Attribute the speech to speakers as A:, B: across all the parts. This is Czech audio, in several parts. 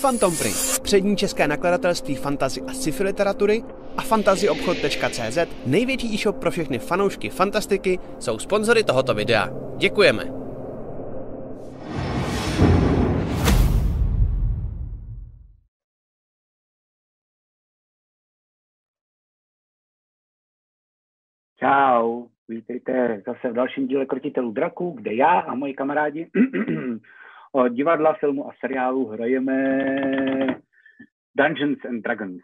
A: Phantom Print, přední české nakladatelství fantazy a sci-fi literatury a fantazyobchod.cz, největší e-shop pro všechny fanoušky fantastiky, jsou sponzory tohoto videa. Děkujeme!
B: Čau, vítejte zase v dalším díle Krotitelů draku, kde já a moji kamarádi divadla, filmu a seriálu hrajeme Dungeons and Dragons.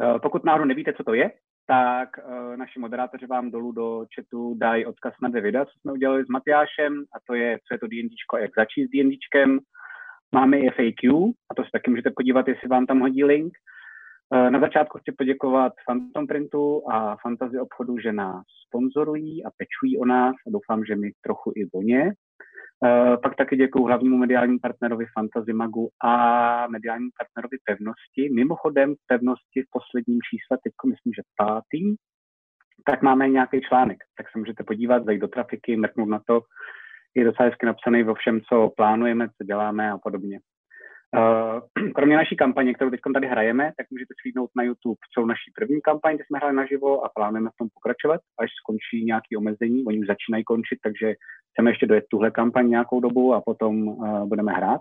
B: Eh, pokud náhodou nevíte, co to je, tak eh, naši moderátoři vám dolů do chatu dají odkaz na dvě videa, co jsme udělali s Matyášem, a to je, co je to D&Dčko a jak začít s D&Dčkem. Máme i FAQ, a to si taky můžete podívat, jestli vám tam hodí link. Eh, na začátku chci poděkovat Phantom Printu a Fantasy obchodu, že nás sponzorují a pečují o nás a doufám, že mi trochu i o ně. Uh, pak taky děkuji hlavnímu mediálnímu partnerovi Fantasy Magu a mediálnímu partnerovi Pevnosti. Mimochodem Pevnosti v posledním čísle, teď myslím, že pátý, tak máme nějaký článek, tak se můžete podívat, zajít do trafiky, mrknout na to. Je docela hezky napsaný o všem, co plánujeme, co děláme a podobně. Uh, kromě naší kampaně, kterou teď tady hrajeme, tak můžete svídnout na YouTube celou naší první kampaň, kde jsme hráli naživo a plánujeme v tom pokračovat, až skončí nějaké omezení. Oni už začínají končit, takže chceme ještě dojet tuhle kampaň nějakou dobu a potom uh, budeme hrát.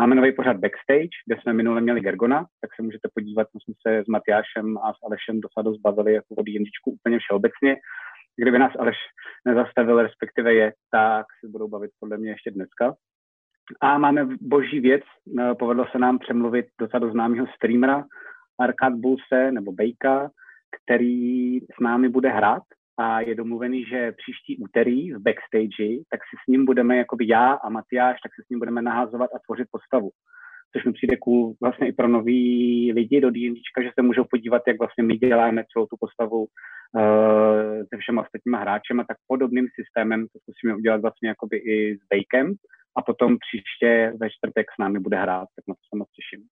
B: Máme nový pořad Backstage, kde jsme minule měli Gergona, tak se můžete podívat, my jsme se s Matyášem a s Alešem dosadou zbavili jako od jendičku úplně všeobecně. Kdyby nás Aleš nezastavil, respektive je, tak si budou bavit podle mě ještě dneska. A máme boží věc, eh, povedlo se nám přemluvit docela do známého streamera Arkad Bulse nebo Bejka, který s námi bude hrát. A je domluvený, že příští úterý v backstage, tak si s ním budeme, jakoby já a Matyáš, tak si s ním budeme naházovat a tvořit postavu. Což mi přijde cool vlastně i pro nový lidi do D&Dčka, že se můžou podívat, jak vlastně my děláme celou tu postavu uh, se všema ostatníma hráčema, tak podobným systémem to zkusíme udělat vlastně jakoby i s Bakem a potom příště ve čtvrtek s námi bude hrát, tak na to se moc těším.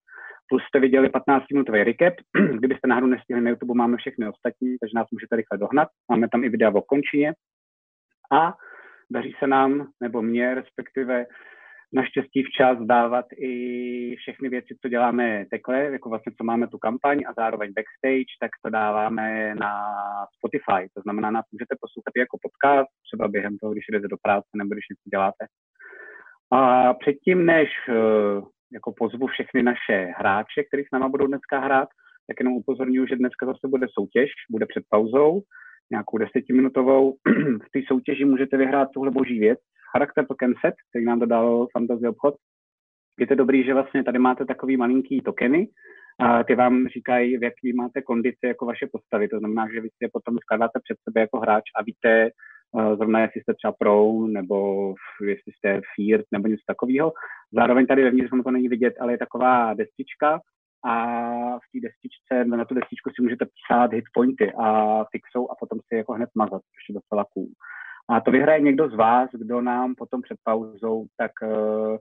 B: Plus jste viděli 15-minutový recap, kdybyste náhodou nestihli na YouTube, máme všechny ostatní, takže nás můžete rychle dohnat. Máme tam i videa o končině a daří se nám, nebo mě respektive, naštěstí včas dávat i všechny věci, co děláme takhle, jako vlastně co máme tu kampaň a zároveň backstage, tak to dáváme na Spotify. To znamená, nás můžete poslouchat jako podcast, třeba během toho, když jdete do práce nebo když něco děláte. A předtím, než eh, jako pozvu všechny naše hráče, kteří s náma budou dneska hrát, tak jenom upozorňuji, že dneska zase bude soutěž, bude před pauzou, nějakou desetiminutovou. v té soutěži můžete vyhrát tuhle boží věc, charakter token set, který nám dodal Fantasy obchod. Je to dobrý, že vlastně tady máte takový malinký tokeny, a ty vám říkají, v jaký máte kondici jako vaše postavy. To znamená, že vy si je potom skládáte před sebe jako hráč a víte, zrovna jestli jste třeba pro, nebo jestli jste feared, nebo něco takového. Zároveň tady vevnitř to není vidět, ale je taková destička a v té destičce, na tu destičku si můžete psát hit pointy a fixou a potom si jako hned mazat, což je docela cool. A to vyhraje někdo z vás, kdo nám potom před pauzou tak uh,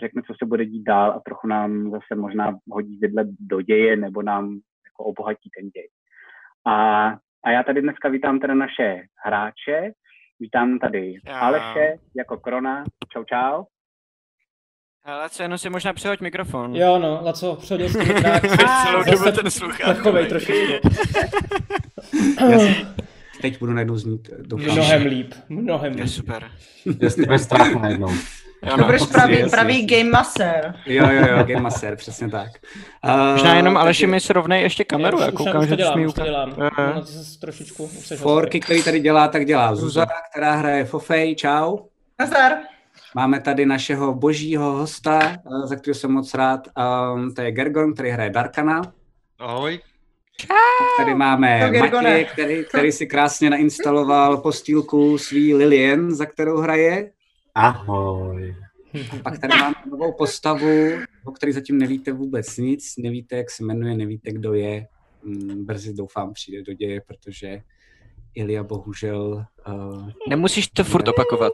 B: řekne, co se bude dít dál a trochu nám zase možná hodí vidle do děje nebo nám jako obohatí ten děj. A, a já tady dneska vítám teda naše hráče, Vítám tady já. Aleše jako Krona. Čau, čau.
C: Laco, jenom si možná přihoď mikrofon.
D: Jo, no, Laco, přihodil jsi mikrofon.
C: Celou dobu ten sluchá.
D: Takovej trošičku.
E: Teď budu najednou znít,
D: doufám. Mnohem líp, mnohem líp. Je
C: super.
F: Jestli bez strachu najednou.
G: Jo, no, budeš pravý, pravý game master.
E: Jo, jo, jo, game master, přesně tak.
C: Uh, Možná jenom Aleši mi srovnej ještě kameru,
D: já,
C: já koukám, že
D: dělám,
C: mi
D: dělám. Uh, no, trošičku,
E: Forky, který tady dělá, tak dělá Zuza, která hraje Fofej, čau.
G: Nazdar.
E: Máme tady našeho božího hosta, za kterého jsem moc rád, um, to je Gergon, který hraje Darkana.
H: Ahoj.
E: Tady máme Matěj, který, který si krásně nainstaloval postýlku svý Lilien, za kterou hraje.
F: Ahoj.
E: A pak tady máme novou postavu, o který zatím nevíte vůbec nic, nevíte, jak se jmenuje, nevíte, kdo je. Mm, brzy doufám přijde do děje, protože Ilia bohužel... Uh,
C: Nemusíš to furt opakovat.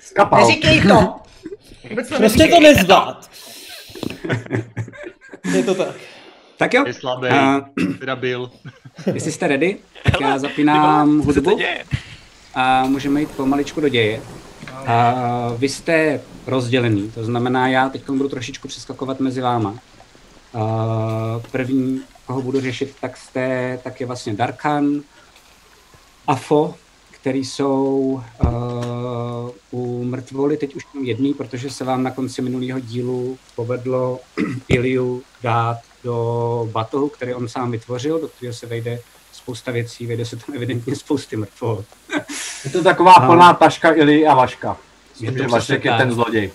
G: Skapal. Neříkej to!
D: prostě to nezdát. je to tak.
E: Tak jo.
H: Je slabý, uh, teda byl.
E: Jestli jste ready, tak já zapínám hudbu a můžeme jít pomaličku do děje. A vy jste
B: rozdělený. To znamená, já teď budu trošičku přeskakovat mezi váma. Uh, první, koho budu řešit, tak, jste, tak je vlastně Darkan, Afo, který jsou uh, u mrtvoly teď už jedný, protože se vám na konci minulého dílu povedlo Iliu dát do batohu, který on sám vytvořil, do kterého se vejde spousta věcí, vejde se tam evidentně spousty mrtvol.
F: Je to taková
B: No.
F: plná taška Ili a Vaška.
B: Je to
F: Vašek je ten zloděj.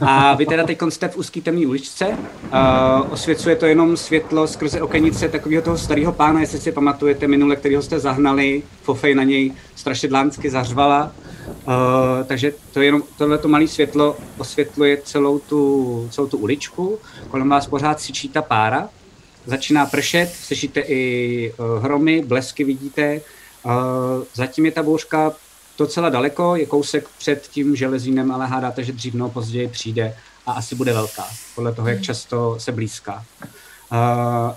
B: A vy teda teď jste v úzký temný uličce. Uh, osvěcuje to jenom světlo skrze okenice takového toho starého pána, jestli si pamatujete minule, kterého jste zahnali. Fofej na něj strašidlánsky zařvala. Uh, takže to jenom tohleto malé světlo osvětluje celou tu, celou tu uličku. Kolem vás pořád sičí ta pára. Začíná pršet, slyšíte i uh, hromy, blesky vidíte. Uh, zatím je ta bouřka docela daleko, je kousek před tím železínem, ale hádáte, že dřív nebo později přijde a asi bude velká, podle toho, jak často se blízká. Uh,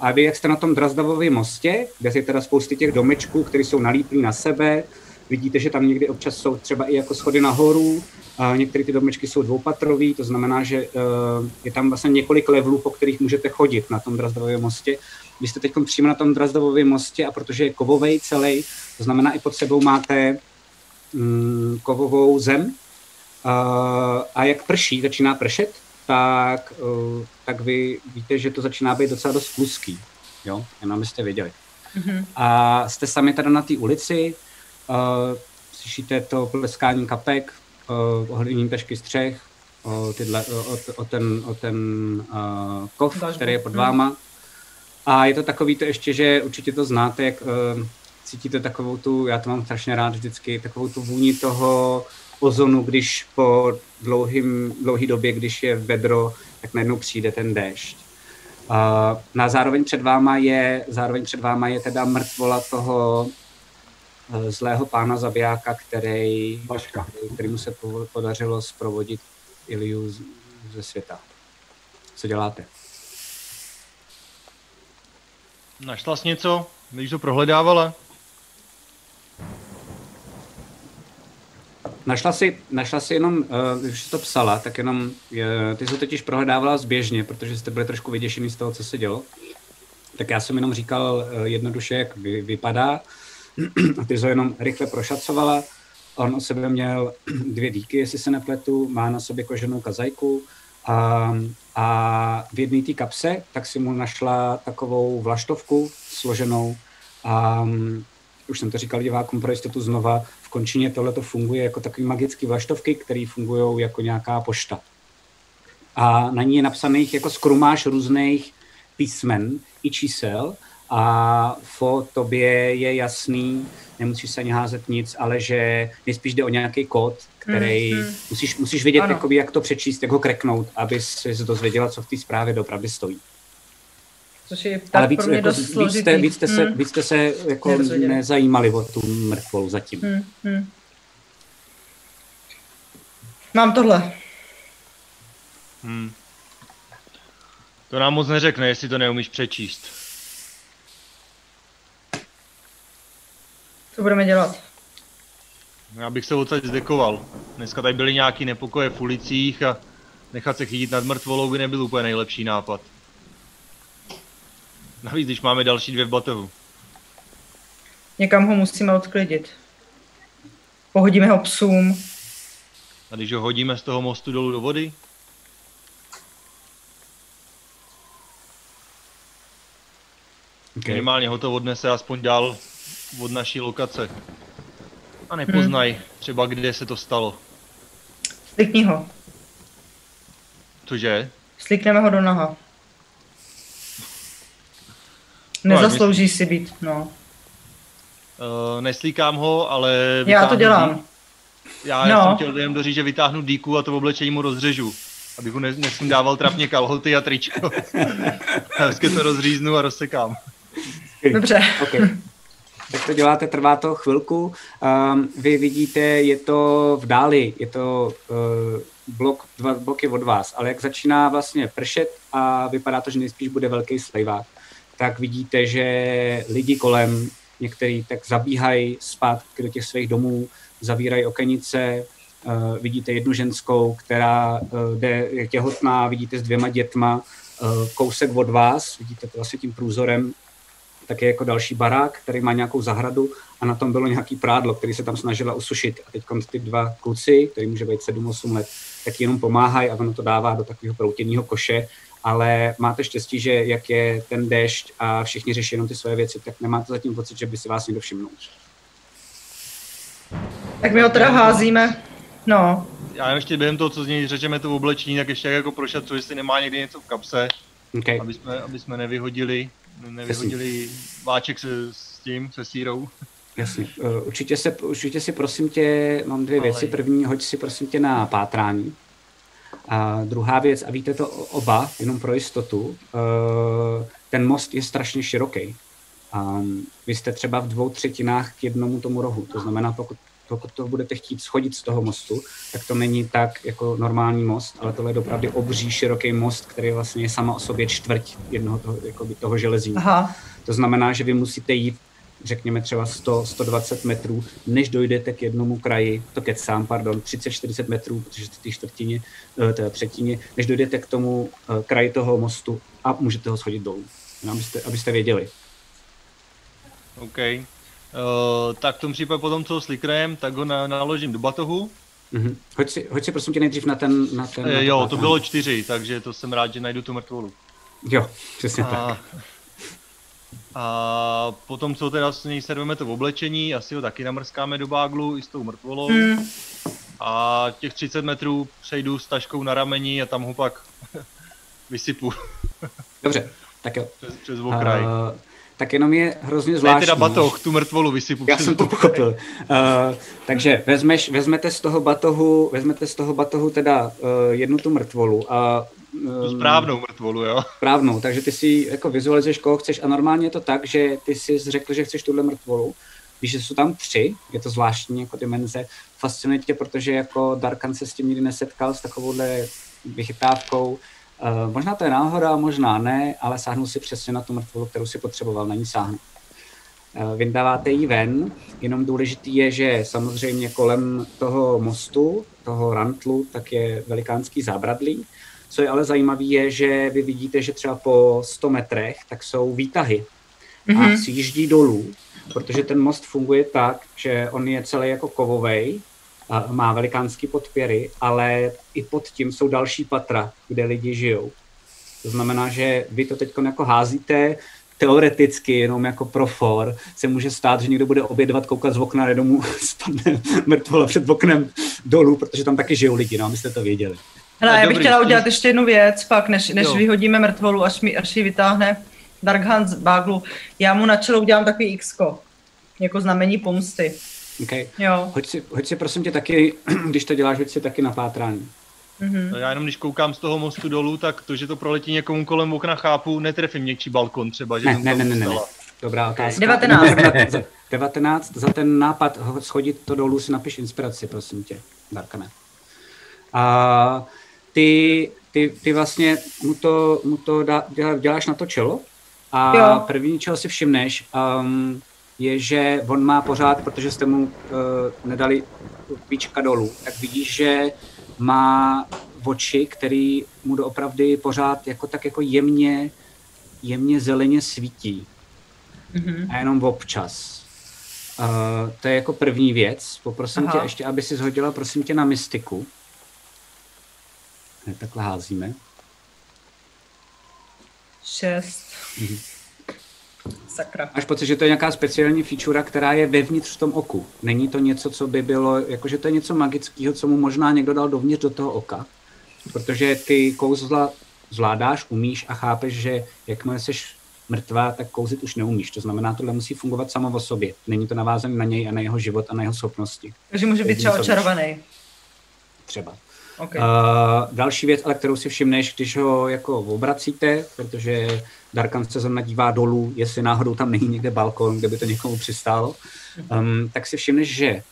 B: a vy, jak jste na tom Drazdavově mostě, kde je teda spousty těch domečků, které jsou nalíplí na sebe, vidíte, že tam někdy občas jsou třeba i jako schody nahoru, uh, některé ty domečky jsou dvoupatrový, to znamená, že uh, je tam vlastně několik levelů, po kterých můžete chodit na tom Drazdavově mostě. Vy jste teď přímo na tom Drazdavově mostě a protože je kovovej celý, to znamená i pod sebou máte kovovou zem. A jak prší, začíná pršet, tak, uh, tak vy víte, že to začíná být docela dost kluský. Jo, jenom abyste věděli.
G: Mhm.
B: A jste sami tady na té ulici, uh, slyšíte to pleskání kapek, uh, ohlídní tašky střech, uh, tyhle, o, o, o ten, o ten uh, kov, který je pod
G: Mhm.
B: váma. A je to takový to ještě, že určitě to znáte, jak uh, cítíte takovou tu, já to mám strašně rád vždycky, takovou tu vůni toho ozonu, když po dlouhým, dlouhý době, když je vedro, tak najednou přijde ten déšť. Uh, na zároveň před váma je, zároveň před váma je teda mrtvola toho uh, zlého pána zabijáka, který,
F: Vaška.
B: kterýmu se po- podařilo zprovodit Iliu z- ze světa. Co děláte?
H: Našla jsi něco? Když to prohledávala?
B: Našla si, našla si jenom, uh, když jsi to psala, tak jenom, je, ty jsi to totiž prohledávala zběžně, protože jste byli trošku vyděšený z toho, co se dělo. Tak já jsem jenom říkal uh, jednoduše, jak vy, vypadá. A ty jsi ho jenom rychle prošacovala. On o sebe měl dvě díky, jestli se nepletu, má na sobě koženou kazajku. A, a v jedné té kapse tak si mu našla takovou vlaštovku složenou. A už jsem to říkal divákům pro jistotu znova, v končině tohle to funguje jako takový magický vlaštovky, které fungují jako nějaká pošta. A na ní je napsaných jako skrumáš různých písmen i čísel a fo tobě je jasný, nemusíš se ani házet nic, ale že nejspíš jde o nějaký kód, který
G: Mhm.
B: musíš, musíš vědět, jakoby, jak to přečíst, jak ho kreknout, aby se dozvěděla, co v té zprávě dopravdy stojí.
G: Což je
B: Ale
G: tak
B: víc,
G: pro mě
B: jako,
G: dost
B: víc, jste, víc, jste se,
G: Hmm.
B: víc jste se jako nezajímali o tu mrtvolu zatím.
G: Hmm, hmm. Mám tohle.
H: Hm. To nám moc neřekne, jestli to neumíš přečíst.
G: Co budeme dělat?
H: Já bych se odsaď zdekoval. Dneska tady byly nějaký nepokoje v ulicích a nechat se chytit nad mrtvolou by nebyl úplně nejlepší nápad. Navíc, když máme další dvě v batohu.
G: Někam ho musíme odklidit. Pohodíme ho psům.
H: A když ho hodíme z toho mostu dolů do vody,
B: Okay.
H: minimálně ho to odnese aspoň dál od naší lokace. A nepoznaj třeba, kde se to stalo.
G: Slikni ho.
H: Cože?
G: Slikneme ho do
H: No,
G: Nezaslouží si být, no.
H: Uh, neslíkám ho, ale...
G: Já to dělám.
H: Já,
G: No.
H: já jsem chtěl jen doříct, že vytáhnu díku a to oblečení mu rozřežu. Abych mu ne- nesundával trapně kalhoty a tričko. a hezky to rozříznu a rozsekám.
G: Dobře.
B: Okay. Tak to děláte, trvá to chvilku. Um, vy vidíte, je to v dáli, je to uh, blok, dva bloky od vás, ale jak začíná vlastně pršet a vypadá to, že nejspíš bude velký slejvák, tak vidíte, že lidi kolem, některý tak zabíhají zpátky do těch svých domů, zavírají okenice, Uh, vidíte jednu ženskou, která uh, jde, je těhotná, vidíte s dvěma dětma, uh, kousek od vás, vidíte to vlastně tím průzorem, tak je jako další barák, který má nějakou zahradu a na tom bylo nějaký prádlo, který se tam snažila usušit. A teď ty dva kluci, který může být 7-8 let, tak jenom pomáhají a ono to dává do takového proutěného koše, ale máte štěstí, že jak je ten déšť a všichni řeší jenom ty své věci, tak nemáte zatím pocit, že by si vás někdo všimnul.
G: Tak my ho teda házíme. No.
H: Já ještě během toho, co z něj řečeme to oblečení, tak ještě jako prošetřu, jestli nemá někdy něco v kapse,
B: okay.
H: aby, jsme, aby jsme nevyhodili, nevyhodili váček se, s tím, se sírou.
B: Jasně. Uh, určitě, se, určitě si prosím tě, mám dvě věci. První, hoď si prosím tě na pátrání. A druhá věc, a víte to oba, jenom pro jistotu, uh, ten most je strašně široký. Vy jste třeba v dvou třetinách k jednomu tomu rohu. To znamená, pokud, pokud to budete chtít schodit z toho mostu, tak to není tak jako normální most, ale tohle je opravdu obří, široký most, který vlastně je sama o sobě čtvrť jednoho toho, jakoby toho železí.
G: Aha.
B: To znamená, že vy musíte jít řekněme třeba 100, 120 metrů, než dojdete k jednomu kraji, to kecám, pardon, 30-40 metrů, protože jste ty čtvrtině, eh, teda třetině, než dojdete k tomu eh, kraji toho mostu a můžete ho schodit dolů, no, abyste, abyste věděli.
H: OK. Uh, tak v tom případě potom, co slikrem, tak ho na, naložím do batohu.
B: Mm-hmm. Hoď, si, hoď si prosím tě nejdřív na ten... Na ten
H: e,
B: na
H: jo, to bylo čtyři, takže to jsem rád, že najdu tu mrtvolu.
B: Jo, přesně a, tak.
H: A potom, co teda s něj serveme to v oblečení, asi ho taky namrskáme do báglu i s tou mrtvolou. Mm. A těch 30 metrů přejdu s taškou na rameni a tam ho pak vysypu.
B: Dobře, tak jo.
H: Přes, přes okraj. Uh,
B: tak jenom je hrozně zvláštní.
H: Ne, teda batoh, tu mrtvolu vysypu.
B: Já jsem to pochopil. Uh, takže vezmeš, vezmete z toho batohu, vezmete z toho batohu teda uh, jednu tu mrtvolu a
H: tu správnou mrtvolu, jo?
B: Správnou, takže ty si jako vizualizuješ, koho chceš a normálně je to tak, že ty si řekl, že chceš tuhle mrtvolu, Víš, že jsou tam tři, je to zvláštní jako dimenze. Fascinuje tě, protože jako Darkan se s tím nikdy nesetkal, s takovouhle vychytávkou. Uh, možná to je náhoda, možná ne, ale sáhnu si přesně na tu mrtvolu, kterou si potřeboval, na ní sáhnu. Uh, vyndáváte ji ven, jenom důležitý je, že samozřejmě kolem toho mostu, toho rantlu, tak je velikánský zábradlí. Co je ale zajímavé, je, že vy vidíte, že třeba po 100 metrech tak jsou výtahy mm-hmm. a mhm. sjíždí dolů, protože ten most funguje tak, že on je celý jako kovovej, a má velikánský podpěry, ale i pod tím jsou další patra, kde lidi žijou. To znamená, že vy to teď jako házíte, teoreticky, jenom jako pro for, se může stát, že někdo bude obědvat, koukat z okna, a mu spadne mrtvola před oknem dolů, protože tam taky žijou lidi, no, abyste to věděli.
G: Hele, já bych chtěla udělat ještě jednu věc, pak než, než vyhodíme mrtvolu, až, mi, až ji vytáhne Dark Hans Baglu, já mu na čelo udělám takový x jako znamení pomsty.
B: Okay.
G: Jo.
B: Hoď si, hoď si prosím tě taky, když to děláš, hoď si taky na pátrání.
H: Mm-hmm. Já jenom když koukám z toho mostu dolů, tak to, že to proletí někomu kolem okna, chápu, netrefím někčí balkon třeba, že
B: ne, ne, ne, ne, ne, ne. Dobrá otázka.
G: 19.
B: 19. Za ten nápad schodit to dolů si napiš inspiraci, prosím tě, Darkane. A ty, ty, ty vlastně mu to, mu to dá, děláš na to čelo a jo. první, čeho si všimneš, um, je, že on má pořád, protože jste mu uh, nedali víčka dolů, tak vidíš, že má oči, který mu doopravdy pořád jako tak jako jemně, jemně zeleně svítí. Mm-hmm. A jenom občas. Uh, to je jako první věc. Poprosím Aha. tě ještě, aby si zhodila, prosím tě, na mystiku. Ne, takhle házíme.
G: Šest. Mhm. Sakra.
B: Máš pocit, že to je nějaká speciální feature, která je vevnitř v tom oku. Není to něco, co by bylo, jakože to je něco magického, co mu možná někdo dal dovnitř do toho oka. Protože ty kouzla zvládáš, umíš a chápeš, že jakmile jsi mrtvá, tak kouzit už neumíš. To znamená, tohle musí fungovat samo o sobě. Není to navázané na něj a na jeho život a na jeho schopnosti.
G: Takže může být třeba očarovaný.
B: Třeba. Okay. Uh, další věc, ale kterou si všimneš, když ho jako obracíte, protože Darkan se zrovna dívá dolů, jestli náhodou tam není někde balkon, kde by to někomu přistálo, um, tak si všimneš, že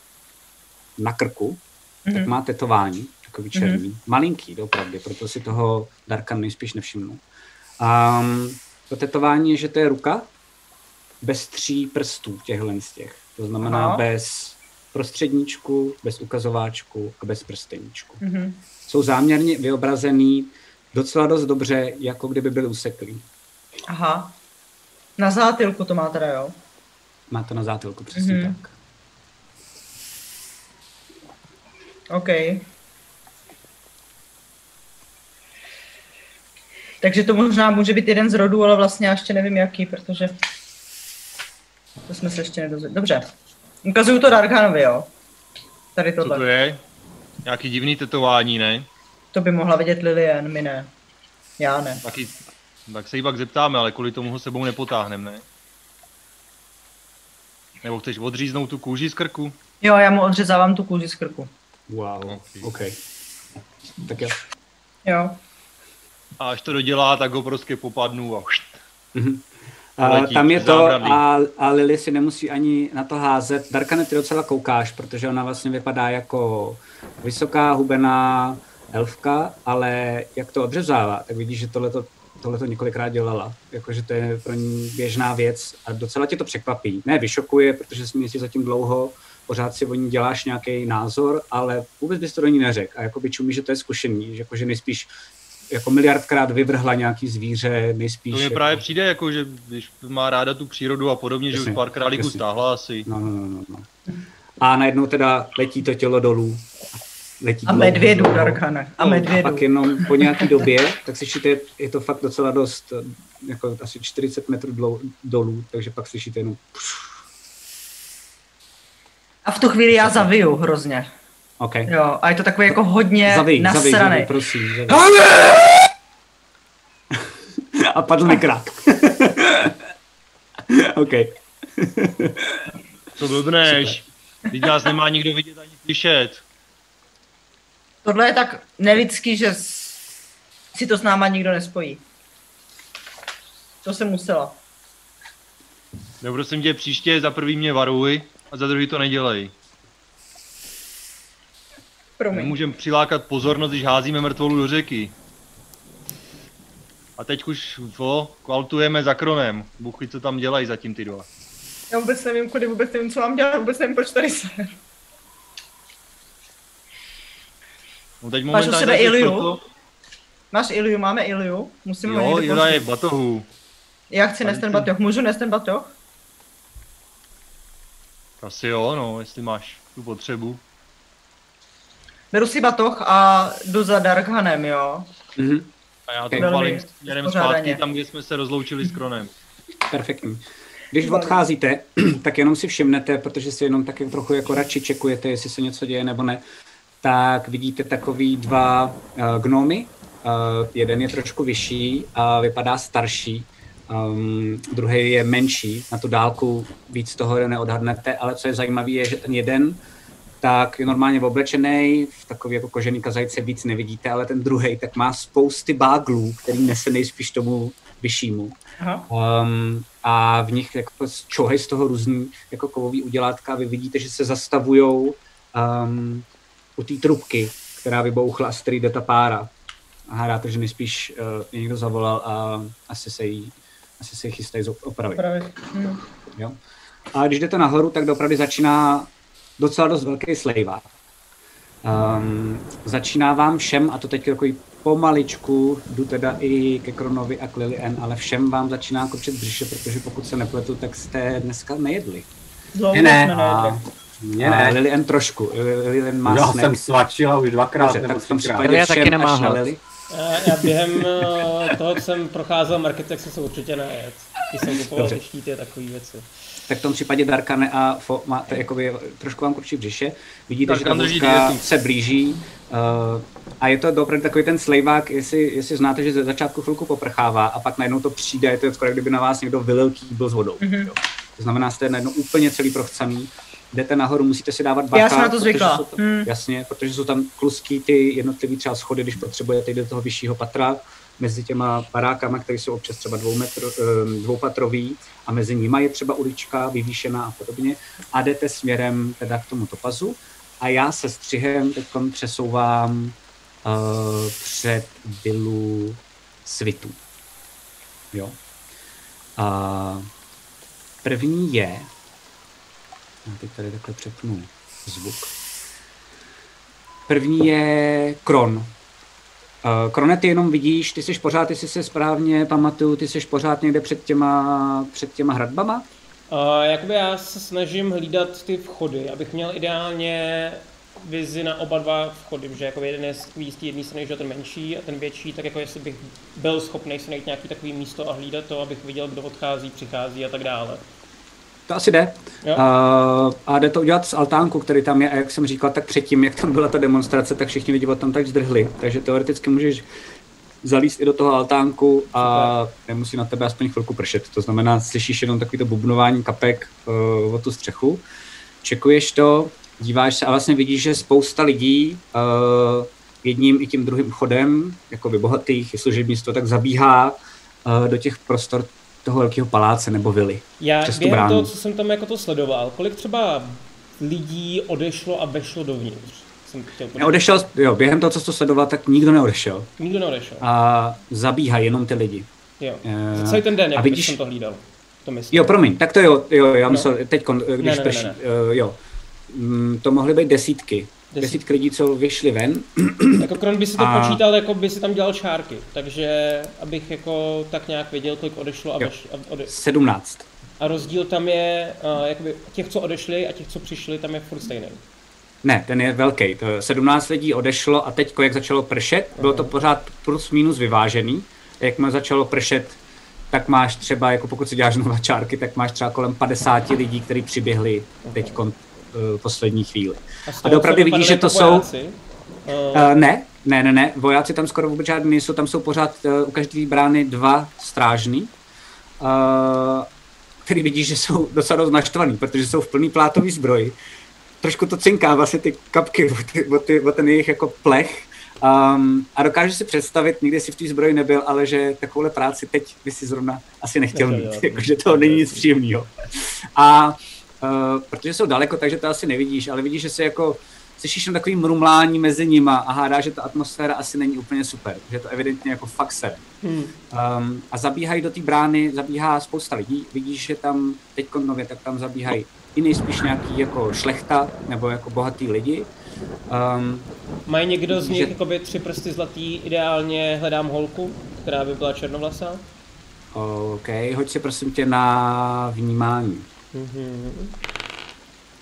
B: na krku mm-hmm. tak mhm. má tetování, takový černý, mm-hmm. malinký opravdu, proto si toho Darkan nejspíš nevšimnul. Um, to tetování je, že to je ruka bez tří prstů těchhle z těch. To znamená Aha. bez prostředníčku, bez ukazováčku a bez prsteníčku.
G: Mhm.
B: Jsou záměrně vyobrazený docela dost dobře, jako kdyby byly useklý.
G: Aha. Na zátilku to má teda, jo?
B: Má to na zátilku, přesně
G: Mhm.
B: tak.
G: OK. Takže to možná může být jeden z rodů, ale vlastně já ještě nevím jaký, protože to jsme se ještě nedozvěděli. Dobře. Ukazuju to Darkhanovi, jo? Tady
H: Co
G: tohle.
H: to je? Nějaký divný tetování, ne?
G: To by mohla vidět Lilian, my ne. Já ne.
H: Taky, tak se jí pak zeptáme, ale kvůli tomu ho sebou nepotáhnem, ne? Nebo chceš odříznout tu kůži z krku?
G: Jo, já mu odřezávám tu kůži z krku.
B: Wow,
H: Okay.
B: OK. Tak jo.
G: Jo.
H: A až to dodělá, tak ho prostě popadnu a
B: Mhm. A
H: Letí
B: tam je to
H: zábradlí.
B: a, a Lily si nemusí ani na to házet. Darkane, ty docela koukáš, protože ona vlastně vypadá jako vysoká, hubená elfka, ale jak to odřezává, tak vidíš, že tohleto, tohleto několikrát dělala. Jakože to je pro ní běžná věc a docela tě to překvapí. Ne, vyšokuje, protože jsi měsíc zatím dlouho, pořád si o ní děláš nějaký názor, ale vůbec bys to do ní neřekl. A jakoby čumí, že to je zkušený, že jakože nejspíš jako miliardkrát vyvrhla nějaký zvíře, nejspíš...
H: to mi
B: jako...
H: právě přijde, jako, že když má ráda tu přírodu a podobně, že
B: Jasně,
H: už pár králíků stáhla asi.
B: No, no, no, no, no. A najednou teda letí to tělo dolů. Letí
G: A medvědu. Darkane. A
B: No,
G: medvědu.
B: A pak jenom po nějaký době, tak slyšíte, je to fakt docela dost, jako asi 40 metrů dlou, dolů, takže pak slyšíte jenom
G: A v tu chvíli já zaviju hrozně.
B: OK.
G: Jo, a je to takový jako hodně
B: Zavij,
G: nasraný.
B: zavij, prosím. Zavij. A padl mi krák. OK.
H: Co blbneš? Teď nás nemá nikdo vidět ani slyšet.
G: Tohle je tak nelidský, že si to s náma nikdo nespojí. To jsem musela.
H: No prosím tě, příště za prvý mě varuj a za druhý to nedělej.
G: Promiň.
H: Nemůžeme přilákat pozornost, když házíme mrtvolu do řeky. A teď už to kvaltujeme za kronem. Bůh ví, co tam dělají zatím ty dva.
G: Já vůbec nevím, kudy, vůbec nevím, co mám dělat, vůbec nevím, proč tady jsem.
H: No teď
G: Máš u sebe Iliu?
H: proto-
G: Máš Iliu, máme Iliu. Musíme
H: Jo, Ila je v batohu.
G: Já chci nést ten batoh. Můžu nést ten batoh?
H: Asi jo, no, jestli máš tu potřebu.
G: Beru si batoh a jdu za Darkhanem, jo.
B: Mhm.
H: A já to
G: Velmi
H: palím směrem zpátky tam, kde jsme se rozloučili s Kronem.
B: Perfektní. Když odcházíte, tak jenom si všimnete, protože si jenom tak trochu jako radši čekujete, jestli se něco děje nebo ne, tak vidíte takový dva uh, gnomy. Uh, jeden je trošku vyšší a vypadá starší, um, druhý je menší. Na tu dálku víc toho neodhadnete, ale co je zajímavé, je, že ten jeden tak je normálně oblečený, v takový jako kožený kazajce víc nevidíte, ale ten druhý tak má spousty báglů, který nese nejspíš tomu vyššímu.
G: Aha.
B: Um, a v nich jako čohy z toho různý jako kovový udělátka vy vidíte, že se zastavujou um, u té trubky, která vybouchla a z který jde ta pára. A hádáte, že nejspíš uh, někdo zavolal a asi se jí, asi se jí chystají opravit.
G: Právě. Hm.
B: Jo? A když jdete nahoru, tak dopravdy začíná docela dost velký slejvák. Um, začíná vám všem, a to teď takový pomaličku, jdu teda i ke Kronovi a k Lily N, ale všem vám začíná kopčet břiše, protože pokud se nepletu, tak jste dneska nejedli.
G: Dlouho
F: Ne, ne.
B: A
F: ne.
B: Lily N trošku. Lily N má
F: Já
B: snack.
F: jsem svačila už dvakrát
B: Dobře,
F: nebo
B: tak v tom
F: třikrát.
B: případě všem
C: taky nemá
B: až na. Lily.
D: Já, já během eh, toho, co jsem procházel market, tak jsem se určitě nejet. Když jsem kupoval ty štíty a takové věci.
B: Tak v tom případě Darkane a Fo máte jakoby, trošku vám kurčí břiše. Vidíte, že ta se blíží. Uh, a je to opravdu takový ten slejvák, jestli, jestli znáte, že ze začátku chvilku poprchává a pak najednou to přijde, je to skoro, kdyby na vás někdo vylil kýbl s vodou.
G: Mhm.
B: Jo. To znamená, jste najednou úplně celý prochcený. Jdete nahoru, musíte si dávat bacha.
G: Já jsem na to
B: protože
G: zvykla.
B: jsou tam-
G: Hmm.
B: Jasně, protože jsou tam kluský ty jednotlivý třeba schody, když potřebujete jít do toho vyššího patra, mezi těma barákama, které jsou občas třeba dvou metro, eh, dvoupatrový a mezi nimi je třeba ulička vyvýšená a podobně a jdete směrem teda k tomu topazu a já se střihem teď přesouvám uh, před vilu svitů. Jo. A první je, já teď tady takhle přepnu zvuk. První je Kron. Uh, Krone, ty jenom vidíš, ty jsi pořád, si se správně pamatuju, ty jsi pořád někde před těma, před těma hradbama?
D: Uh, jakoby já se snažím hlídat ty vchody, abych měl ideálně vizi na oba dva vchody, že jako jeden je z té jedné strany, že ten menší a ten větší, tak jako jestli bych byl schopný si najít nějaký takový místo a hlídat to, abych viděl, kdo odchází, přichází a tak dále.
B: To asi jde.
D: Jo.
B: Uh, a jde to udělat z altánku, který tam je. A jak jsem říkal, tak předtím, jak tam byla ta demonstrace, tak všichni lidi tam tak zdrhli. Takže teoreticky můžeš zalíst i do toho altánku a nemusí na tebe aspoň chvilku pršet. To znamená, slyšíš jenom takový to bubnování kapek uh, o tu střechu. Čekuješ to, díváš se a vlastně vidíš, že spousta lidí uh, jedním i tím druhým chodem, jako by bohatých, je služebnictvo, tak zabíhá uh, do těch prostor toho velkého paláce nebo vily.
D: Já
B: přes tu
D: během
B: bránu.
D: toho, co jsem tam jako to sledoval, kolik třeba lidí odešlo a vešlo dovnitř? Jsem chtěl podívat.
B: Neodešel, jo, během toho, co to sledoval, tak nikdo neodešel.
D: Nikdo neodešel.
B: A zabíhají jenom ty lidi.
D: Jo.
B: Eh,
D: Za celý ten den, jak
B: vidíš-
D: jsem to hlídal. To myslím.
B: Jo, promiň, tak to jo, jo já
D: No.
B: myslel, teď, když
D: Ne, ne, ne,
B: prší,
D: ne.
B: eh, jo. Mm, to mohly být desítky. Desítky lidí, co vyšli ven.
D: Jako Kron by si to
B: A-
D: počítal, jako by si tam dělal čárky, takže abych jako tak nějak věděl, kolik odešlo a, veš, a, ode,
B: 17.
D: a rozdíl tam je, uh, jakoby těch, co odešli a těch, co přišli, tam je furt stejný.
B: Ne, ten je velký. To je 17 lidí odešlo a teď, jak začalo pršet, bylo to pořád plus minus vyvážený. Jakmile začalo pršet, tak máš třeba, jako pokud si děláš nové čárky, tak máš třeba kolem 50 lidí, kteří přiběhli teď uh, poslední chvíli.
D: A,
B: A
D: co
B: vidíš, že to jsou...
D: uh,
B: ne, ne, ne, ne, vojáci tam skoro vůbec žádný nejsou, tam jsou pořád uh, u každé brány dva strážní, uh, který vidíš, že jsou docela dost naštvaný, protože jsou v plný plátový zbroji. Trošku to cinká vlastně ty kapky o, ty, o, ty, o ten jejich jako plech. Um, a dokážu si představit, nikdy si v té zbroji nebyl, ale že takovouhle práci teď by si zrovna asi nechtěl mít, jakože to není nic příjemného. A uh, protože jsou daleko, takže to asi nevidíš, ale vidíš, že se jako slyšíš jen takový mrumlání mezi nima a hádá, že ta atmosféra asi není úplně super, že to evidentně jako fakt se.
D: hmm.
B: Um, a zabíhají do té brány, zabíhá spousta lidí, vidíš, že tam teď nově, tak tam zabíhají i nejspíš nějaký jako šlechta nebo jako bohatý lidi. Um,
D: Mají někdo z nich
B: Že-
D: jakoby tři prsty zlatý, ideálně hledám holku, která by byla černovlasá.
B: OK, hoď si prosím tě na vnímání.
D: Mhm.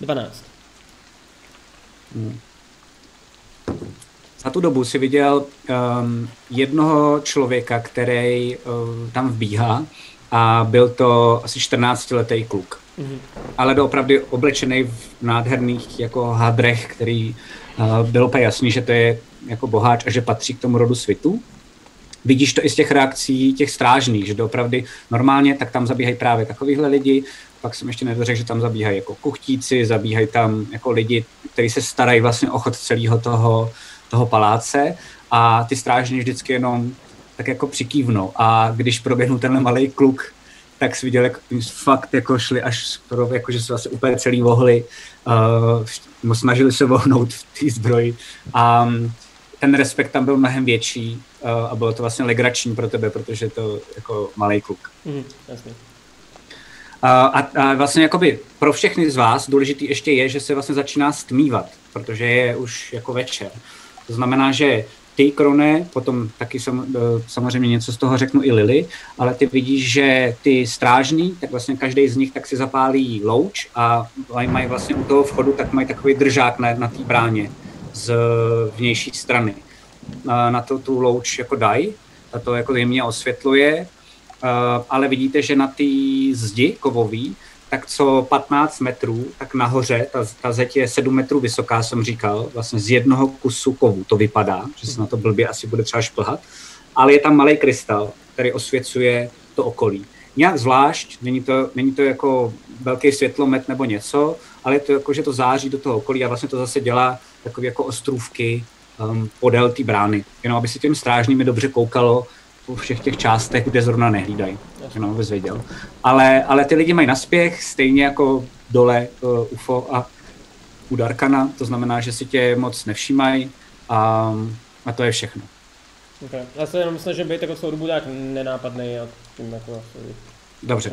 D: 12.
B: Za tu dobu si viděl um, jednoho člověka, který um, tam vbíhá a byl to asi 14-letý kluk.
D: Mhm.
B: Ale doopravdy oblečený v nádherných jako hadrech, který uh, byl úplně jasný, že to je jako boháč a že patří k tomu rodu svitu. Vidíš to i z těch reakcí těch strážných, že doopravdy normálně tak tam zabíhají právě takovýhle lidi, pak jsem ještě nedořekl, že tam zabíhají jako kuchtíci, zabíhají tam jako lidi, kteří se starají vlastně o chod celého toho, toho paláce a ty strážní vždycky jenom tak jako přikývnou a když proběhnul tenhle malý kluk, tak jsi viděl, jak fakt jako šli až skoro, jako že se vlastně úplně celý vohli, uh, snažili se vohnout v té zbroji a um, ten respekt tam byl mnohem větší uh, a bylo to vlastně legrační pro tebe, protože to jako malý kluk.
D: Mhm. Jasně.
B: A, a, vlastně jakoby pro všechny z vás důležitý ještě je, že se vlastně začíná stmívat, protože je už jako večer. To znamená, že ty, Krone, potom taky sam, eh, samozřejmě něco z toho řeknu i Lily, ale ty vidíš, že ty strážní, tak vlastně každý z nich tak si zapálí louč a mají, vlastně u toho vchodu, tak mají takový držák na, na té bráně z vnější strany. Na, to tu louč jako dají, a to jako jemně osvětluje, ale vidíte, že na té zdi kovový, tak co 15 metrů, tak nahoře, ta, ta zeď je 7 metrů vysoká, jsem říkal, vlastně z jednoho kusu kovu to vypadá, že se na to blbě asi bude třeba šplhat, ale je tam malý krystal, který osvěcuje to okolí. Nějak zvlášť, není to, není to jako velký světlomet nebo něco, ale je to jako, že to září do toho okolí a vlastně to zase dělá takové jako ostrůvky um, podél té brány. Jenom aby si těm strážným dobře koukalo, po všech těch částech, kde zrovna nehlídají, jenom abys věděl. Ale, ale ty lidi mají naspěch, stejně jako dole uh, UFO a u Darkana, to znamená, že si tě moc nevšímají a, a to je všechno.
D: Okay. Já se jenom snažím být jako celou dobu tak nenápadný a tím jako asi...
B: Dobře.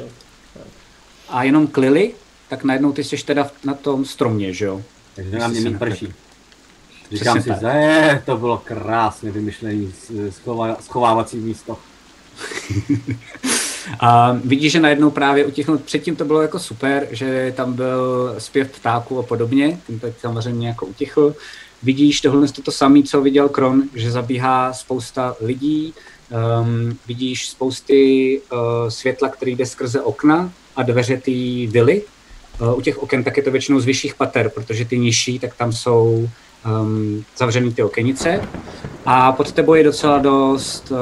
B: A jenom k Lily, tak najednou ty jsi teda na tom stromě, že jo?
F: Takže na mě mít prší. Říkám
B: Přesně
F: si,
B: tak.
F: že to bylo krásně vymyšlený s- schová- schovávací místo.
B: A vidíš, že najednou právě utichnout, předtím to bylo jako super, že tam byl zpěv ptáků a podobně, tím teď samozřejmě jako utichl. Vidíš tohle to samé, co viděl Kron, že zabíhá spousta lidí, um, vidíš spousty uh, světla, který jde skrze okna a dveře té vily. Uh, u těch oken tak je to většinou z vyšších pater, protože ty nižší, tak tam jsou um, zavřený ty okenice. A pod tebou je docela dost uh,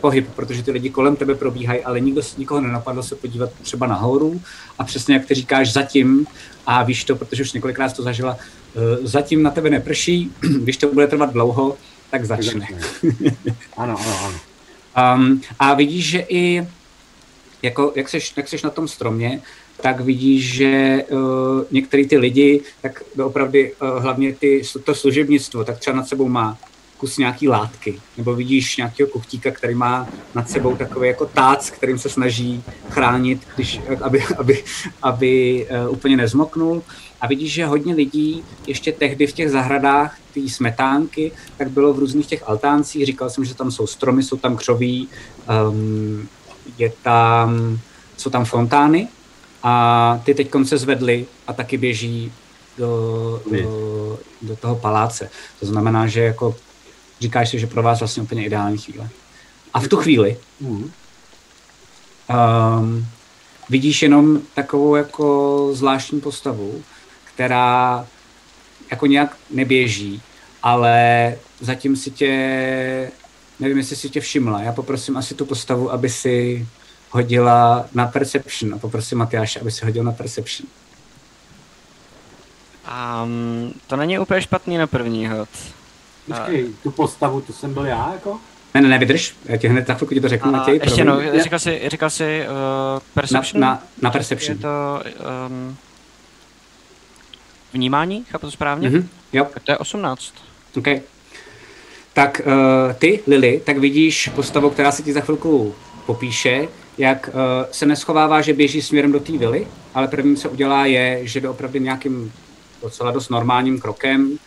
B: pohyb, protože ty lidi kolem tebe probíhají, ale nikdo, nikoho nenapadlo se podívat třeba nahoru. A přesně jak ty říkáš zatím, a víš to, protože už několikrát to zažila, uh, zatím na tebe neprší, když to bude trvat dlouho, tak začne.
F: Ano, ano, ano.
B: Um, a vidíš, že i jako, jak, seš, jak seš na tom stromě, tak vidíš, že uh, některý ty lidi, tak opravdu uh, hlavně ty, to služebnictvo, tak třeba nad sebou má kus nějaký látky, nebo vidíš nějakého kuchtíka, který má nad sebou takový jako tác, kterým se snaží chránit, když, aby, aby, aby uh, úplně nezmoknul. A vidíš, že hodně lidí ještě tehdy v těch zahradách té smetánky, tak bylo v různých těch altáncích. Říkal jsem, že tam jsou stromy, jsou tam křoví, um, je tam, jsou tam fontány a ty teď se zvedly a taky běží do, do, do toho paláce. To znamená, že jako říkáš si, že pro vás vlastně úplně ideální chvíle. A v tu chvíli um, vidíš jenom takovou jako zvláštní postavu, která jako nějak neběží, ale zatím si tě, nevím, jestli si tě všimla, já poprosím asi tu postavu, aby si hodila na Perception a poprosím Matyáše, aby si hodil na Perception.
C: Um, to není úplně špatný na první hod.
F: Počkej, tu postavu, to jsem byl já, jako?
B: Ne, ne, ne, vydrž, já ti hned za chvilku ti to řeknu,
C: A
B: Matěj.
C: ještě no, říkal jsi, říkal jsi uh, perception?
B: Na- na- na perception.
C: Je to um, vnímání, chápu to správně?
B: Mhm, jo.
C: To je 18.
B: OK. Tak uh, ty, Lily, tak vidíš postavu, která se ti za chvilku popíše, jak uh, se neschovává, že běží směrem do té vily, ale první, co udělá, je, že jde opravdu nějakým docela dost normálním krokem,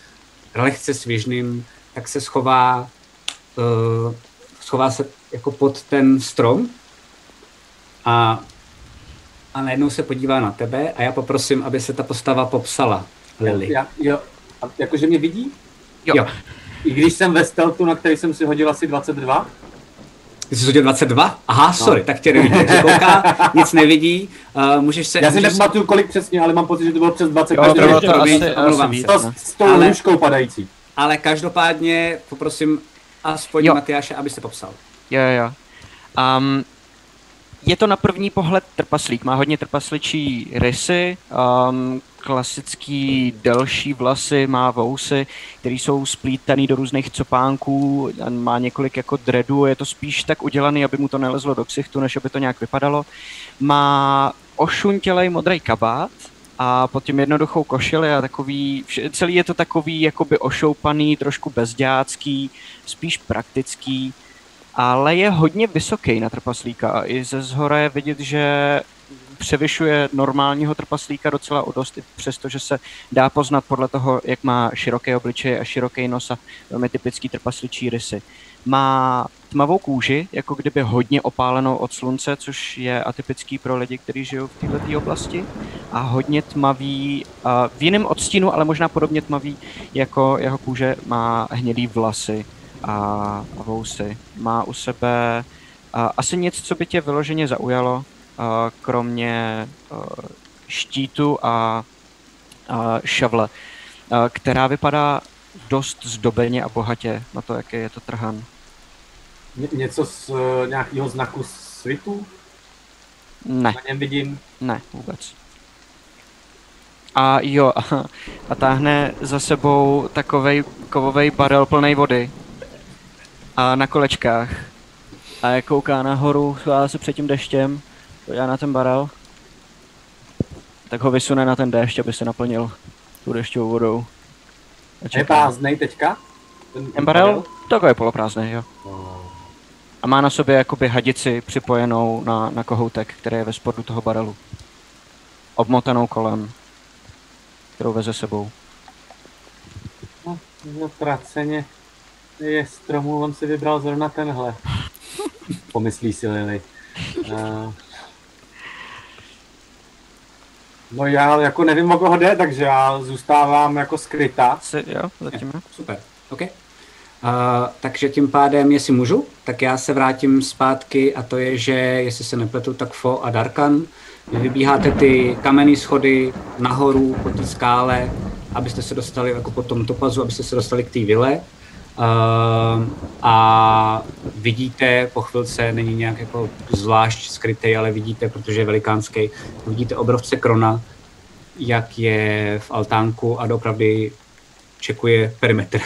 B: lehce svěžným, tak se schová, uh, schová se jako pod ten strom a, a najednou se podívá na tebe a já poprosím, aby se ta postava popsala, Lily.
F: Já, jo, jakože mě vidí?
C: Jo.
B: jo.
F: I když jsem ve stealthu, na který jsem si hodil asi 22?
B: Ty jsi hodil 22? Aha, sorry,
F: No.
B: tak tě nevidí, takže kouká, nic nevidí, uh, můžeš se...
F: Já si
B: můžeš se-
F: nepamatuju, kolik přesně, ale mám pocit, že to bylo přes 20.
B: Jo,
F: každý
B: bylo to asi-
C: asi
B: se.
C: víc,
F: To s, s tou
B: Ale-
F: lůžkou padající.
B: Ale každopádně poprosím aspoň
C: Jo.
B: Matyáše, aby se popsal.
C: Jo, jo, jo. Um, je to na první pohled trpaslík, má hodně trpasličí rysy, um, klasický delší vlasy, má vousy, které jsou splítaný do různých copánků, má několik jako dreadů, je to spíš tak udělaný, aby mu to nelezlo do ksichtu, než aby to nějak vypadalo. Má ošuntělej modrý kabát, a pod tím jednoduchou košili a takový, celý je to takový jakoby ošoupaný, trošku bezděácký, spíš praktický, ale je hodně vysoký na trpaslíka a i ze zhora je vidět, že převyšuje normálního trpaslíka docela o dost, i přesto, že se dá poznat podle toho, jak má široký obličej a široký nos a velmi typický trpasličí rysy. Má tmavou kůži, jako kdyby hodně opálenou od slunce, což je atypický pro lidi, kteří žijou v této oblasti. A hodně tmavý, v jiném odstínu, ale možná podobně tmavý, jako jeho kůže má hnědý vlasy a, vousy. Má u sebe a, asi nic, co by tě vyloženě zaujalo, a, kromě a, štítu a, a šavle, a, která vypadá dost zdobeně a bohatě na to, jaký je to trhan.
F: Ně, něco z uh, nějakého znaku svitu?
C: Ne.
F: Na něm vidím.
C: Ne, vůbec. A jo, a, a táhne za sebou takovej kovový barel plný vody. A na kolečkách. A jak kouká nahoru, schválá se před tím deštěm, podívá na ten barel, tak ho vysune na ten déšť, aby se naplnil tu dešťovou vodou. A
F: Je prázdnej teďka?
C: Ten barel? Takový poloprázdný, jo. A má na sobě jakoby hadici připojenou na, na kohoutek, který je ve spodu toho barelu. Obmotanou kolem, kterou veze sebou.
F: Zatraceně je stromů, on si vybral zrovna tenhle. Pomyslí si Lily. Uh, no já jako nevím, o koho jde, takže já zůstávám jako skrytá.
C: Si, jo, zatím jo.
B: Super, OK. Uh, takže tím pádem, jestli můžu, tak já se vrátím zpátky a to je, že jestli se nepletu, tak Fo a Darkan, vy vybíháte ty kamenné schody nahoru po té skále, abyste se dostali jako po tom topazu, abyste se dostali k té vile. Uh, a vidíte, po chvilce není nějak jako zvlášť skrytý, ale vidíte, protože je velikánský, vidíte obrovce krona, jak je v altánku a dopravdy čekuje perimetr.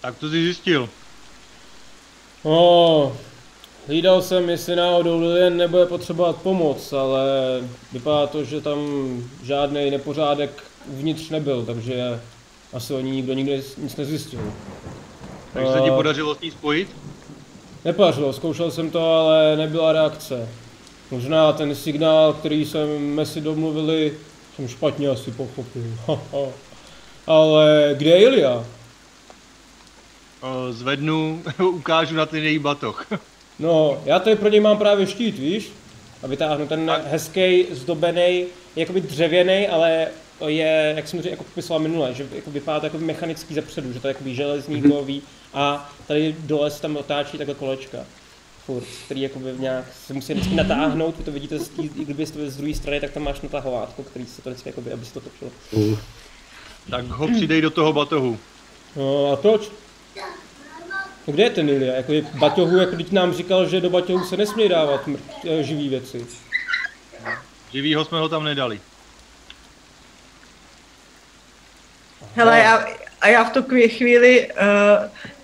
H: Tak to jsi zjistil.
D: No, hlídal jsem, jestli náhodou Lilian nebude potřebovat pomoc, ale vypadá to, že tam žádný nepořádek uvnitř nebyl, takže asi o ní nikdo nikdy nic nezjistil.
H: Takže se ti
D: A-
H: podařilo s ní spojit?
D: Nepodařilo, zkoušel jsem to, ale nebyla reakce. Možná ten signál, který jsme si domluvili, jsem špatně asi pochopil. ale kde je Ilia?
H: O, Zvednu, ukážu na ten její batoh.
D: No, já tady pro něj mám právě štít, víš? A vytáhnu ten hezký, zdobený, jakoby dřevěný, ale je, jak jsem to jako popisoval minule, že jako vypadá to jako mechanický zepředu, že to je jakoby železný,
B: Mhm.
D: kový a tady dole se tam otáčí takhle kolečka. Furt, který jakoby nějak se musí vždycky natáhnout, vy to vidíte z, tý, kdyby jste z druhé strany, tak tam máš natahovátko, který se to vždycky jakoby, aby se to točilo.
H: Tak ho přidej do toho batohu.
D: No a toč? No kde je ten Ilia? Jako je baťohu, jako teď nám říkal, že do baťohu se nesmí dávat mrt, eh, živý věci.
H: Živýho jsme ho tam nedali.
G: Hele, já, a já v tu chvíli uh,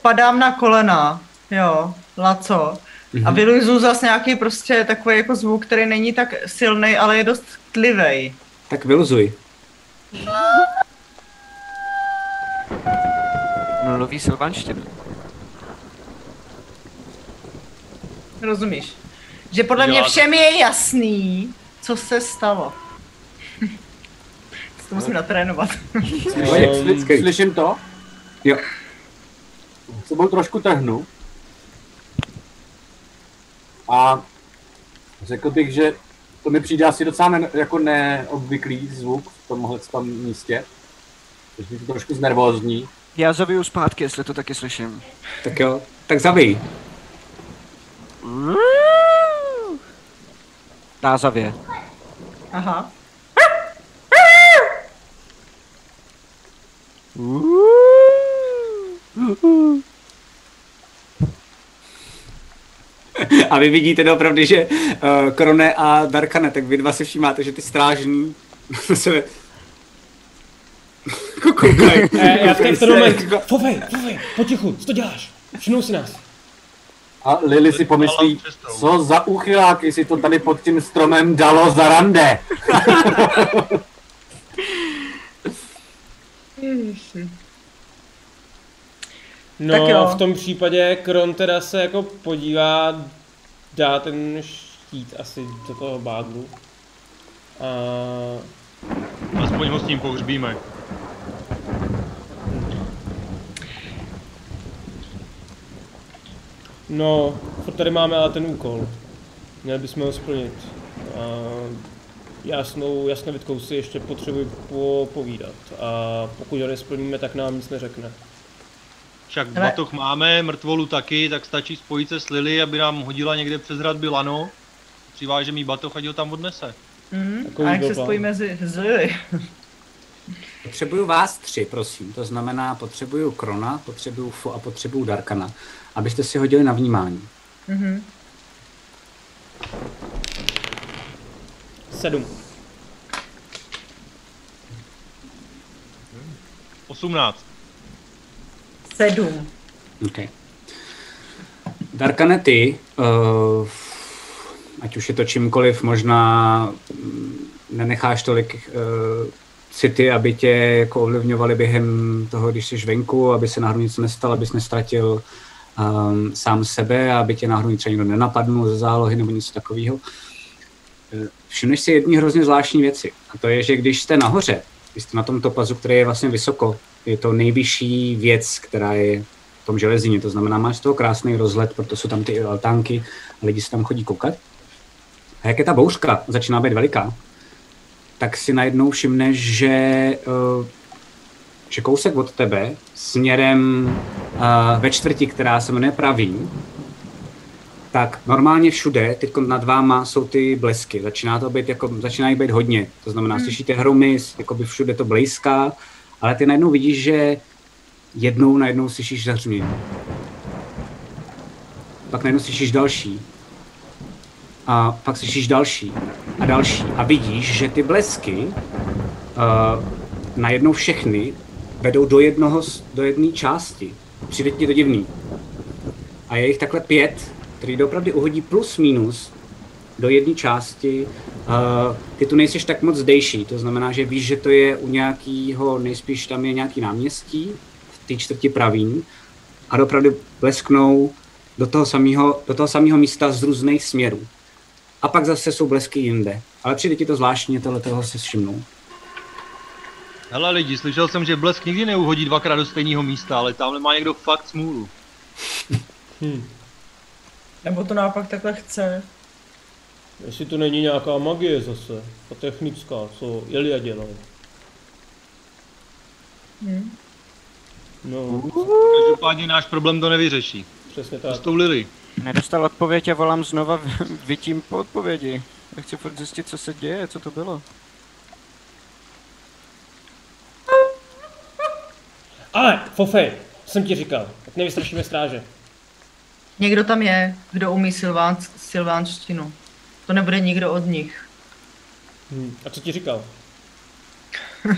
G: padám na kolena, jo, laco. A
B: Mhm.
G: vyluzu zase nějaký prostě takový jako zvuk, který není tak silný, ale je dost tlivej.
B: Tak vyluzuj.
C: Nulový silvanština.
G: Rozumíš? Že podle mě
H: Dělá-
G: všem je jasný, co se stalo. To musím natrénovat.
B: Sli-
F: Slyším to?
B: Jo.
F: Sebou trošku trhnu. A řekl bych, že to mi přijde asi docela ne, jako neobvyklý zvuk v tomhle tom místě. Takže mi to trošku znervózní.
C: Já zabiju zpátky, jestli to taky slyším.
B: Tak jo, tak zabij.
C: Tázavě.
G: Aha.
B: A vy vidíte opravdu, že uh, Krone a Darkane, tak vy dva si všímáte, že ty strážní sebe koukají.
D: Eh, já v ten,
B: Se-
D: moment, fovej, fovej, potichu, co to děláš? Všimnou si nás.
F: A Lily si pomyslí, co za uchyláky si to tady pod tím stromem dalo za rande.
D: No,
G: Tak jo.
D: v tom případě Kron teda se jako podívá, dá ten štít asi do toho báglu. A
H: Aspoň ho s tím pohřbíme.
D: No, tady máme ale ten úkol. Měli bychom ho splnit. A jasnou, jasnou vitkou si ještě potřebuji povídat. A pokud ho nesplníme, tak nám nic neřekne.
H: Však
G: Hele.
H: batoh máme, mrtvolu taky, tak stačí spojit se s Lily, aby nám hodila někde přes hradby lano. Přiváže mi batoh, ať ho tam odnese.
G: Mhm.
D: Takový
G: A jak se spojíme s, s Lily?
B: Potřebuju vás tři, prosím. To znamená, potřebuju Krona, potřebuju Fu a potřebuju Darkana, abyste si hodili na vnímání.
G: Mhm.
D: Sedm.
H: 18.
G: Sedm.
B: Okay. Darkane, ty, uh, ať už je to čímkoliv, možná mm, nenecháš tolik uh, city, aby tě jako ovlivňovali během toho, když jsi venku, aby se náhodou nic nestalo, abys nestratil um, sám sebe, aby tě náhodou třeba někdo nenapadnul ze zálohy nebo něco takového. Eh, Všimneš si jedné hrozně zvláštní věci. A to je, že když jste nahoře, Vy jste na tom topazu, který je vlastně vysoko. Je to nejvyšší věc, která je v tom železině. To znamená, máš z toho krásný rozhled, protože jsou tam ty altánky a lidi se tam chodí koukat. A jak je ta bouřka začíná být veliká, tak si najednou všimneš, že, eh, že kousek od tebe směrem eh, ve čtvrti, která se jmenuje Praví, tak normálně všude, teď nad váma jsou ty blesky. Začíná to být jako, začínají být hodně. To znamená, hmm. slyšíte hromy, jako by všude to blízká, ale ty najednou vidíš, že jednou najednou slyšíš zařmění. Pak najednou slyšíš další. A pak slyšíš další a další. A vidíš, že ty blesky uh, najednou všechny vedou do jednoho, do jedné části. Přijde ti to divný. A je jich takhle pět který doopravdy uhodí plus minus do jedné části. Uh, ty tu nejsiš tak moc zdejší, to znamená, že víš, že to je u nějakého, nejspíš tam je nějaký náměstí, v té čtvrti pravín, a doopravdy blesknou do toho samého, do toho samého místa z různých směrů. A pak zase jsou blesky jinde. Ale přijde ti to zvláštně, tohle toho si všimnou.
H: Hele lidi, slyšel jsem, že blesk nikdy neuhodí dvakrát do stejného místa, ale tamhle má někdo fakt smůlu.
G: hmm. Nebo to naopak takhle chce.
D: Jestli to není nějaká magie zase, a technická, co Ilia dělal. Hmm.
H: No. Každopádně náš problém to nevyřeší.
D: Přesně tak.
H: S tou Lily.
C: Nedostal odpověď a volám znova vytím po odpovědi. Já chci furt zjistit, co se děje, co to bylo.
D: Ale, Fofej, jsem ti říkal, tak nevystrašíme stráže.
G: Někdo tam je, kdo umí silván, silvánštinu. To nebude nikdo od nich.
D: Hmm. A co ti říkal?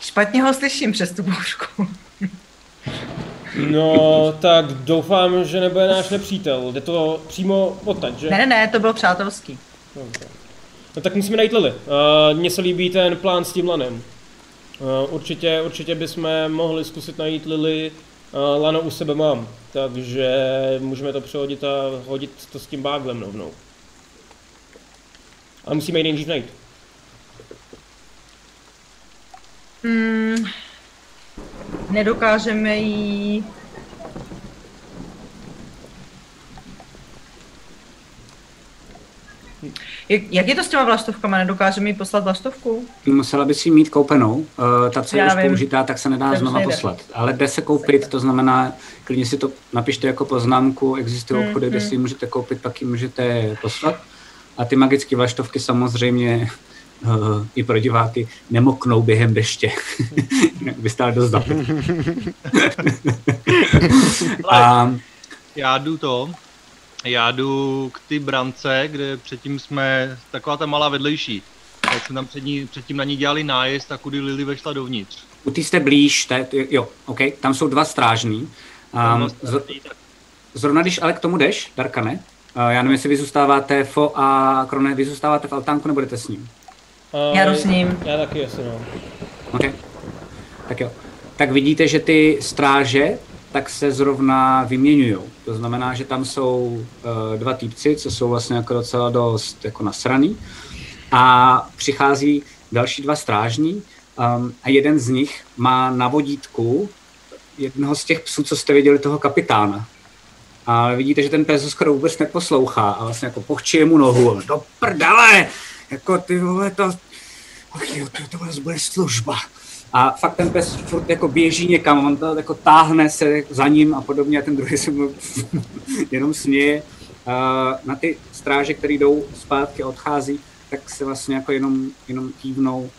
G: Špatně ho slyším přes tu bouřku.
D: no, tak doufám, že nebude náš nepřítel. Jde to přímo odtaď, že?
G: Ne, ne, ne, to byl přátelský.
D: Dobře. No tak musíme najít Lily. Uh, mně se líbí ten plán s tím lanem. Uh, určitě, určitě bychom mohli zkusit najít Lily lano u sebe mám, takže můžeme to přehodit a hodit to s tím báglem rovnou. Ale musíme ji nejdřív najít.
G: Hmm, nedokážeme jí jak je to s těma vlaštovkama? Nedokáže mi poslat vlaštovku?
B: Musela by si mít koupenou. Uh, ta, co je už použitá, tak se nedá znova nejde. poslat. Ale jde se koupit, to znamená, klidně si to napište jako poznámku, existují hmm, obchody, hmm. kde si ji můžete koupit, pak ji můžete poslat. A ty magické vlaštovky samozřejmě uh, i pro diváky nemoknou během deště. by stále dost
H: a, Já jdu to, já jdu k ty brance, kde předtím jsme, taková ta malá vedlejší. Jak jsme tam před ní, předtím na ní dělali nájezd a kudy Lily vešla dovnitř.
B: U ty jste blíž, te, jo, OK, tam jsou dva strážní. Um, z, zrovna když ale k tomu jdeš, Darkane, uh, já nevím, jestli vy zůstáváte Fo a Krone, vy zůstáváte v altánku, nebo jdete s ním?
G: Uh, já jdu s ním.
D: Já taky asi, no.
B: OK, tak jo. Tak vidíte, že ty stráže tak se zrovna vyměňují. To znamená, že tam jsou uh, dva týpci, co jsou vlastně jako docela dost jako nasraný a přichází další dva strážní um, a jeden z nich má na vodítku jednoho z těch psů, co jste viděli, toho kapitána. A vidíte, že ten pes skoro vůbec neposlouchá a vlastně jako pochčí mu nohu. Do prdele! Jako ty vole, to... Ach jo, to, to bude služba. A fakt ten pes furt jako běží někam, on to jako táhne se za ním a podobně a ten druhý se mu jenom směje. Na ty stráže, které jdou zpátky, odchází, tak se vlastně jako jenom, jenom kývnou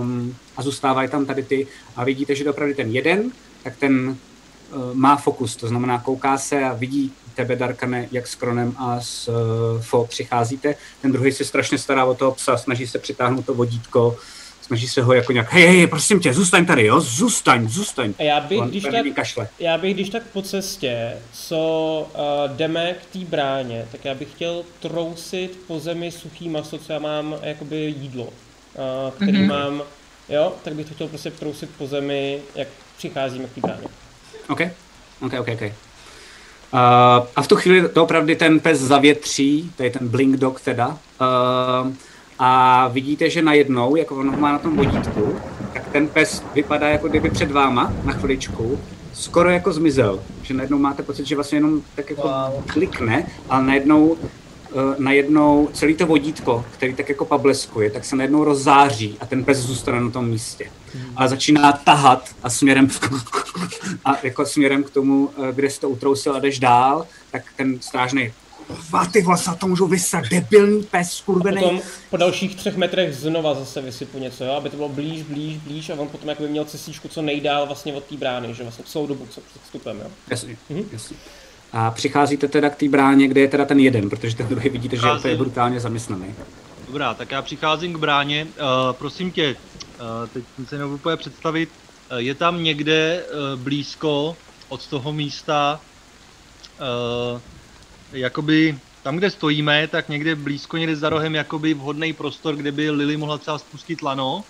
B: um, a zůstávají tam tady ty a vidíte, že opravdu ten jeden, tak ten uh, má fokus, to znamená kouká se a vidí tebe, Darkane, jak s Kronem a s uh, Fo přicházíte. Ten druhý se strašně stará o toho psa, snaží se přitáhnout to vodítko, snaží se ho jako nějak, hej, hej, prosím tě, zůstaň tady, jo, zůstaň, zůstaň.
D: A já bych, On, když tak, kašle. já bych, když tak po cestě, co uh, jdeme k té bráně, tak já bych chtěl trousit po zemi suchý maso, co já mám, jakoby jídlo, uh, který mm-hmm. mám, jo, tak bych to chtěl prostě trousit po zemi, jak přicházíme k té bráně.
B: OK, OK, OK, OK. Uh, a v tu chvíli to opravdu ten pes zavětří, to je ten blink dog teda, uh, a vidíte, že najednou, jako ono má na tom vodítku, tak ten pes vypadá jako kdyby před váma na chviličku, skoro jako zmizel. Že najednou máte pocit, že vlastně jenom tak jako wow. klikne, ale najednou eh, najednou celý to vodítko, který tak jako pableskuje, tak se najednou rozzáří a ten pes zůstane na tom místě. A začíná tahat a směrem a jako směrem k tomu, eh, kde jsi to utrousil a jdeš dál, tak ten strážný Dva ty vlasa, to můžu vysat, debilní pes, skurvený.
D: Potom po dalších třech metrech znova zase vysypu něco, jo? aby to bylo blíž, blíž, blíž a on potom jako by měl cestičku co nejdál vlastně od té brány, že vlastně celou dobu, co před vstupem. Jo?
B: Jasně, mhm. jasně. A přicházíte teda k té bráně, kde je teda ten jeden, protože ten druhý vidíte, Přicházím. že je brutálně zaměstnaný.
H: Dobrá, tak já přicházím k bráně. Uh, prosím tě, uh, teď se jenom úplně představit, uh, je tam někde uh, blízko od toho místa uh, jakoby tam, kde stojíme, tak někde blízko, někde za rohem, jakoby vhodný prostor, kde by Lily mohla třeba spustit lano.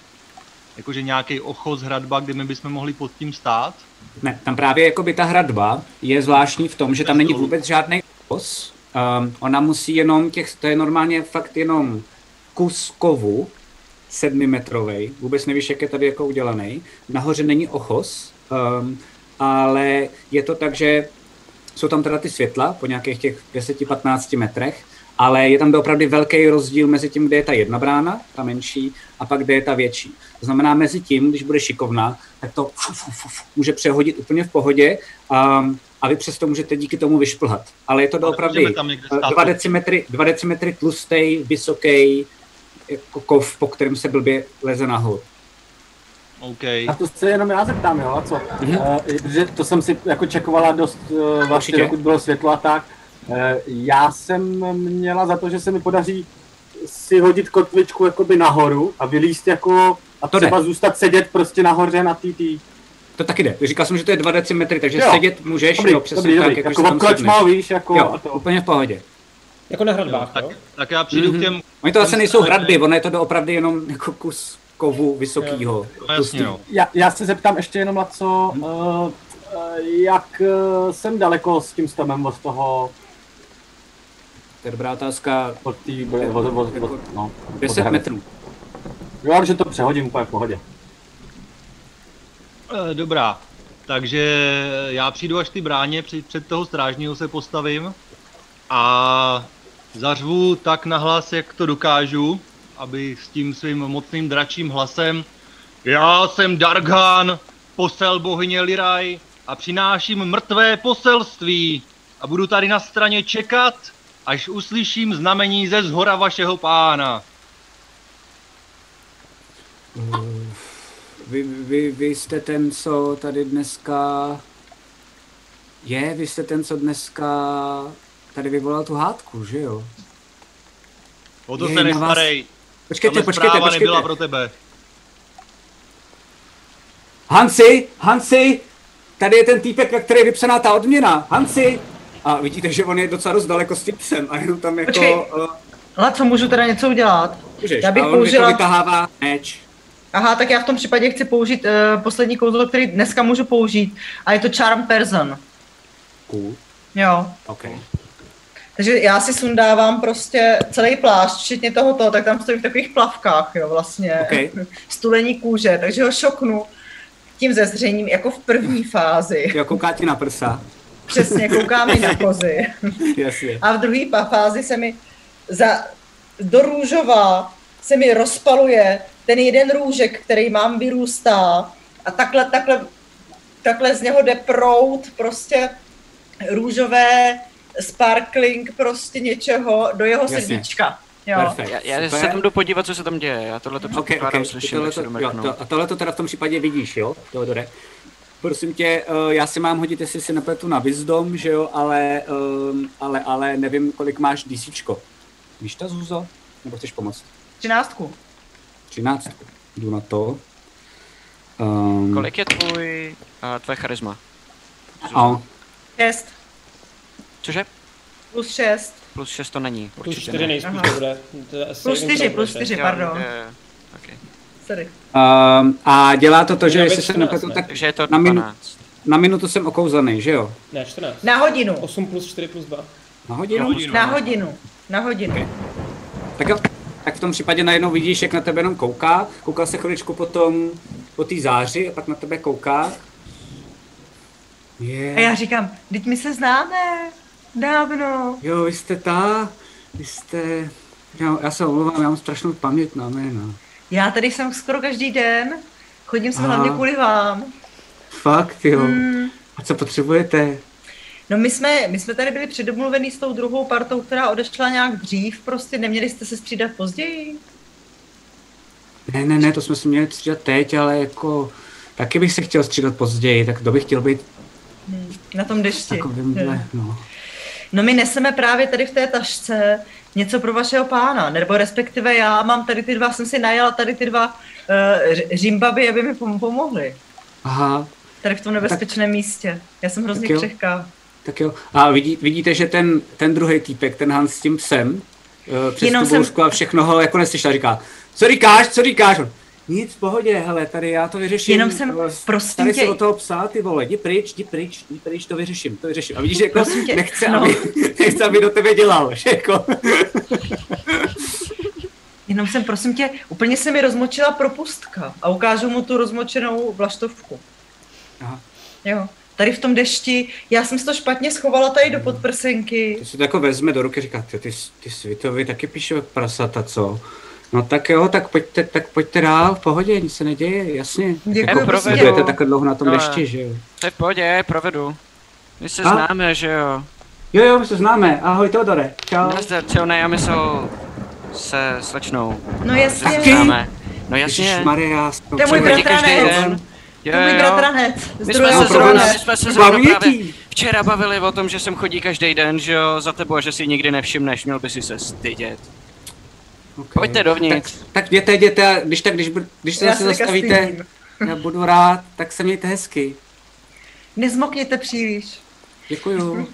H: Jakože nějaký ochos, hradba, kde my bychom mohli pod tím stát.
B: Ne, tam právě jakoby ta hradba je zvláštní v tom, že tam není vůbec žádný ochos. Um, ona musí jenom těch, to je normálně fakt jenom kus kovu, sedmimetrový, vůbec nevíš, jak je tady jako udělaný. Nahoře není ochos, um, ale je to tak, že jsou tam teda ty světla po nějakých těch 10-15 metrech, ale je tam opravdu velký rozdíl mezi tím, kde je ta jedna brána, ta menší, a pak kde je ta větší. To znamená, mezi tím, když bude šikovná, tak to může přehodit úplně v pohodě a, a vy přesto můžete díky tomu vyšplhat. Ale je to doopravdy 2 decimetry, 2 decimetry tlustý, vysoký jako kov, po kterém se blbě leze nahoru.
H: Okay.
F: A to se jenom já zeptám, jo, a co? Mm-hmm. Uh, protože to jsem si jako čekovala dost, uh, vlastně, dokud bylo světlo a tak. Uh, já jsem měla za to, že se mi podaří si hodit kotvičku jakoby nahoru a vylíst jako a to třeba jde. zůstat sedět prostě nahoře na TT.
B: To taky jde. Říkal jsem, že to je 2 decimetry, takže jo. sedět můžeš, dobrý, jo, přesně
F: dobrý, tak, dobrý. jako, jako obkloč mal, víš, jako...
B: Jo, to. úplně v pohodě.
D: Jako na hradbách, jo?
H: Tak, tak já přijdu mm-hmm. k těm...
B: Oni to asi nejsou hradby, ono je to opravdu jenom jako kus kovu vysokýho.
H: Jasně, no.
F: já, já se zeptám ještě jenom na co, hmm. uh, jak uh, jsem daleko s tím stomem od toho
B: to je dobrá otázka.
F: Od tý, od, od, od, od, no,
B: 10 metrů.
F: Jo, že to přehodím úplně v pohodě.
H: Dobrá, takže já přijdu až ty bráně, před, před toho strážního se postavím a zařvu tak nahlas, jak to dokážu aby s tím svým mocným dračím hlasem Já jsem Darghan, posel bohyně Liraj a přináším mrtvé poselství a budu tady na straně čekat, až uslyším znamení ze zhora vašeho pána.
B: Vy, vy, vy jste ten, co tady dneska... Je, vy jste ten, co dneska tady vyvolal tu hádku, že jo?
H: O to se nestarej.
B: Počkejte, Tahle počkejte, počkejte.
H: nebyla pro tebe.
B: Hansi, Hansi, tady je ten týpek, na který je vypsaná ta odměna. Hansi! A vidíte, že on je docela dost daleko s tím psem a jenom tam jako... Počkej. Uh,
G: ale co, můžu teda něco udělat?
B: Můžeš, já bych a on použila... vytahává meč.
G: Aha, tak já v tom případě chci použít uh, poslední kouzlo, který dneska můžu použít. A je to Charm Person.
B: Cool.
G: Jo.
B: Okay.
G: Takže já si sundávám prostě celý plášť, včetně tohoto, tak tam stojím v takových plavkách, jo, vlastně.
B: Okay.
G: Stulení kůže, takže ho šoknu tím zezřením jako v první fázi.
B: Jo, kouká ti na prsa.
G: Přesně, kouká mi na kozy.
B: Jasně.
G: A v druhé fázi se mi za, do růžova se mi rozpaluje ten jeden růžek, který mám vyrůstá a takhle, takhle, takhle z něho jde prout prostě růžové sparkling prostě něčeho do jeho Jasně. srdíčka. Jo.
C: Perfect. Já, já se tam jdu podívat, co se tam děje. Já tohle to okay, okay. slyším, tohle to, jo,
B: to, A tohle to teda v tom případě vidíš, jo, Teodore? Prosím tě, uh, já si mám hodit, jestli si nepletu na Wisdom, že jo, ale, um, ale, ale nevím, kolik máš DCčko. Víš to, Zuzo? Nebo chceš pomoct?
G: Třináctku.
B: Třináctku. Jdu na to.
C: Um, kolik je tvůj, uh, tvoje charisma?
B: A.
G: Šest.
C: Cože?
G: Plus 6.
C: Plus 6 to není.
D: Plus 4 ne. nejspíš to bude. To
G: asi plus 4, plus 4, pardon. Je,
C: okay.
G: Sorry.
B: Um, a dělá to to, že jestli se nepletu, tak
C: Takže je to
B: na, minu, na minutu jsem okouzlený, že jo?
D: Ne, 14.
G: Na hodinu.
D: 8 plus 4 plus 2.
B: Na hodinu?
G: Na hodinu. Na hodinu. Na hodinu. Okay.
B: Tak jo. tak v tom případě najednou vidíš, jak na tebe jenom kouká. Kouká se chviličku potom po té záři a pak na tebe kouká.
G: Je. A já říkám, teď my se známe. Dávno.
B: Jo, vy jste ta, vy jste... Já, já se omlouvám, já mám strašnou paměť na jména.
G: Já tady jsem skoro každý den. Chodím se hlavně kvůli vám.
B: Fakt, jo. Hmm. A co potřebujete?
G: No my jsme, my jsme tady byli předomluvení s tou druhou partou, která odešla nějak dřív, prostě neměli jste se střídat později?
B: Ne, ne, ne, to jsme si měli střídat teď, ale jako taky bych se chtěl střídat později, tak to bych chtěl být
G: hmm, na tom dešti.
B: Takovýmhle, hmm. no.
G: No my neseme právě tady v té tašce něco pro vašeho pána, nebo respektive já mám tady ty dva, jsem si najala tady ty dva uh, římbaby, aby mi pomohli.
B: Aha.
G: Tady v tom nebezpečném tak, místě. Já jsem hrozně křehká.
B: Tak jo. A vidí, vidíte, že ten, ten druhý týpek, ten Hans s tím psem, uh, přes Jenom tu jsem... a všechno ho jako neslyšel, říká, co říkáš, co říkáš? Nic, v pohodě, hele, tady já to vyřeším.
G: Jenom jsem, prosím
B: tady
G: tě...
B: si o toho psát, ty vole, jdi pryč, jdi pryč, jdi pryč, to vyřeším, to vyřeším. A vidíš, že jako tě, nechce, no. aby, nechce, aby do tebe dělal, že jako...
G: Jenom jsem, prosím tě, úplně se mi rozmočila propustka a ukážu mu tu rozmočenou vlaštovku.
B: Aha.
G: Jo tady v tom dešti, já jsem si to špatně schovala tady do podprsenky.
B: To si to jako vezme do ruky a říká, ty, ty Svitovi taky píšou prasata, co? No tak jo, tak pojďte, tak pojďte dál, v pohodě, nic se neděje, jasně.
G: Děkuji, jako
B: provedu. takhle dlouho na tom no, dešti, že jo?
C: To je v pohodě, provedu. My se a? známe, že jo?
B: Jo, jo, my se známe. Ahoj, Teodore. Čau.
C: Nazdar, čau, ne, já myslel se slečnou.
G: No jasně.
C: Známe. No jasně.
B: Ježišmarja,
G: to je můj bratranec. Jo, to můj bratranec.
C: My jsme se zrovna, my jsme se zrovna právě včera bavili o tom, že sem chodí každý den, že jo, za tebou a že si nikdy nevšimneš, měl by si se stydět. Okay. Pojďte dovnitř.
B: Tak, tak jděte, jděte, když tak, když, když se zase zastavíte, já budu rád, tak se mějte hezky.
G: Nezmokněte příliš.
B: Děkuju.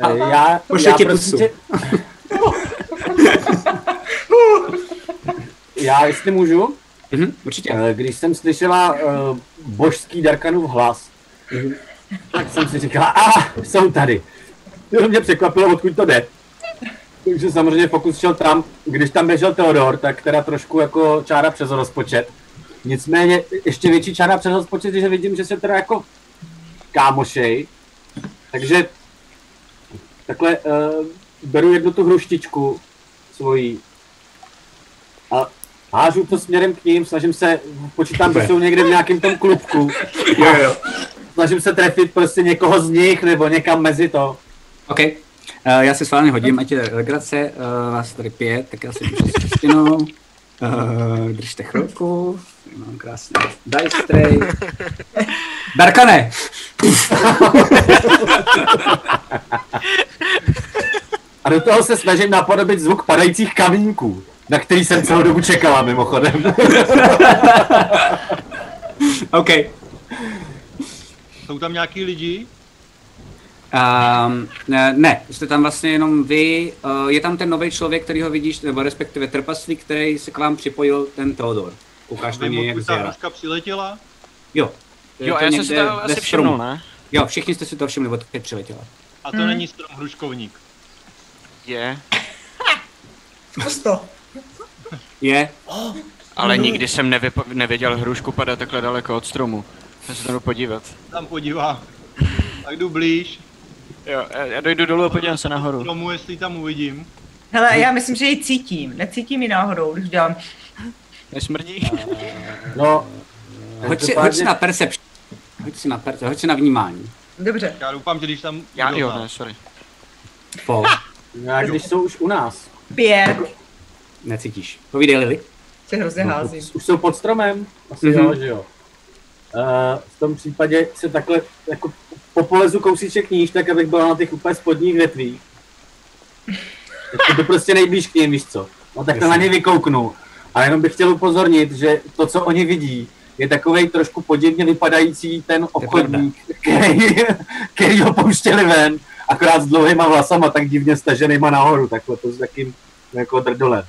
F: A, já, já
B: tě pusu. Tě...
F: já, jestli můžu,
B: mm-hmm, určitě.
F: Eh, když jsem slyšela uh, božský Darkanův hlas, mm-hmm. tak jsem si říkala, a jsou tady. To mě překvapilo, odkud to jde. Takže samozřejmě fokus šel tam, když tam běžel Theodor, tak teda trošku jako čára přes rozpočet. Nicméně ještě větší čára přes rozpočet, že vidím, že se teda jako kámošej. Takže takhle uh, beru jednu tu hruštičku svojí a hážu to směrem k ním, snažím se, počítám, že jsou někde v nějakém tom klubku.
B: jo, jo.
F: Snažím se trefit prostě někoho z nich nebo někam mezi to.
B: OK. Uh, já se s vámi hodím, ať je legrace, uh, vás tady pět, tak já si přes češtinou. Uh, držte chvilku, mám krásný dice tray. Darkane!
F: A do toho se snažím napodobit zvuk padajících kamínků, na který jsem celou dobu čekala mimochodem.
B: OK.
H: Jsou tam nějaký lidi?
B: Um, ne, jste tam vlastně jenom vy, uh, je tam ten nový člověk, který ho vidíš, nebo respektive trpaslík, který se k vám připojil, ten Theodor. Ukáž na něj, jak
H: ta přiletěla?
B: Jo.
C: Jo, a já jsem si to asi všiml, ne?
B: Jo, všichni jste si to všimli, od teď přiletěla.
H: A to hmm. není strom hruškovník.
C: Je.
G: Zkus to.
B: Je.
C: Ale nikdy jsem nevypo- nevěděl hrušku padat takhle daleko od stromu. Já se to podívat.
H: Tam podívá. Tak jdu blíž.
C: Jo, já dojdu dolů a podívám se nahoru.
H: Tomu, jestli tam uvidím.
G: Hele, já myslím, že ji cítím. Necítím ji náhodou, když dělám.
C: Nesmrdí?
F: No,
B: hoď si, hoď si na perception. Hoď si na perception, hoď si na vnímání.
G: Dobře.
H: Já doufám, že když tam...
C: Já jo, ne, sorry.
B: Po.
F: No, a když jsou už u nás.
G: Pět.
B: Necítíš. Povídej Lily.
G: Se hrozně no, házím.
F: Už jsou pod stromem? Asi mm-hmm. jo, že jo. V tom případě se takhle jako popolezu kousíček níž, tak abych byl na těch úplně spodních větvích. Teď to prostě nejblíž k ním, víš co. No tak to na ně vykouknu. A jenom bych chtěl upozornit, že to, co oni vidí, je takový trošku podivně vypadající ten obchodník, který, který ho pouštěli ven, akorát s dlouhýma vlasama, tak divně staženýma nahoru, takhle to s takým jako drdolem.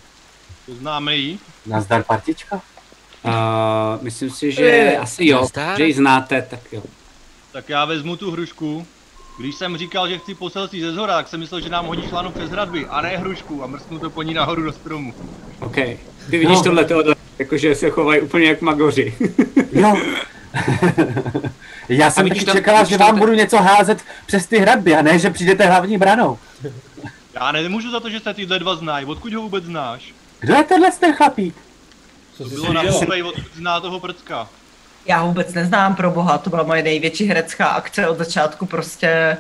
H: Známe jí?
F: Nazdar partička?
B: Uh, myslím si, že je, asi jo, Nazdar? že ji znáte, tak jo.
H: Tak já vezmu tu hrušku Když jsem říkal, že chci poselství ze zhora, tak jsem myslel, že nám hodí šlánu přes hradby a ne hrušku a mrsknu to po ní nahoru do stromu.
B: OK. Ty vidíš no. tohle tohle, jakože se chovají úplně jak magoři.
F: jo. Já jsem taky čekala, že vám budu něco házet přes ty hradby a ne, že přijdete hlavní branou.
H: Já nemůžu za to, že se tyhle dva znají. Odkud ho vůbec znáš?
F: Kdo je tenhle ten chlapík?
H: Co to bylo na poprvé, odkud zná toho prcka.
G: Já vůbec neznám pro boha, to byla moje největší herecká akce od začátku prostě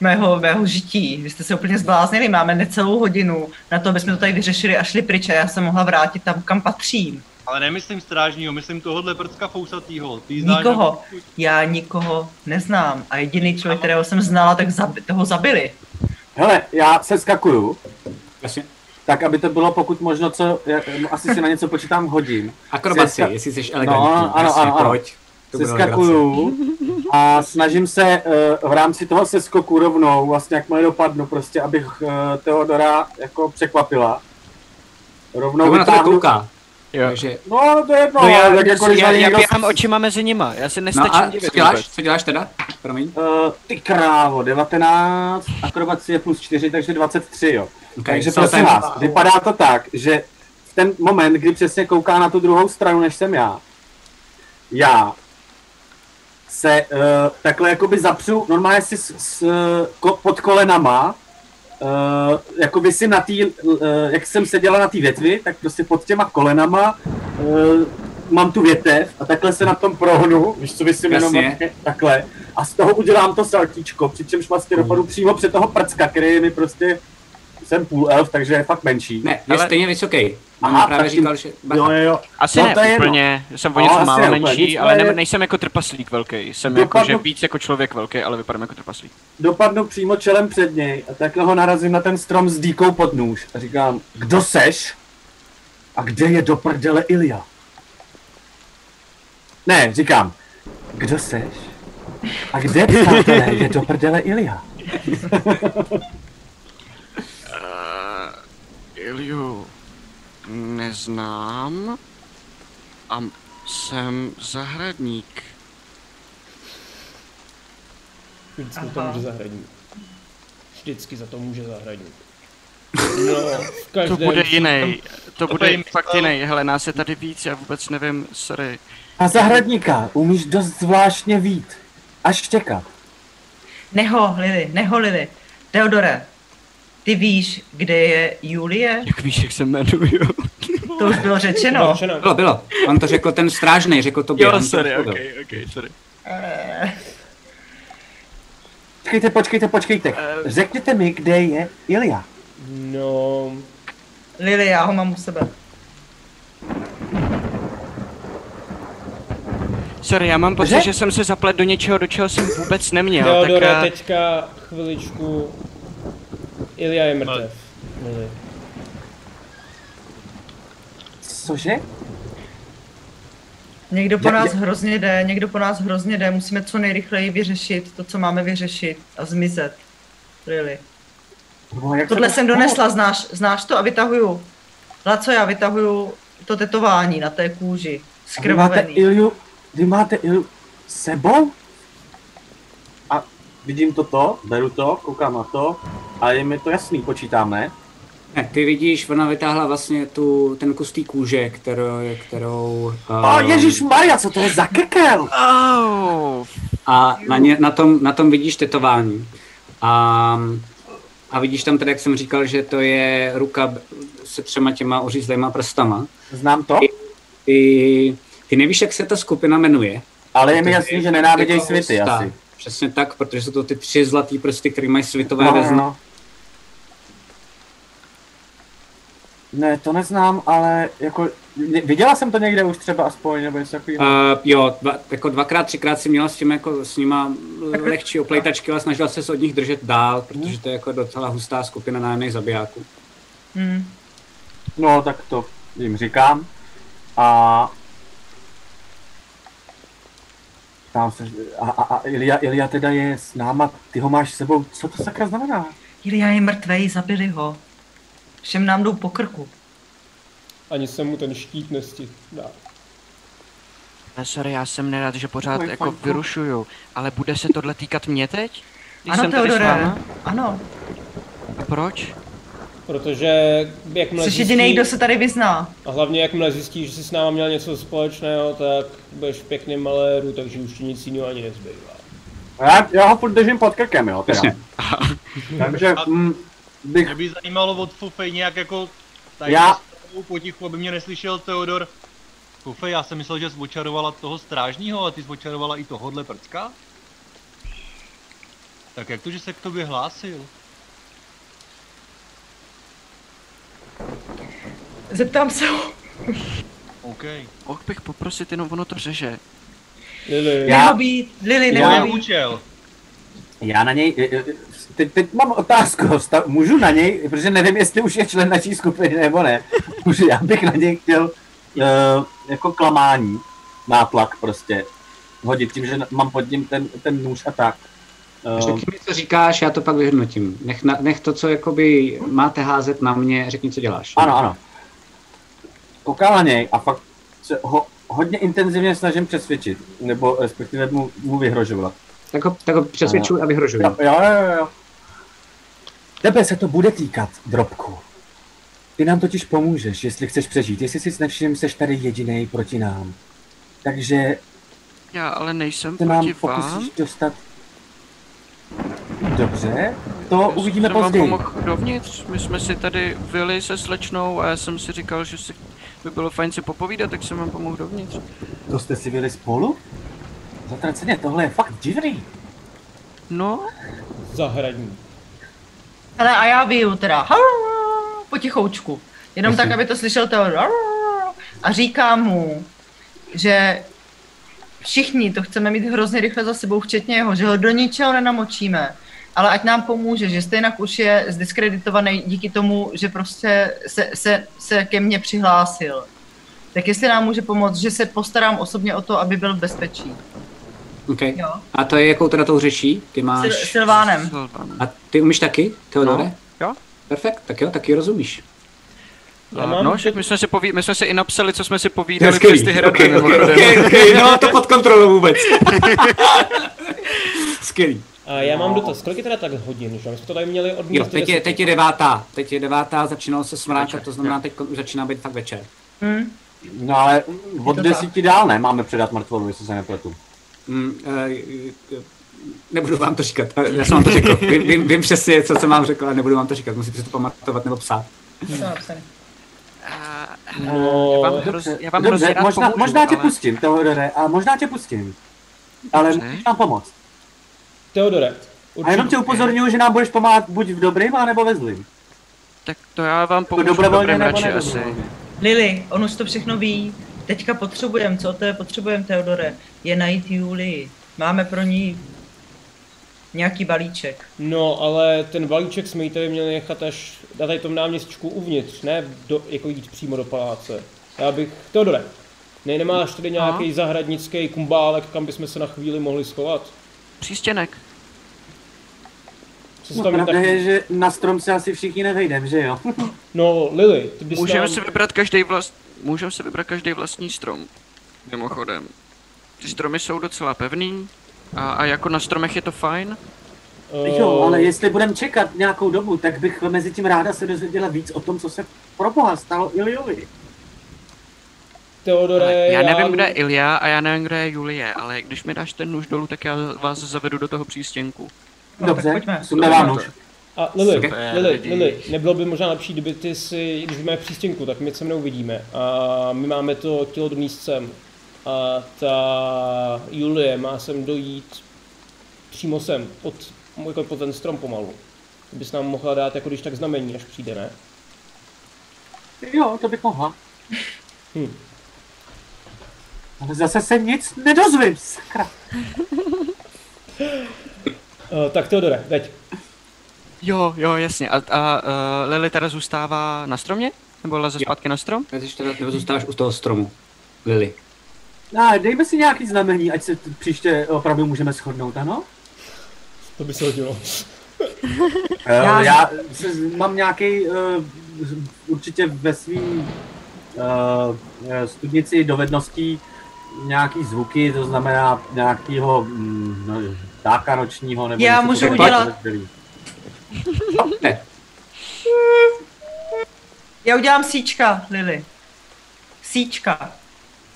G: mého, mého žití. Vy jste se úplně zbláznili, máme necelou hodinu na to, aby jsme to tady vyřešili a šli pryč a já se mohla vrátit tam, kam patřím.
H: Ale nemyslím strážního, myslím tohohle prcka fousatýho. Ty znáš
G: nikoho. Nebo... Já nikoho neznám a jediný člověk, kterého jsem znala, tak zabi- toho zabili.
F: Hele, já se skakuju. Jasně. Tak, aby to bylo pokud možno, co, já, asi si na něco počítám hodin.
B: Akrobaci, ska... jestli jsi elegantní. No,
F: ano, ano, ano. Pojď. Seskakuju a snažím se uh, v rámci toho seskoku rovnou, vlastně jakmile dopadnu, prostě, abych uh, Teodora jako překvapila.
B: Rovnou vytáhnu... na to kouká.
F: Jo. Takže... No, to je jedno, no, já, tak jako,
C: já, já běhám očima mezi nima, já si nestačím no a
B: divit. Co děláš, co děláš teda? Promiň. Uh,
F: ty krávo, 19, akrobacie plus 4, takže 23, jo. Okay, takže prosím vás, vypadá to tak, že v ten moment, kdy přesně kouká na tu druhou stranu, než jsem já, já se uh, takhle jakoby zapřu, normálně si s, s, ko, pod kolenama, uh, jakoby si na tý, uh, jak jsem seděla na té větvi, tak prostě pod těma kolenama uh, mám tu větev a takhle se na tom prohnu, víš co si jenom takhle a z toho udělám to saltíčko, přičemž vlastně mm. dopadnu přímo před toho prcka, který je mi prostě jsem půl elf, takže je fakt menší.
B: Ne, je ale... stejně vysoký. Aha, právě říkal, že...
F: Jo, jo, jo.
C: Asi no, ne to je úplně, no. jsem o něco no, málo ne, menší, úplně, ale ne, nejsem jako trpaslík velký. Jsem dopadnu, jako, že víc jako člověk velký, ale vypadám jako trpaslík.
F: Dopadnu přímo čelem před něj a takhle ho narazím na ten strom s dýkou pod nůž a říkám, kdo seš? A kde je do prdele Ilia? Ne, říkám, kdo seš? A kde, přátelé, je do prdele Ilia?
C: Iliu neznám a jsem zahradník.
D: Vždycky Aha. to může zahradník. Vždycky za to může zahradník. No,
C: to bude jiný. To bude fakt jiný. Hele, nás je tady víc, já vůbec nevím, sorry.
F: A zahradníka umíš dost zvláštně vít. Až štěkat.
G: Neho, Lily, neho, Lily. Teodore, ty víš, kde je Julie?
C: Jak víš, jak se jmenuju?
G: To už bylo řečeno.
B: Bylo, bylo. On to řekl ten strážný, řekl to
C: Jo, sorry, ok, ok, sorry. Uh...
F: Počkejte, počkejte, počkejte. Uh... Řekněte mi, kde je Ilia.
D: No...
G: Lily, já ho mám u sebe.
C: Sorry, já mám pocit, že jsem se zaplet do něčeho, do čeho jsem vůbec neměl.
D: Teodore, tak, teďka chviličku Ilia je mrtev. Ale...
F: Cože?
G: Někdo po nás hrozně jde, někdo po nás hrozně jde, musíme co nejrychleji vyřešit to, co máme vyřešit a zmizet. Really. No, jak Tohle jsem donesla, znáš, znáš to a vytahuju. Laco, já vytahuju to tetování na té kůži.
F: Skrvavený. Vy máte Ilju, vy máte Ilju sebou? Vidím toto, beru to, koukám na to a je mi to jasný, počítáme.
B: Ne, ty vidíš, ona vytáhla vlastně tu, ten kus té kůže, kterou... kterou
F: um... oh, Ježíš Maria, co to je za kekel?
C: Oh.
B: A na, ně, na, tom, na tom vidíš tetování. A, a vidíš tam tedy, jak jsem říkal, že to je ruka se třema těma ořízlejma prstama.
F: Znám to.
B: Ty, ty, ty nevíš, jak se ta skupina jmenuje.
F: Ale je mi jasný, že nenávidějí světy asi.
B: Přesně tak, protože jsou to ty tři zlatý prsty, které mají světové no, vezny. No.
F: Ne, to neznám, ale jako viděla jsem to někde už třeba aspoň, nebo něco takového?
B: Uh, jo, dva, jako dvakrát, třikrát si měla s tím jako s nima lehčí oplejtačky, ale snažila se od nich držet dál, protože to je jako docela hustá skupina nájemných zabijáků.
G: Hmm.
F: No, tak to jim říkám. A Ptám se, a, a, a Ilia, Ilia teda je s náma, ty ho máš s sebou, co to sakra znamená?
G: Ilia je mrtvej, zabili ho. Všem nám jdou po krku.
D: Ani se mu ten štít nestihl dá.
C: sorry, já jsem nerad, že pořád no, jako fajn, vyrušuju, ale bude se tohle týkat mě teď? Když
G: Ano,
C: jsem
G: Teodore. Ano.
C: A proč?
D: Protože jakmile
G: Jsi jediný, kdo se tady vyzná.
D: A hlavně jakmile zjistíš, že jsi s náma měl něco společného, tak budeš v maléru, takže už ti nic jiného ani nezbývá.
F: Já, já ho furt držím pod krkem, jo, teda.
B: Jasně.
F: Takže mm, bych...
H: Mě by zajímalo od Fufej nějak jako tady
F: Já-
H: já... potichu, aby mě neslyšel Teodor. Fufej, já jsem myslel, že jsi očarovala toho strážního, a ty jsi očarovala i tohohle prcka? Tak jak to, že se k tobě hlásil?
G: Zeptám se ho.
H: OK.
C: Mohl bych poprosit, jenom ono to řeže.
D: Lily,
F: Já-
G: Nemohl být, nemohl být.
H: účel.
F: Já na něj, e, e, teď, teď mám otázku, sta- můžu na něj, protože nevím, jestli už je člen naší skupiny nebo ne, můžu, já bych na něj chtěl uh, jako klamání, nátlak prostě, hodit tím, že mám pod ním ten, ten nůž a tak. Uh,
B: Řekni mi, co říkáš, já to pak vyhodnotím. Nech, na, nech to, co jakoby máte házet na mě, řekni, co děláš.
F: ano, ano. Koukám na něj a fakt se ho hodně intenzivně snažím přesvědčit, nebo respektive mu, mu vyhrožovat.
B: Tak ho, tak ho přesvědčuj a vyhrožuj.
F: Jo, jo, jo, jo. Tebe se to bude týkat, Drobku. Ty nám totiž pomůžeš, jestli chceš přežít. Jestli si nevšiml, seš tady jediný proti nám. Takže
C: Já ale nejsem
F: se nám
C: proti vám.
F: pokusíš dostat... Dobře, to uvidíme
C: jsem vám
F: později.
C: pomohl dovnitř, my jsme si tady vyli se slečnou a já jsem si říkal, že si by bylo fajn si popovídat, tak jsem vám pomohl dovnitř.
F: To jste si byli spolu? Zatraceně, tohle je fakt divný.
C: No,
D: zahradní.
G: Hele, a já vyju teda. Potichoučku. Jenom tak, aby to slyšel Teodor. A říkám mu, že všichni to chceme mít hrozně rychle za sebou, včetně jeho, že ho do ničeho nenamočíme. Ale ať nám pomůže, že stejně už je zdiskreditovaný díky tomu, že prostě se, se, se ke mně přihlásil. Tak jestli nám může pomoct, že se postarám osobně o to, aby byl v bezpečí.
B: Okay.
G: Jo.
B: A to je jakou teda tou řečí? Ty
G: Sil,
B: máš...
G: Silvánem.
C: Silvan.
B: A ty umíš taky, Teodore?
C: No, jo.
B: Perfekt, tak jo, taky rozumíš.
D: Já mám
C: no, my jsme, si poví, my jsme si i napsali, co jsme si povídali
B: Skvělý,
C: přes ty hry.
B: okay, okay, okay, okay, no to pod kontrolou vůbec. Skvělý.
D: A já mám dotaz, kolik je teda tak hodin, že? My jsme to tady měli od
B: Jo, teď je,
D: 10.
B: teď je devátá, teď je devátá, začínalo se smráčat, to znamená, teď už začíná být fakt večer.
G: Hm?
F: No ale od desíti dál ne, máme předat mrtvolu, jestli se nepletu.
B: Mm, uh, nebudu vám to říkat, já jsem vám to řekl. Vím, vím, vím přesně, co jsem vám řekl, ale nebudu vám to říkat, musíte si to pamatovat nebo psát.
D: No,
C: já vám, hroz, já vám
F: Dobře, možná,
C: pomůžu,
F: možná tě
C: ale...
F: pustím, Teodore, a možná tě pustím. Ale můžeš nám pomoct.
D: Teodore,
F: A jenom tě
D: určitě.
F: upozorňuji, že nám budeš pomáhat buď v dobrým, anebo ve zlým.
C: Tak to já vám pomůžu v
F: dobrovolně
C: dobrém
F: nebo
C: radši asi.
G: Lili, on už to všechno ví. Teďka potřebujeme, co to je potřebujeme, Teodore, je najít Julii. Máme pro ní nějaký balíček.
D: No, ale ten balíček jsme jí tady měli nechat až na tady tom náměstčku uvnitř, ne do, jako jít přímo do paláce. Já bych, Teodore, ne, nemáš tady nějaký zahradnický kumbálek, kam bychom se na chvíli mohli schovat?
C: Přístěnek.
F: No, pravda
D: tak...
F: je, že na strom se asi všichni nevejdem, že jo?
D: No, Lily, ty bys
C: Můžeme
D: nám...
C: si vybrat každý vlast... Můžeme si vybrat každý vlastní strom. Mimochodem. Ty stromy jsou docela pevný. A, a jako na stromech je to fajn.
D: eh,
F: Jo, ale jestli budeme čekat nějakou dobu, tak bych mezi tím ráda se dozvěděla víc o tom, co se pro boha stalo Iliovi.
D: Teodore,
C: Ale já nevím, kde je Ilja a já nevím, kde je Julie, ale když mi dáš ten nůž dolů, tak já vás zavedu do toho přístěnku.
G: No,
F: Dobře,
G: tak pojďme.
F: sunde vám nůž.
D: A Lily,
C: Super,
D: Lily,
C: lidi.
D: Nebylo by možná lepší, kdyby ty si, když v přístěnku, tak my se mnou vidíme. A my máme to tělo donést sem. A ta Julie má sem dojít přímo sem, pod, jako pod ten strom pomalu. Ty bys nám mohla dát jako když tak znamení, až přijde, ne?
F: Jo, to bych mohla.
D: Hm.
F: Ale zase se nic nedozvím, sakra.
D: Uh, tak Teodore, veď.
C: Jo, jo, jasně. A, a uh, Lily teda zůstává na stromě? Nebo leze
B: Jo.
C: zpátky na strom?
B: Ty teda nebo zůstáváš u toho stromu, Lily.
F: No, dejme si nějaký znamení, ať se t- příště opravdu můžeme shodnout, ano?
D: To by se hodilo.
F: Já,
G: Já-
F: já se, mám nějaký uh, určitě ve svým uh, studnici dovedností nějaký zvuky, to znamená nějakýho, mm, no, ptáka nočního, nebo
G: Já můžu udělat-
B: Ne,
G: Já udělám síčka, Lily. Síčka.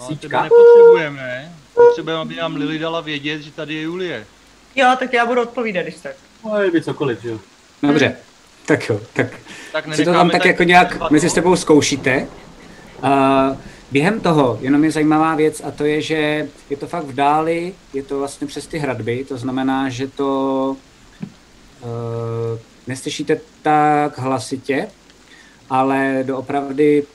H: No, tebe nepotřebujeme, ne? Potřebujeme, aby nám Lily dala vědět, že tady je Julie.
G: Jo, tak já budu odpovídat, když tak.
F: No, je by cokoliv, že jo.
B: dobře. Tak jo, tak
H: Tak
B: si to tam tak jako nějak mezi sebou zkoušíte. Uh, během toho jenom je zajímavá věc a to je, že je to fakt v dáli, je to vlastně přes ty hradby, to znamená, že to uh, neslyšíte tak hlasitě, ale doopravdy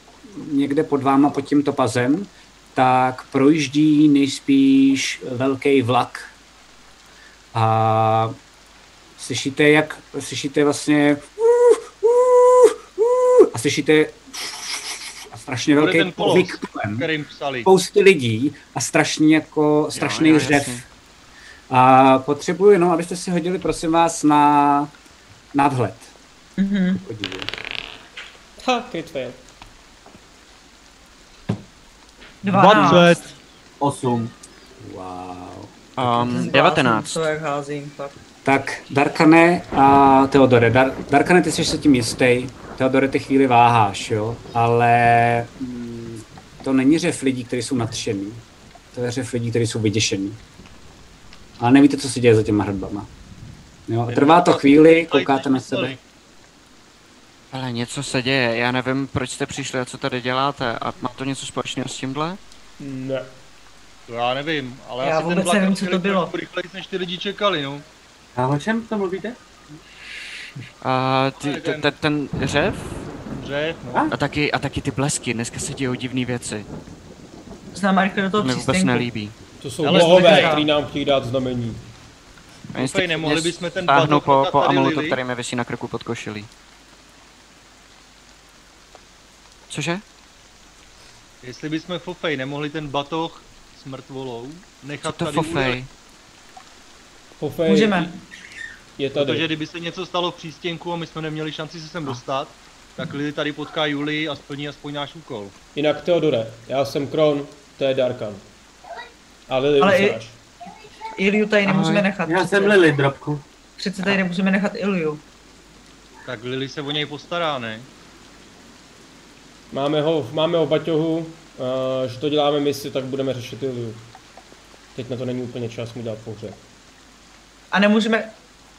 B: někde pod váma, pod tím topazem, tak projíždí nejspíš velký vlak. A slyšíte, jak slyšíte vlastně a slyšíte strašně velký
H: ten kterým psali.
B: Spousty lidí a strašný jako strašný
C: jo,
B: řev. A potřebuji jenom, abyste si hodili, prosím vás, na nadhled.
G: Mhm.
D: Ha, crit fail.
G: 12.
F: 8.
B: Wow.
C: Um, 19.
G: To jak házím, fakt.
B: Tak Darkane a Teodore. Dar- Darkane, ty jsi se tím jistý. Teodore, ty chvíli váháš, jo? Ale mm, to není řev lidí, kteří jsou nadšený. To je řev lidí, kteří jsou vyděšený. Ale nevíte, co se děje za těma hradbama. Jo? Trvá to chvíli, koukáte na sebe.
C: Ale něco se děje, já nevím, proč jste přišli a co tady děláte. A má to něco společného s tímhle?
D: Ne.
H: To já nevím, ale
G: Já
H: asi
G: vůbec
H: ten vlak
G: nevím, co to bylo.
H: trošku rychleji, než ty lidi čekali, no.
F: A o čem to mluvíte?
C: A ty,
H: ten-
C: ten, ten řev?
H: Dobře, no.
C: A taky, a taky ty blesky, dneska se dějou divné věci.
G: Znám rychle do
C: To
G: toho
C: mi vůbec nelíbí.
D: To jsou
H: Ale
D: bohové, který nám chtějí dát znamení.
C: A jestli
H: nemohli bychom ten
C: po, po amuletu, který mi vysí na krku pod košilí. Cože?
H: Jestli bychom Fofej nemohli ten batoh s mrtvolou
C: Co
H: nechat
C: to
H: tady
C: fofej?
D: Hofej
G: Můžeme.
D: Je tady.
H: Protože kdyby se něco stalo v přístěnku a my jsme neměli šanci se sem dostat, tak Lily tady potká Julii a splní aspoň náš úkol.
D: Jinak Theodore, já jsem Kron, to je Darkan. A Lily
G: Ale i-. Iliu tady nemůžeme
C: Ahoj.
G: nechat.
F: Já jsem Lily, drobku.
G: Přece tady nemůžeme nechat Iliu.
H: Tak Lily se o něj postará, ne?
D: Máme ho, máme ho v baťohu, a že to děláme misi, tak budeme řešit Iliu. Teď na to není úplně čas mu dát pohřeb.
G: A nemůžeme,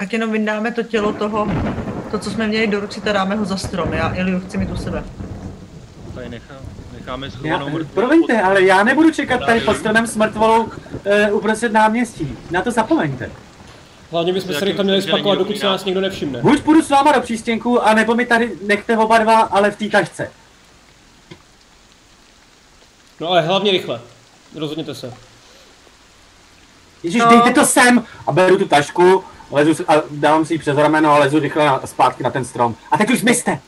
G: tak jenom vyndáme to tělo toho, to, co jsme měli doručit a dáme ho za strom. Já Iliu chci mít u sebe.
H: Tady nechá, necháme
F: Já,
H: schovanou
F: promiňte,
H: pod-
F: ale já nebudu čekat tady pod stronem s mrtvolou uh, uprostřed náměstí. Na to zapomeňte.
D: Hlavně bychom se rychle měli spakovat, dokud se nás nikdo nevšimne.
F: Buď půjdu s váma do přístěnku, anebo mi tady nechte oba dva, ale v té tašce.
D: No ale hlavně rychle. Rozhodněte se.
F: Ježíš,
G: No.
F: dejte to sem! A beru tu tašku, lezu si, a dávám si ji přes rameno a lezu rychle na, zpátky na ten strom. A teď už zmizte!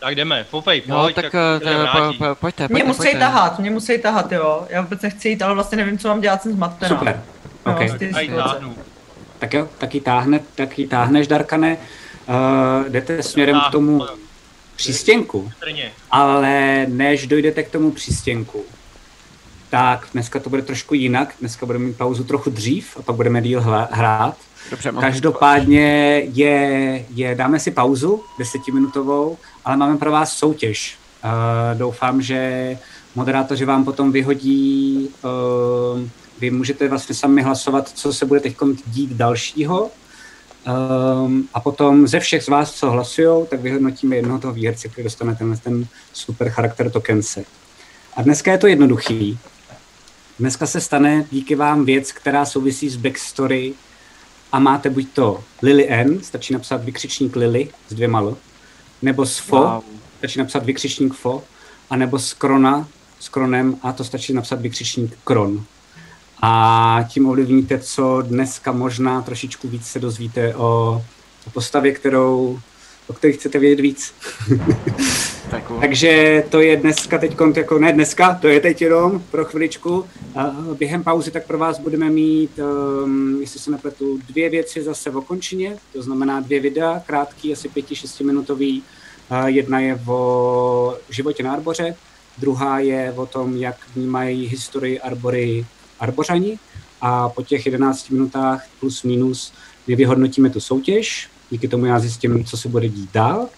H: Tak jdeme, Fofej,
C: No,
H: pojď,
C: tak,
H: tak
C: eh,
H: vrátí.
C: po, po, pojďte,
G: Mě musí
C: pojďte.
G: tahat, mě musí tahat, jo. Já vůbec nechci jít, ale vlastně nevím, co mám dělat, jsem zmatená.
B: Super.
G: No,
B: OK.
G: z té
H: A ji
G: situace.
H: táhnu.
B: Tak jo, tak ji, táhne, tak ji táhneš, Darkane. Uh, jdete směrem k tomu přístěnku, ale než dojdete k tomu přístěnku, tak dneska to bude trošku jinak. Dneska budeme mít pauzu trochu dřív a pak budeme díl hrát.
C: Dobře.
B: Každopádně je, je, dáme si pauzu, desetiminutovou, ale máme pro vás soutěž. Uh, doufám, že moderátoři vám potom vyhodí, uh, vy můžete vlastně sami hlasovat, co se bude teď dít dalšího. Um, a potom ze všech z vás, co hlasují, tak vyhodnotíme jednoho toho výherce, který dostane tenhle ten super charakter tokence. A dneska je to jednoduchý. Dneska se stane díky vám věc, která souvisí s backstory a máte buď to Lily N, stačí napsat vykřičník Lily s dvěma L, nebo s Fo,
C: Wow.
B: stačí napsat vykřičník Fo, a nebo s Krona, s Kronem a to stačí napsat vykřičník Kron. A tím ovlivníte, co dneska možná trošičku víc se dozvíte o, o postavě, kterou, o které chcete vědět víc.
C: Tak.
B: Takže to je dneska teď, jako ne dneska, to je teď jenom pro chviličku. A během pauzy tak pro vás budeme mít, um, jestli se nepletu, dvě věci zase v okončině, to znamená dvě videa, krátký, asi pěti, šestiminutový. A jedna je o životě na Arboře, druhá je o tom, jak vnímají historii Arbory Arbořani a po těch 11 minutách plus minus my vyhodnotíme tu soutěž, díky tomu já zjistím, co se bude dít dál,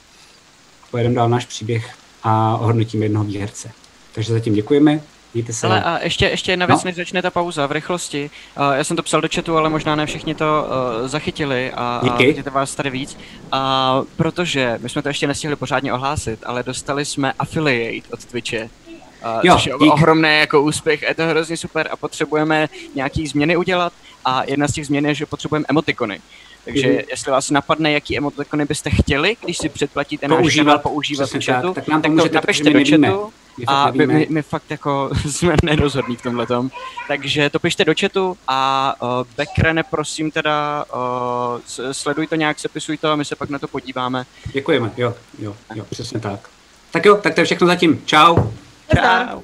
B: pojedeme dál náš příběh a ohodnotíme jednoho výherce. Takže zatím děkujeme, Mějte se.
C: Ale a ještě, ještě jedna věc, no? než začne ta pauza v rychlosti. Uh, já jsem to psal do chatu, ale možná ne všichni to uh, zachytili a, a vidíte vás tady víc. Uh, protože my jsme to ještě nestihli pořádně ohlásit, ale dostali jsme affiliate od Twitche. Uh, jo, což je dík. ohromný jako úspěch, je to hrozně super a potřebujeme nějaký změny udělat a jedna z těch změn je, že potřebujeme emotikony. Takže mm. jestli vás napadne, jaký emotikony byste chtěli, když si předplatíte náš kanál používat v chatu, tak, nám tak to napište do chatu a my, my, my fakt jako jsme nerozhodní v tomhle tom. Takže to pište do chatu a uh, Bekrene, prosím teda, uh, sleduj to nějak, sepisuj to a my se pak na to podíváme.
B: Děkujeme, jo, jo, jo, přesně tak. Tak jo, tak to je všechno zatím. Čau.
C: Čau.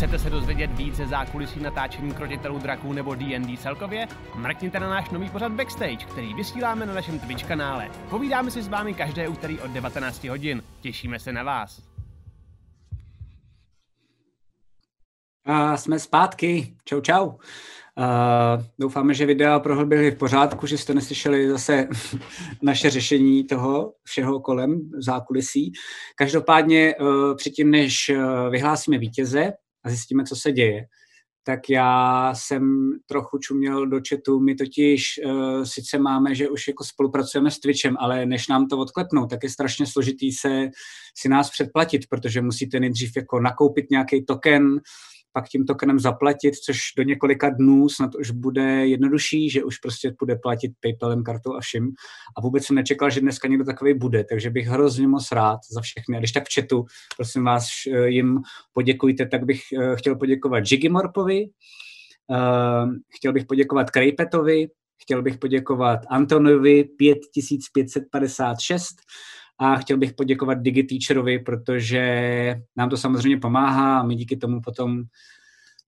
A: Chcete se dozvědět více zákulisí natáčení krotitelů draků nebo D&D celkově? Mrkněte na náš nový pořad Backstage, který vysíláme na našem Twitch kanále. Povídáme si s vámi každé úterý od 19 hodin. Těšíme se na vás.
B: A jsme zpátky. Čau, čau. Uh, doufáme, že videa pro byly v pořádku, že jste neslyšeli zase naše řešení toho všeho kolem zákulisí. Každopádně uh, předtím, než uh, vyhlásíme vítěze a zjistíme, co se děje, tak já jsem trochu čuměl do chatu. My totiž uh, sice máme, že už jako spolupracujeme s Twitchem, ale než nám to odklepnou, tak je strašně složitý se si nás předplatit, protože musíte nejdřív jako nakoupit nějaký token, pak tím tokenem zaplatit, což do několika dnů snad už bude jednodušší, že už prostě bude platit PayPalem, kartou a vším. A vůbec jsem nečekal, že dneska někdo takový bude, takže bych hrozně moc rád za všechny. A když tak v chatu, prosím vás, eh, jim poděkujte, tak bych eh, chtěl poděkovat Jigimorpovi, eh, chtěl bych poděkovat Krejpetovi, chtěl bych poděkovat Antonovi 5556, a chtěl bych poděkovat DigiTeacherovi, protože nám to samozřejmě pomáhá a my díky tomu potom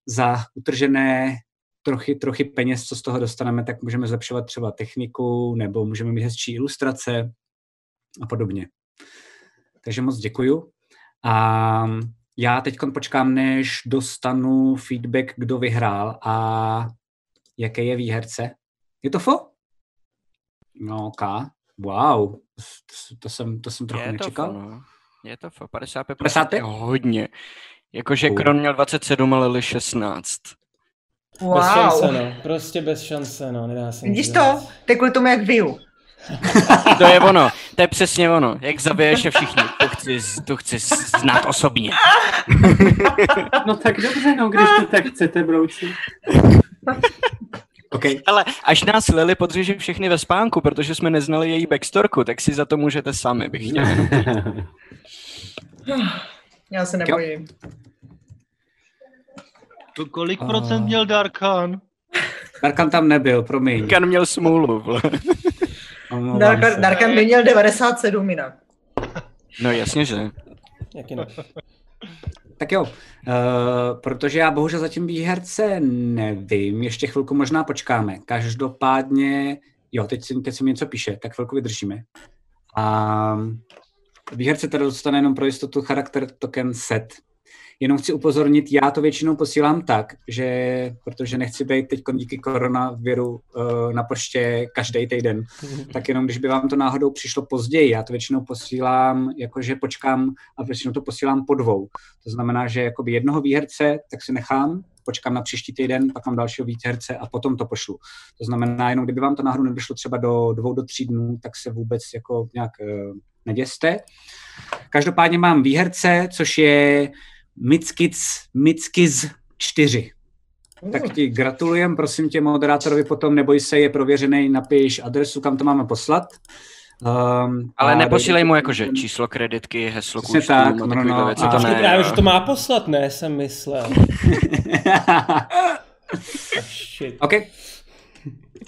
B: za utržené trochy, trochy peněz, co z toho dostaneme, tak můžeme zlepšovat třeba techniku nebo můžeme mít hezčí ilustrace a podobně. Takže moc děkuju. A já teď počkám, než dostanu feedback, kdo vyhrál a jaký je výherce. Je to fo? No, ok. Wow, to, to, jsem, to jsem trochu je nečekal. To, no.
C: Je to fo, 55, 55? je hodně. Jakože uh. Kron měl 27 ale Lily 16.
D: Wow. Bez šance, no. Prostě bez šance, no. Nedá se
G: Vidíš to? To je kvůli tomu, jak vyju.
C: to je ono, to je přesně ono. Jak zabiješ je všichni, to chci, to chci znát osobně.
F: no tak dobře, no, když to tak chcete, brouci.
C: Okay. Ale až nás Lily podřeže všechny ve spánku, protože jsme neznali její backstorku, tak si za to můžete sami, bych chtěl.
G: Já se nebojím.
H: To kolik uh... procent měl Darkan?
B: Darkan tam nebyl, promiň.
C: Darkan měl smůlu.
G: Darkan, Darkan by měl 97 jinak.
C: No jasně, že.
D: Jaký ne?
B: Tak jo, uh, protože já bohužel zatím výherce nevím, ještě chvilku možná počkáme. Každopádně, jo, teď teď si mi něco píše, tak chvilku vydržíme. A výherce teda dostane jenom pro jistotu charakter token set, Jenom chci upozornit, já to většinou posílám tak, že protože nechci být teď díky koronaviru uh, na poště každý týden, tak jenom když by vám to náhodou přišlo později, já to většinou posílám, jakože počkám a většinou to posílám po dvou. To znamená, že jakoby jednoho výherce, tak si nechám, počkám na příští týden, pak mám dalšího výherce a potom to pošlu. To znamená, jenom kdyby vám to náhodou nedošlo třeba do dvou, do tří dnů, tak se vůbec jako nějak uh, neděste. Každopádně mám výherce, což je Mitskiz, Mitskiz 4. Tak ti gratulujem, prosím tě, moderátorovi potom, neboj se, je prověřený, napiš adresu, kam to máme poslat.
C: Um, Ale neposílej mu jakože číslo kreditky, heslo
B: kůžku, tak, no, no, no,
D: věci, to ne. Právě, že to má poslat, ne, jsem myslel.
B: oh, OK.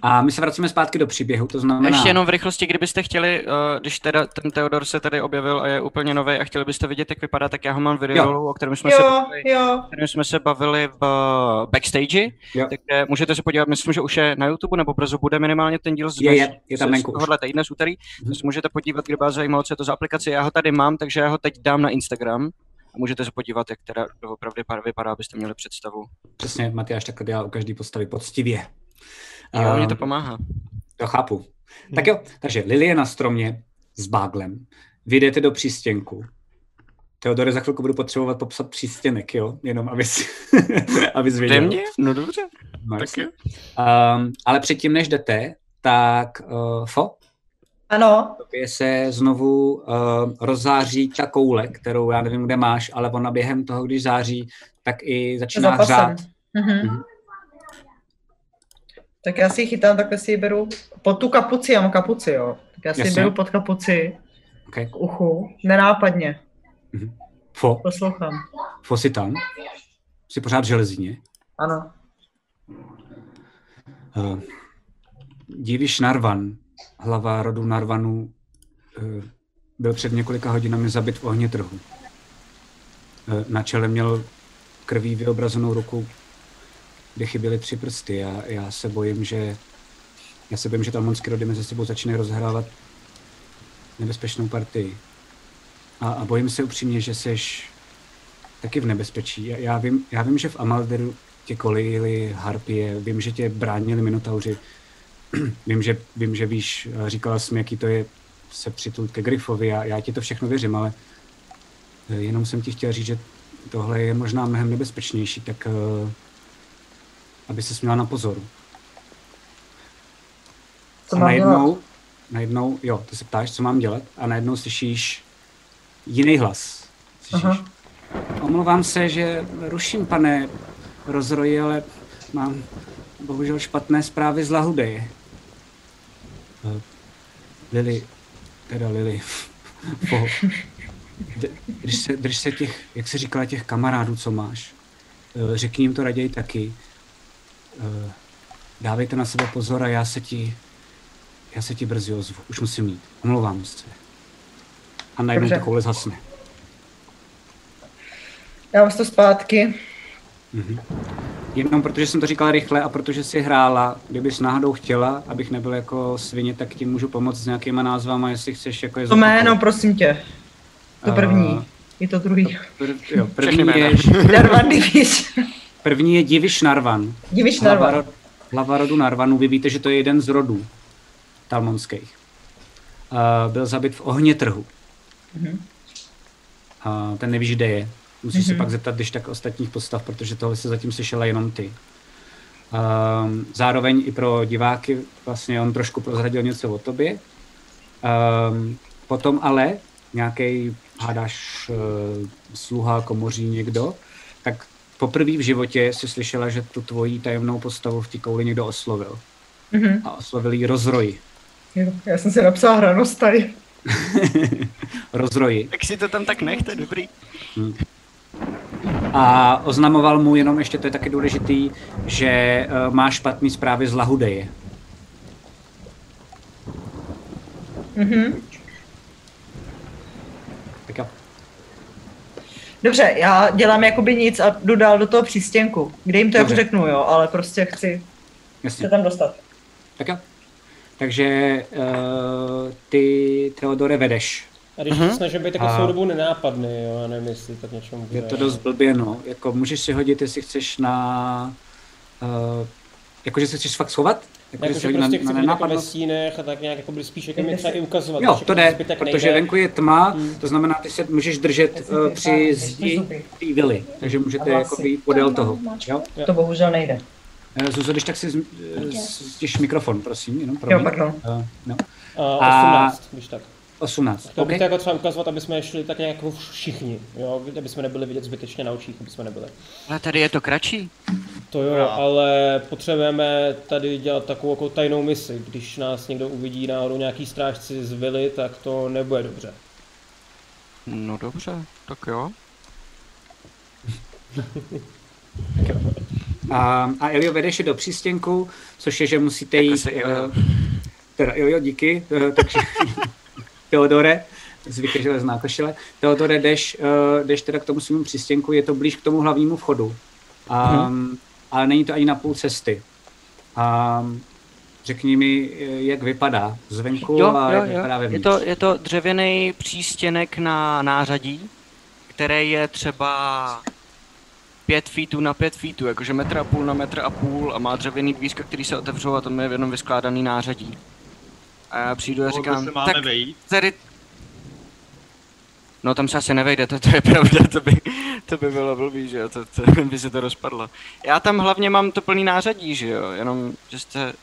B: A my se vracíme zpátky do příběhu, to znamená...
C: Ještě jenom v rychlosti, kdybyste chtěli, uh, když teda ten Theodor se tady objevil a je úplně nový a chtěli byste vidět, jak vypadá, tak já ho mám video, o kterém jsme,
G: jo,
C: se bavili,
G: jo.
C: kterém jsme se bavili v uh, backstage, jo. tak uh, můžete se podívat, myslím, že už je na YouTube, nebo brzo bude minimálně ten díl z,
B: je, je, je tam z, z
C: tohohle týdne z úterý, hmm. se můžete podívat, kdyby vás zajímalo, co je to za aplikace, já ho tady mám, takže já ho teď dám na Instagram, a můžete se podívat, jak teda opravdu vypadá, abyste měli představu.
B: Přesně, Matyáš takhle dělá u každé postavy poctivě.
C: Jo, uh, mě to pomáhá.
B: To chápu. Hmm. Tak jo, takže Lily je na stromě s báglem. Vy jdete do přístěnku. Teodore, za chvilku budu potřebovat popsat přístěnek, jo? Jenom abys, abys věděl.
C: mě? No dobře.
B: No, tak jo. Um, ale předtím, než jdete, tak uh, Fo?
G: Ano.
B: Tobě se znovu uh, rozzáří ta koule, kterou já nevím, kde máš, ale ona během toho, když září, tak i začíná Zapasem. hřát. Mm-hmm. Mm-hmm.
G: Tak já si ji chytám, takhle si ji beru pod tu kapuci, já mám kapuci, jo. Tak já si ji beru pod kapuci okay. k uchu, nenápadně.
B: Mm-hmm. Fo?
G: Poslouchám.
B: Fo si tam? Jsi pořád železině?
G: Ano.
B: Uh, Diviš Narvan, hlava rodu Narvanů, uh, byl před několika hodinami zabit v ohně trhu. Uh, na čele měl krví vyobrazenou ruku, kde chyběly tři prsty. Já, já se bojím, že já se bojím, že talmonský rody mezi sebou začínají rozhrávat nebezpečnou partii. A, a bojím se upřímně, že jsi taky v nebezpečí. Já, já, vím, já vím, že v Amalderu tě kolejili harpie, vím, že tě bránili minotauři, vím, že, vím, že víš, říkala jsi mi, jaký to je se přitult ke Grifovi, já, já ti to všechno věřím, ale eh, jenom jsem ti chtěl říct, že tohle je možná mnohem nebezpečnější, tak uh, aby se měla na pozoru.
G: Co a najednou,
B: najednou, jo, ty se ptáš, co mám dělat, a najednou slyšíš jiný hlas. Slyšíš? Aha. Omlouvám se, že ruším, pane rozroji, ale mám bohužel špatné zprávy z Lahudeje. Uh, Lily, teda Lily, po, drž se, drž se těch, jak se říkala, těch kamarádů, co máš. Uh, řekni jim to raději taky. Uh, dávejte na sebe pozor a já se ti, já se ti brzy ozvu. Už musím jít. Omlouvám se. A najednou takovou zhasne.
G: Já vás to zpátky.
B: Mm-hmm. Jenom protože jsem to říkala rychle a protože si hrála, kdybys náhodou chtěla, abych nebyl jako svině, tak ti můžu pomoct s nějakýma názvama, jestli chceš jako je
G: To jméno, prosím tě. To první. Uh, I to druhý.
B: To pr- jo, první je...
G: Narvan Diviš.
B: První je Diviš Narvan.
G: Diviš Narvan. Hlava,
B: hlava rodu Narvanu. Vy víte, že to je jeden z rodů talmonských. Uh, byl zabit v ohně trhu. Uh-huh. Uh, ten nevíš, kde je. Musíš mm-hmm. se mhm. pak zeptat, když tak ostatních postav, protože tohle se zatím slyšela jenom ty. Um, zároveň i pro diváky vlastně on trošku prozradil něco o tobě. Um, potom ale nějaký hádáš uh, sluha, komoří někdo, poprvé v životě si slyšela, že tu tvoji tajemnou postavu v té kouli někdo oslovil. Mm-hmm. A oslovil jí rozroji.
G: Jo, já jsem si napsala hranostaj.
B: rozroji.
C: Tak si to tam tak nechte, dobrý. Hmm
B: a oznamoval mu jenom, ještě to je taky důležitý, že uh, má špatný zprávy z Lahudeje.
G: Mhm.
B: Tak jo.
G: Dobře, já dělám jakoby nic a jdu dál do toho přístěnku, kde jim to jako řeknu, jo, ale prostě chci Jasně. se tam dostat.
B: Tak jo. Takže uh, ty Teodore vedeš
D: a když uh-huh. se snažím být takovou a... dobu nenápadný, jo, já nevím, jestli tak něčemu
B: bude. Je to dost blbě, no. Jako můžeš si hodit, jestli chceš na... Uh, jakože se chceš fakt schovat?
D: Jako, že prostě na, chci na být jako ve stínech a tak nějak jako spíš jako mi třeba i ukazovat.
B: Jo, to jde, protože nejde. venku je tma, hmm. to znamená, ty se můžeš držet uh, při zdi té vily, takže můžete jako být podél toho. Jo?
G: To bohužel nejde.
B: Uh, Zuzo, když tak si stiš mikrofon, prosím, jenom
G: pro Jo, pardon.
B: Uh, no.
D: uh, 18, když tak.
B: 18.
D: To okay. bych jako třeba ukazovat, aby jsme šli tak nějak jako všichni, jo? aby jsme nebyli vidět zbytečně na očích, aby jsme nebyli.
C: Ale tady je to kratší.
D: To jo, no. ale potřebujeme tady dělat takovou jako tajnou misi. Když nás někdo uvidí náhodou nějaký strážci z vily, tak to nebude dobře.
C: No dobře, tak jo.
B: a, a Elio vedeš do přístěnku, což je, že musíte jít... Se, uh, teda jo, jo, díky. Uh, takže Teodore, zvyky železná košile. Teodore, jdeš, uh, jdeš teda k tomu svému přístěnku, je to blíž k tomu hlavnímu vchodu. Um, hmm. Ale není to ani na půl cesty. Um, řekni mi, jak vypadá zvenku
C: jo,
B: a
C: jo,
B: jak
C: jo.
B: vypadá vevnitř.
C: Je to, je to dřevěný přístěnek na nářadí, který je třeba pět feetů na pět feetů, jakože metr a půl na metr a půl a má dřevěný dvířka, který se otevřou a tam je v jednom vyskládaný nářadí. A já přijdu a říkám, tak
H: vejít?
C: tady... No tam se asi nevejde, to, to je pravda, to by, to by bylo blbý, že jo, to, to by se to rozpadlo. Já tam hlavně mám to plný nářadí, že jo, jenom, že jste...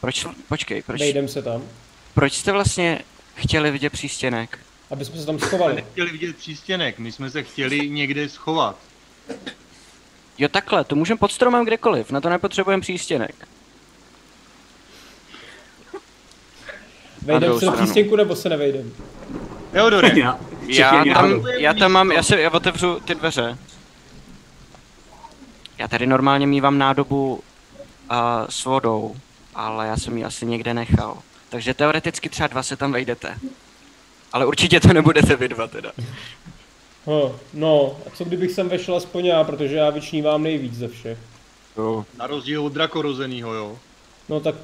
C: Proč, počkej, proč,
D: Vejdem se tam,
C: proč jste vlastně chtěli vidět přístěnek?
D: aby jsme se tam
H: jsme
D: schovali.
H: nechtěli vidět přístěnek, my jsme se chtěli někde schovat.
C: Jo takhle, to můžeme pod stromem kdekoliv, na to nepotřebujeme přístěnek.
D: Vejdem se do přístěnku nebo se nevejdem?
H: Teodore,
F: Já,
C: Já tam, já tam mám, já si já otevřu ty dveře. Já tady normálně mývám nádobu uh, s vodou, ale já jsem ji asi někde nechal. Takže teoreticky třeba dva se tam vejdete. Ale určitě to nebudete vy dva teda.
D: Huh, no, a co kdybych sem vešel aspoň já, protože já vyčnívám nejvíc ze všech.
C: Jo.
H: na rozdíl od drakorozenýho, jo.
D: No tak,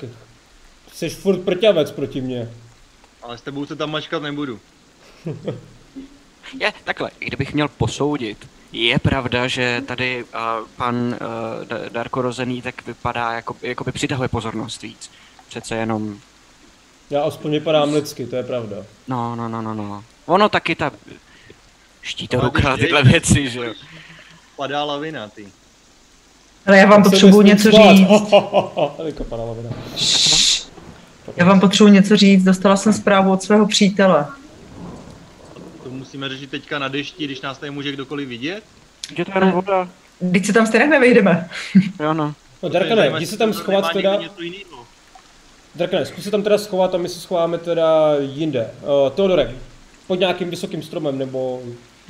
D: jsi furt prťavec proti mně.
H: Ale s tebou se tam mačkat nebudu.
C: Je, takhle, i kdybych měl posoudit, je pravda, že tady uh, pan uh, Darko Rozený tak vypadá, jako, jako by přitahuje pozornost víc. Přece jenom,
D: Já aspoň vypadám lidsky, to je pravda.
C: no, no, no, no, no. Ono taky ta štíto
H: Ale
C: ruka tyhle věci, že jo.
H: Padá lavina, ty.
G: Ale já vám potřebuji
D: nesmím
G: něco
D: spát.
G: říct.
D: Tady kopala lavina.
G: Já vám potřebuji něco říct. Dostala jsem zprávu od svého přítele.
H: Musíme řešit teďka na dešti, když nás tady může kdokoliv vidět.
C: Je to jenom voda.
G: Teď se tam stejně nevejdeme.
C: Jo no.
D: No Darkane, jdi se tam schovat teda. Darkane, zkus se tam teda schovat a my se schováme teda jinde. Uh, Teodore, pod nějakým vysokým stromem nebo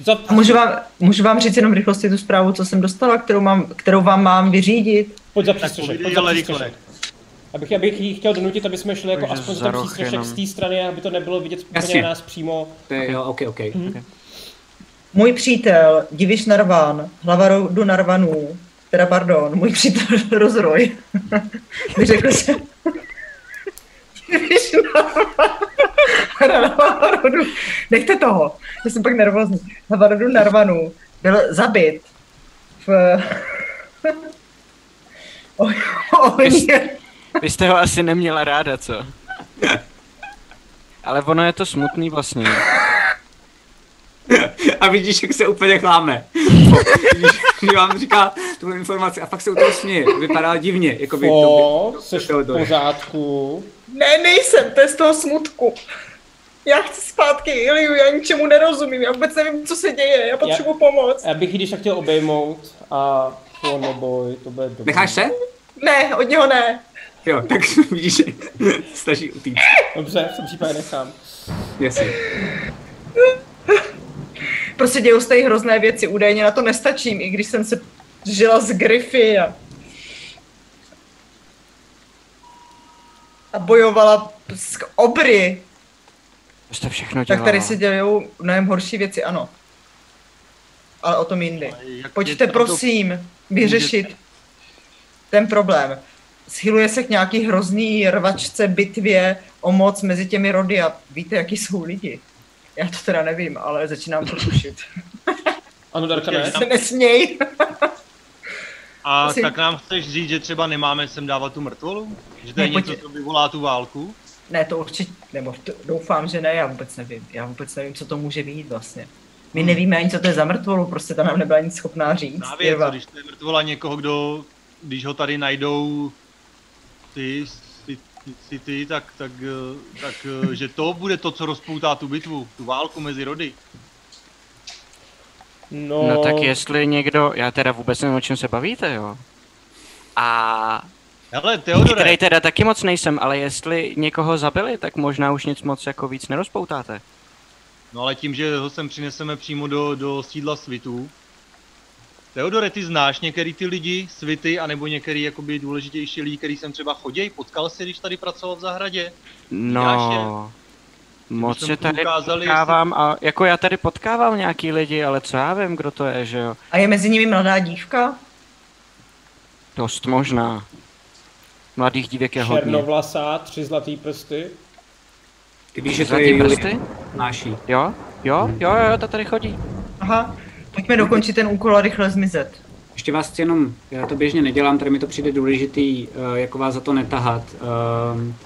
D: za...
G: A můžu vám, můžu vám říct jenom rychlosti tu zprávu, co jsem dostala, kterou, mám, kterou vám mám vyřídit?
D: Pojď za
H: povídej,
D: pojď za
H: ale
D: přístřešek. Abych, abych jí chtěl donutit, aby jsme šli jako
C: Takže
D: aspoň
C: roh
D: přístřešek
C: jenom.
D: z té strany, aby to nebylo vidět úplně nás přímo.
F: Je, jo, ok, ok.
G: Můj přítel, Diviš Narvan, hlava rodu Narvanů, teda pardon, můj přítel Rozroj, by řekl, že Diviš Narvan, hlava rodu, nechte toho, já jsem pak nervózní, hlava rodu Narvanů byl zabit v o, o,
C: Vy jste ho asi neměla ráda, co? Ale ono je to smutný vlastně.
F: A vidíš, jak se úplně chláme. Vidíš, že vám říká tu informaci a pak se u toho směje. Vypadá divně, jako by to
D: O,
F: by,
D: jsi v pořádku.
G: Ne, nejsem, to je z toho smutku. Já chci zpátky Iliu, já ničemu nerozumím, já vůbec nevím, co se děje, já potřebuji pomoc.
D: Já bych ji když tak chtěl obejmout a to neboj, to bude dobré.
F: Necháš se?
G: Ne, od něho ne.
F: Jo, tak vidíš, že stačí utíct.
D: Dobře, v tom případě nechám.
F: Jasně.
G: Prostě dějou se hrozné věci, údajně na to nestačím, i když jsem se žila z Griffy a... a bojovala s obry,
C: To jste všechno
G: tak
C: dělala.
G: tady se dějou mnohem horší věci, ano. Ale o tom jindy. Pojďte prosím vyřešit ten problém. Schyluje se k nějaký hrozný rvačce, bitvě o moc mezi těmi rody a víte, jaký jsou lidi. Já to teda nevím, ale začínám to tušit.
D: Ano, Darka, ne?
G: Se nesměj.
H: A
G: Asi-
H: tak nám chceš říct, že třeba nemáme sem dávat tu mrtvolu? Že to je
G: Ne, pojď-
H: něco, co vyvolá tu válku?
G: Ne, to určitě, nebo to, doufám, že ne, já vůbec nevím. Já vůbec nevím, co to může být vlastně. My nevíme ani, co to je za mrtvolu, prostě ta nám nebyla nic schopná říct.
H: Právě, když to je mrtvola někoho, kdo, když ho tady najdou ty, ty, ty, ty, ty tak, tak, eh, tak, eh, že to bude to, co rozpoutá tu bitvu, tu válku mezi rody.
D: No,
C: No tak jestli někdo, já teda vůbec nevím, o čem se bavíte, jo. A
H: Hele, Teodore,
C: který teda taky moc nejsem, ale jestli někoho zabili, tak možná už nic moc jako víc nerozpoutáte.
H: no ale tím, že ho sem přineseme přímo do, do sídla svitů, Teodore, ty znáš některý ty lidi, svity, anebo některý jakoby důležitější lidi, který sem třeba chodí? Potkal jsi, když tady pracoval v zahradě?
C: No, moc se tady
H: ukázali,
C: potkávám a jako já tady potkávám nějaký lidi, ale co já vím, kdo to je, že jo.
G: A je mezi nimi mladá dívka?
C: Dost možná. Mladých dívek je hodně.
D: černovlasá, tři zlatý prsty.
F: Ty víš, že to je
C: prsty?
F: Náší.
C: Jo? Jo, jo, jo, ta tady chodí.
G: Aha, pojďme dokončit ten úkol a rychle zmizet.
B: Ještě vás chci jenom, já to běžně nedělám, tady mi to přijde důležitý, uh, jako vás za to netahat. Um,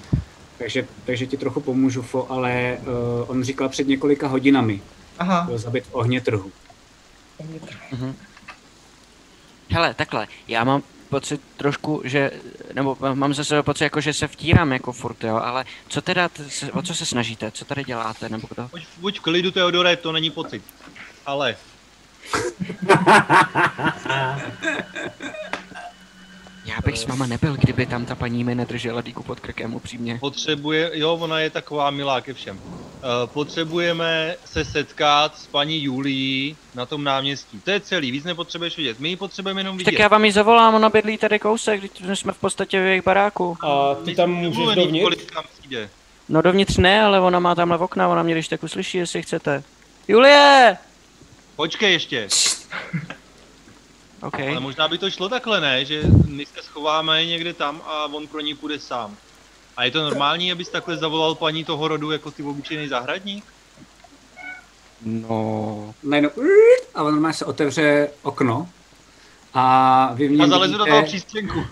B: takže, takže ti trochu pomůžu, Fo, ale uh, on říkal před několika hodinami.
G: Aha.
B: Byl zabit v ohně trhu.
C: Mhm. Hele, takhle, já mám pocit trošku, že, nebo mám ze sebe pocit, jako, že se vtírám jako furt, jo, ale co teda, o co se snažíte, co tady děláte, nebo kdo?
H: Buď, buď v klidu, Teodore, to není pocit. Ale
C: Já bych s váma nebyl, kdyby tam ta paní mi nedržela díku pod krkem, upřímně.
H: potřebuje, jo, ona je taková milá ke všem. Uh, potřebujeme se setkat s paní Julií na tom náměstí. To je celý, víc nepotřebuješ vidět. My ji potřebujeme jenom vidět.
C: Tak já vám ji zavolám, ona bydlí tady kousek, když jsme v podstatě v jejich baráku.
D: A ty tam můžeš dovnitř?
H: kolik tam přijde.
C: No dovnitř ne, ale ona má tamhle okna, ona mě když tak uslyší, jestli chcete. Julie!
H: Počkej ještě.
C: OK.
H: Ale možná by to šlo takhle, ne? Že my se schováme někde tam a on pro ní půjde sám. A je to normální, abys takhle zavolal paní toho rodu jako ty obyčejný zahradník?
C: No...
B: Najednou, a on normálně se otevře okno a vy
H: A zalezu do toho
B: vidíte,
H: přístěnku.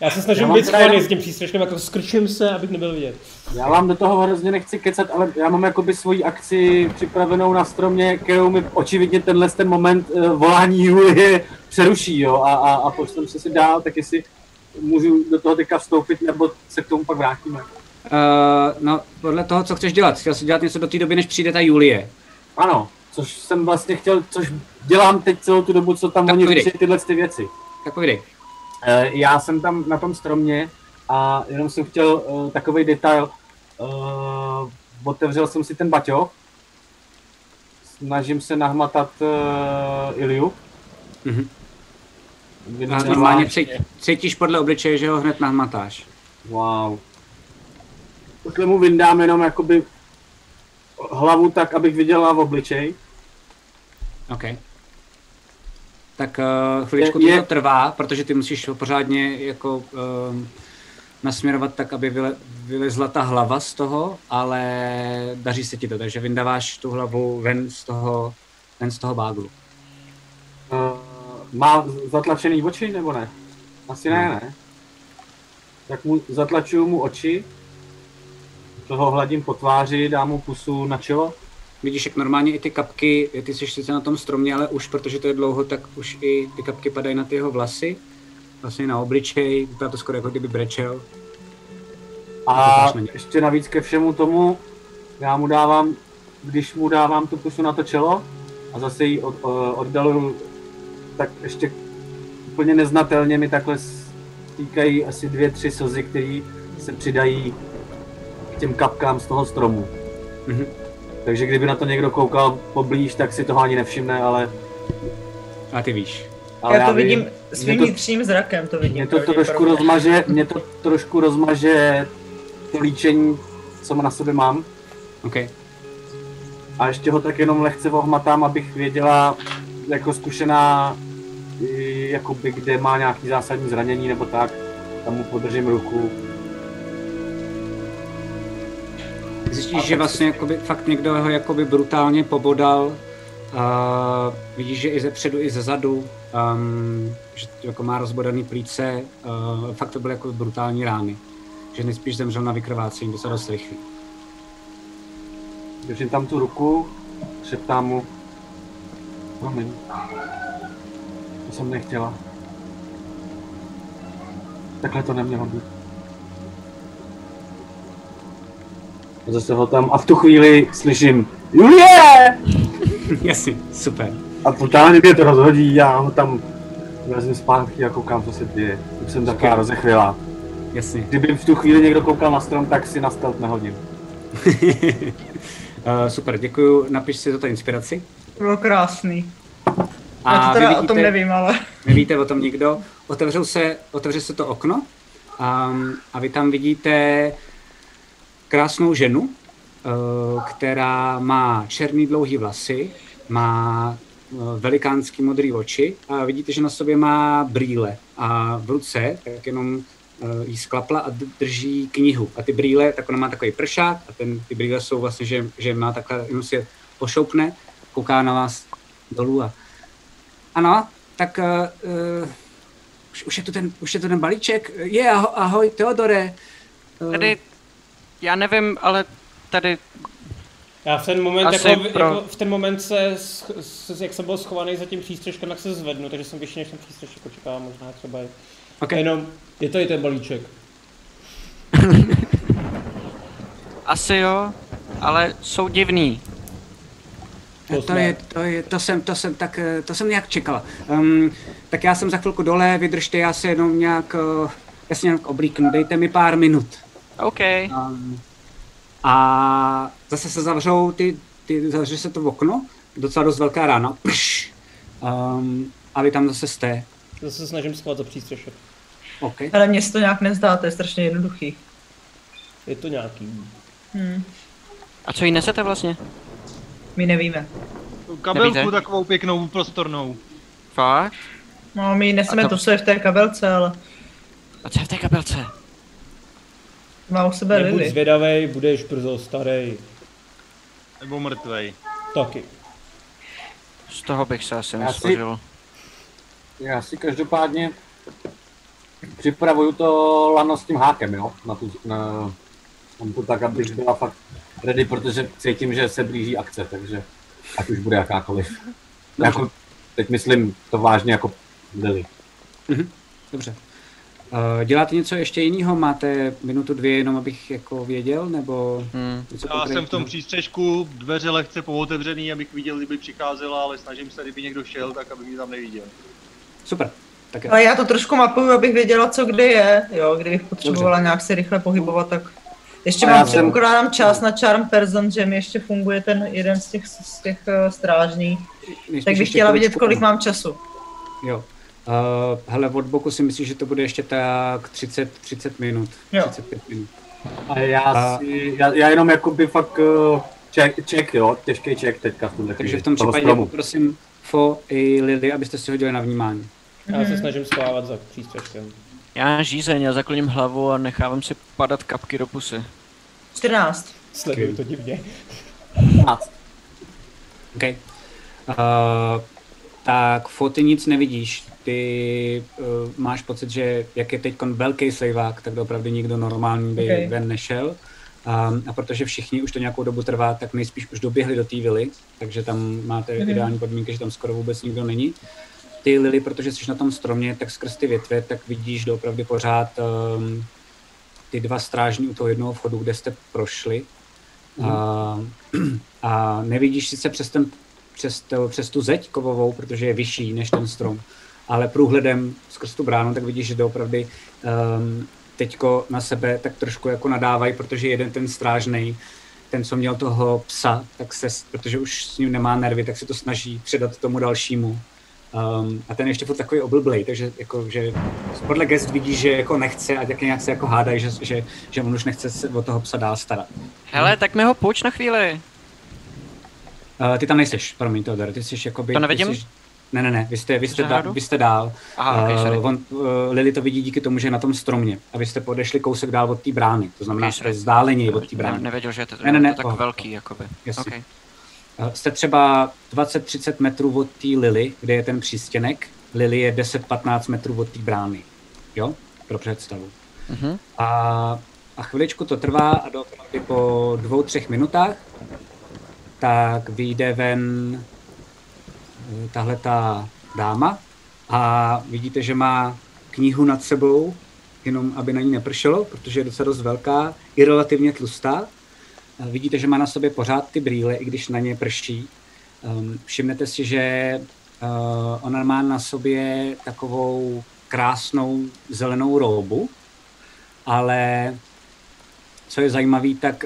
D: Já se snažím být
F: jenom-
D: s tím přístřeškem, jako skrčím se, abych nebyl vidět.
F: Já vám do toho hrozně nechci kecat, ale já mám jakoby svoji akci připravenou na stromě, kterou mi očividně tenhle ten moment uh, volání Julie přeruší, jo, a, a, a pošlem se si dál, tak jestli můžu do toho teďka vstoupit, nebo se k tomu pak vrátíme.
B: Uh, no, podle toho, co chceš dělat. Chtěl jsi dělat něco do té doby, než přijde ta Julie.
F: Ano, což jsem vlastně chtěl, což dělám teď celou tu dobu, co tam
B: Tak
F: oni řeší tyhle ty věci.
B: Tak povídej.
F: Eh, Já jsem tam na tom stromě a jenom jsem chtěl uh, takový detail. Uh, otevřel jsem si ten baťoch, snažím se nahmatat uh, Iliu.
B: Mhm. A
F: nemá-
B: normálně cít, cítíš podle obličeje, že ho hned nahmatáš.
F: Wow. Takhle mu vyndám jenom jakoby hlavu tak, abych viděla v obličej.
B: OK. Tak uh, chviličku
F: Je-
B: to
F: je-
B: trvá, protože ty musíš ho pořádně jako um, nasměrovat tak, aby vyle, vylezla ta hlava z toho, ale daří se ti to, takže vyndáváš tu hlavu ven z toho, ven z toho báglu.
F: Uh, má zatlačený oči nebo ne? Asi ne, ne. Tak mu zatlačuju mu oči, toho hladím po tváři, dám mu pusu na čelo.
B: Vidíš, jak normálně i ty kapky, ty jsi sice na tom stromě, ale už protože to je dlouho, tak už i ty kapky padají na ty jeho vlasy, vlastně na obličej, vypadá to skoro jako kdyby brečel.
F: A ještě navíc ke všemu tomu, já mu dávám, když mu dávám tu pusu na to čelo a zase ji od, o- oddaluju, tak ještě úplně neznatelně mi takhle stýkají asi dvě, tři slzy, které se přidají k těm kapkám z toho stromu.
B: Mhm.
F: Takže kdyby na to někdo koukal poblíž, tak si toho ani nevšimne, ale...
B: A ty víš.
F: ale
G: já to
F: vím.
G: vidím svým
F: Mě to-
G: vnitřním zrakem, to vidím.
F: Mě to trošku rozmaže, mě to trošku rozmaže to líčení, co na sobě mám.
B: OK.
F: A ještě ho tak jenom lehce ohmatám, abych věděla, jako zkušená, jakoby, kde má nějaký zásadní zranění nebo tak. Tam mu podržím ruku.
B: Zjistíš, že vlastně jakoby, fakt někdo ho jakoby brutálně pobodal. A vidíš, že i ze předu, i ze zadu, um, že jako má rozbodaný plíce. Uh, fakt to byly jako brutální rány. Že nejspíš zemřel na vykrvácení, se dost rychlý.
F: Držím tam tu ruku, šeptám mu. Promiň. To jsem nechtěla. Takhle to nemělo být. Zase ho tam a v tu chvíli slyším Julie!
B: Jasně, super.
F: A totálně mě to rozhodí, já ho tam vezmu zpátky a koukám, co se děje. Už jsem taková rozechvělá.
B: Jasně.
F: Kdyby v tu chvíli někdo koukal na strom, tak si na stealth nehodím.
B: Uh, super, děkuju. Napiš si toto inspiraci.
G: Bylo krásný.
B: A
G: já to teda
B: vidíte,
G: o tom nevím, ale...
B: Nevíte o tom nikdo. Otevřou se, otevře se to okno um, a vy tam vidíte krásnou ženu, uh, která má černý dlouhý vlasy, má uh, velikánský modrý oči a vidíte, že na sobě má brýle a v ruce tak jenom uh, jí sklapla a drží knihu. A ty brýle, tak ona má takový pršák a ten, ty brýle jsou vlastně, že, že má takhle, jenom si je pošoupne, kouká na vás dolů a ano, tak uh, už, už, je to ten, už je to ten balíček. Je, ahoj, ahoj Teodore.
C: Uh, tady, já nevím, ale tady
D: já v ten moment, jako, pro... jako, v ten moment se, s, jak jsem byl schovaný za tím přístřežkem, tak se zvednu, takže jsem vyšší než ten přístřežek očekávám, možná třeba je. Okay. Jenom, je to i ten balíček.
C: Asi jo, ale jsou divný.
B: To, to, je, to, je, to, jsem, to jsem, tak, eh, to jsem nějak čekala. Um, tak já jsem za chvilku dole, vydržte, já se jenom nějak, uh, já se nějak oblíknu, dejte mi pár minut.
C: OK. Um,
B: a zase se zavřou ty, ty zavře se to v okno, docela dost velká rána, prš, um, a vy tam zase jste.
D: Zase se snažím schovat za přístřešek.
B: Okay.
G: Ale mně se to nějak nezdá, to je strašně jednoduchý.
D: Je to nějaký.
G: Hmm.
C: A co jí nesete vlastně?
G: My nevíme.
H: Kabelku Nevíte? takovou pěknou, prostornou.
C: Fakt?
G: No, my neseme to... to, co je v té kabelce, ale...
C: A co je v té kabelce?
G: Má u sebe
D: Nebuď Lily. zvědavej, budeš brzo starý.
H: Nebo mrtvej.
D: Taky.
C: Z toho bych se asi nesložil.
F: Já si každopádně připravuju to lano s tím hákem, jo? Na tu, na, mám to tak, abych byla fakt ready, protože cítím, že se blíží akce, takže ať už bude jakákoliv. Jako, teď myslím to vážně jako Lily.
B: Mhm. Dobře. Děláte něco ještě jiného? Máte minutu dvě jenom, abych jako věděl, nebo
H: hmm. něco Já jsem v tom přístřežku, dveře lehce pootevřený, abych viděl, kdyby přicházela, ale snažím se, kdyby někdo šel, tak aby mě tam neviděl.
B: Super. Tak
G: ale já to trošku mapuju, abych věděla, co kde je, jo, kdybych potřebovala Dobře. nějak se rychle pohybovat, tak ještě mám předpokládám čas na Charm Person, že mi ještě funguje ten jeden z těch, z těch uh, strážných. tak bych chtěla vidět, kolik mám času.
B: Jo. Uh, hele, od boku si myslím, že to bude ještě tak 30, 30 minut. Jo. 35 minut.
F: A já, si, já, já jenom by fakt uh, check, check, jo, těžký check teďka v
B: tuhle Takže v tom případě prosím Fo i Lily, abyste si hodili na vnímání.
D: Já se snažím schovávat za přístřežkem.
C: Já žízeň, já zakloním hlavu a nechávám si padat kapky do pusy.
G: 14.
D: Sleduju to divně.
B: 15. OK. Uh, tak foty nic nevidíš. Ty uh, máš pocit, že jak je teď velký slejvák, tak opravdu nikdo normální by okay. ven nešel. Um, a protože všichni už to nějakou dobu trvá, tak nejspíš už doběhli do té vily, takže tam máte mm-hmm. ideální podmínky, že tam skoro vůbec nikdo není. Ty Lily, protože jsi na tom stromě, tak skrz ty větve, tak vidíš doopravdy pořád um, ty dva strážní u toho jednoho vchodu, kde jste prošli. Mm. A, a nevidíš sice přes, ten, přes, to, přes tu zeď kovovou, protože je vyšší než ten strom, ale průhledem skrz tu bránu, tak vidíš, že doopravdy um, teďko na sebe tak trošku jako nadávají, protože jeden ten strážný, ten, co měl toho psa, tak se, protože už s ním nemá nervy, tak se to snaží předat tomu dalšímu. Um, a ten ještě furt takový oblblej, takže jako, že podle gest vidí, že jako nechce a jak nějak se jako hádají, že, že, že on už nechce se o toho psa dál starat.
C: Hele, tak mi ho půjč na chvíli.
B: Uh, ty tam nejseš, promiň Teodor, ty jsi jakoby...
C: To nevidím?
B: Jsi, ne, ne, ne, vy jste, vy jste, da, vy jste dál.
C: Aha, okay,
B: uh, on, uh, Lily to vidí díky tomu, že je na tom stromě. A vy jste podešli kousek dál od té brány. To znamená, že okay, jste od té brány.
C: Ne, nevěděl, že je to, ne, ne, ne, to tak oh, velký, jakoby.
B: Jasně. Okay. Uh, jste třeba 20-30 metrů od té Lily, kde je ten přístěnek. Lily je 10-15 metrů od té brány. Jo? Pro představu. Uh-huh. A, a chviličku to trvá a doopravdy po dvou, třech minutách tak vyjde ven Eh, tahle ta dáma a vidíte, že má knihu nad sebou, jenom aby na ní nepršelo, protože je docela dost velká, i relativně tlustá. Vidíte, že má na sobě pořád ty brýle, i když na ně prší. Um, všimnete si, že uh, ona má na sobě takovou krásnou zelenou róbu, ale co je zajímavé, tak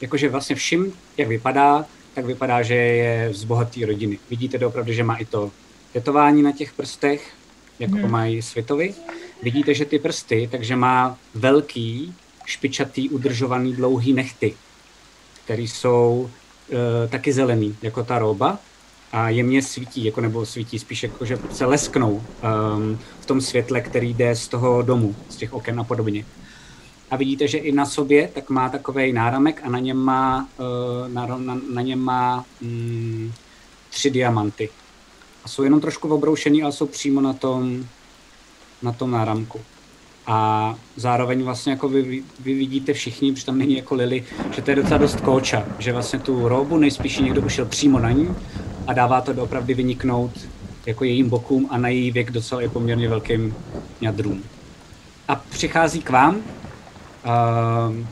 B: jakože vlastně všim, jak vypadá, tak vypadá, že je z bohaté rodiny. Vidíte opravdu, že má i to tetování na těch prstech, jako hmm. mají světovi. Vidíte, že ty prsty, takže má velký, špičatý, udržovaný, dlouhý nechty, který jsou e, taky zelený, jako ta roba. a jemně svítí, jako nebo svítí spíš jako, že se lesknou um, v tom světle, který jde z toho domu, z těch oken a podobně. A vidíte, že i na sobě tak má takový náramek a na něm má, uh, na, na, na něm má um, tři diamanty. A jsou jenom trošku obroušený, ale jsou přímo na tom, na tom náramku. A zároveň vlastně jako vy, vy vidíte všichni, protože tam není jako Lily, že to je docela dost kóča, že vlastně tu robu nejspíš někdo ušel přímo na ní a dává to opravdu vyniknout jako jejím bokům a na její věk docela je poměrně velkým jadrům. A přichází k vám. Uh,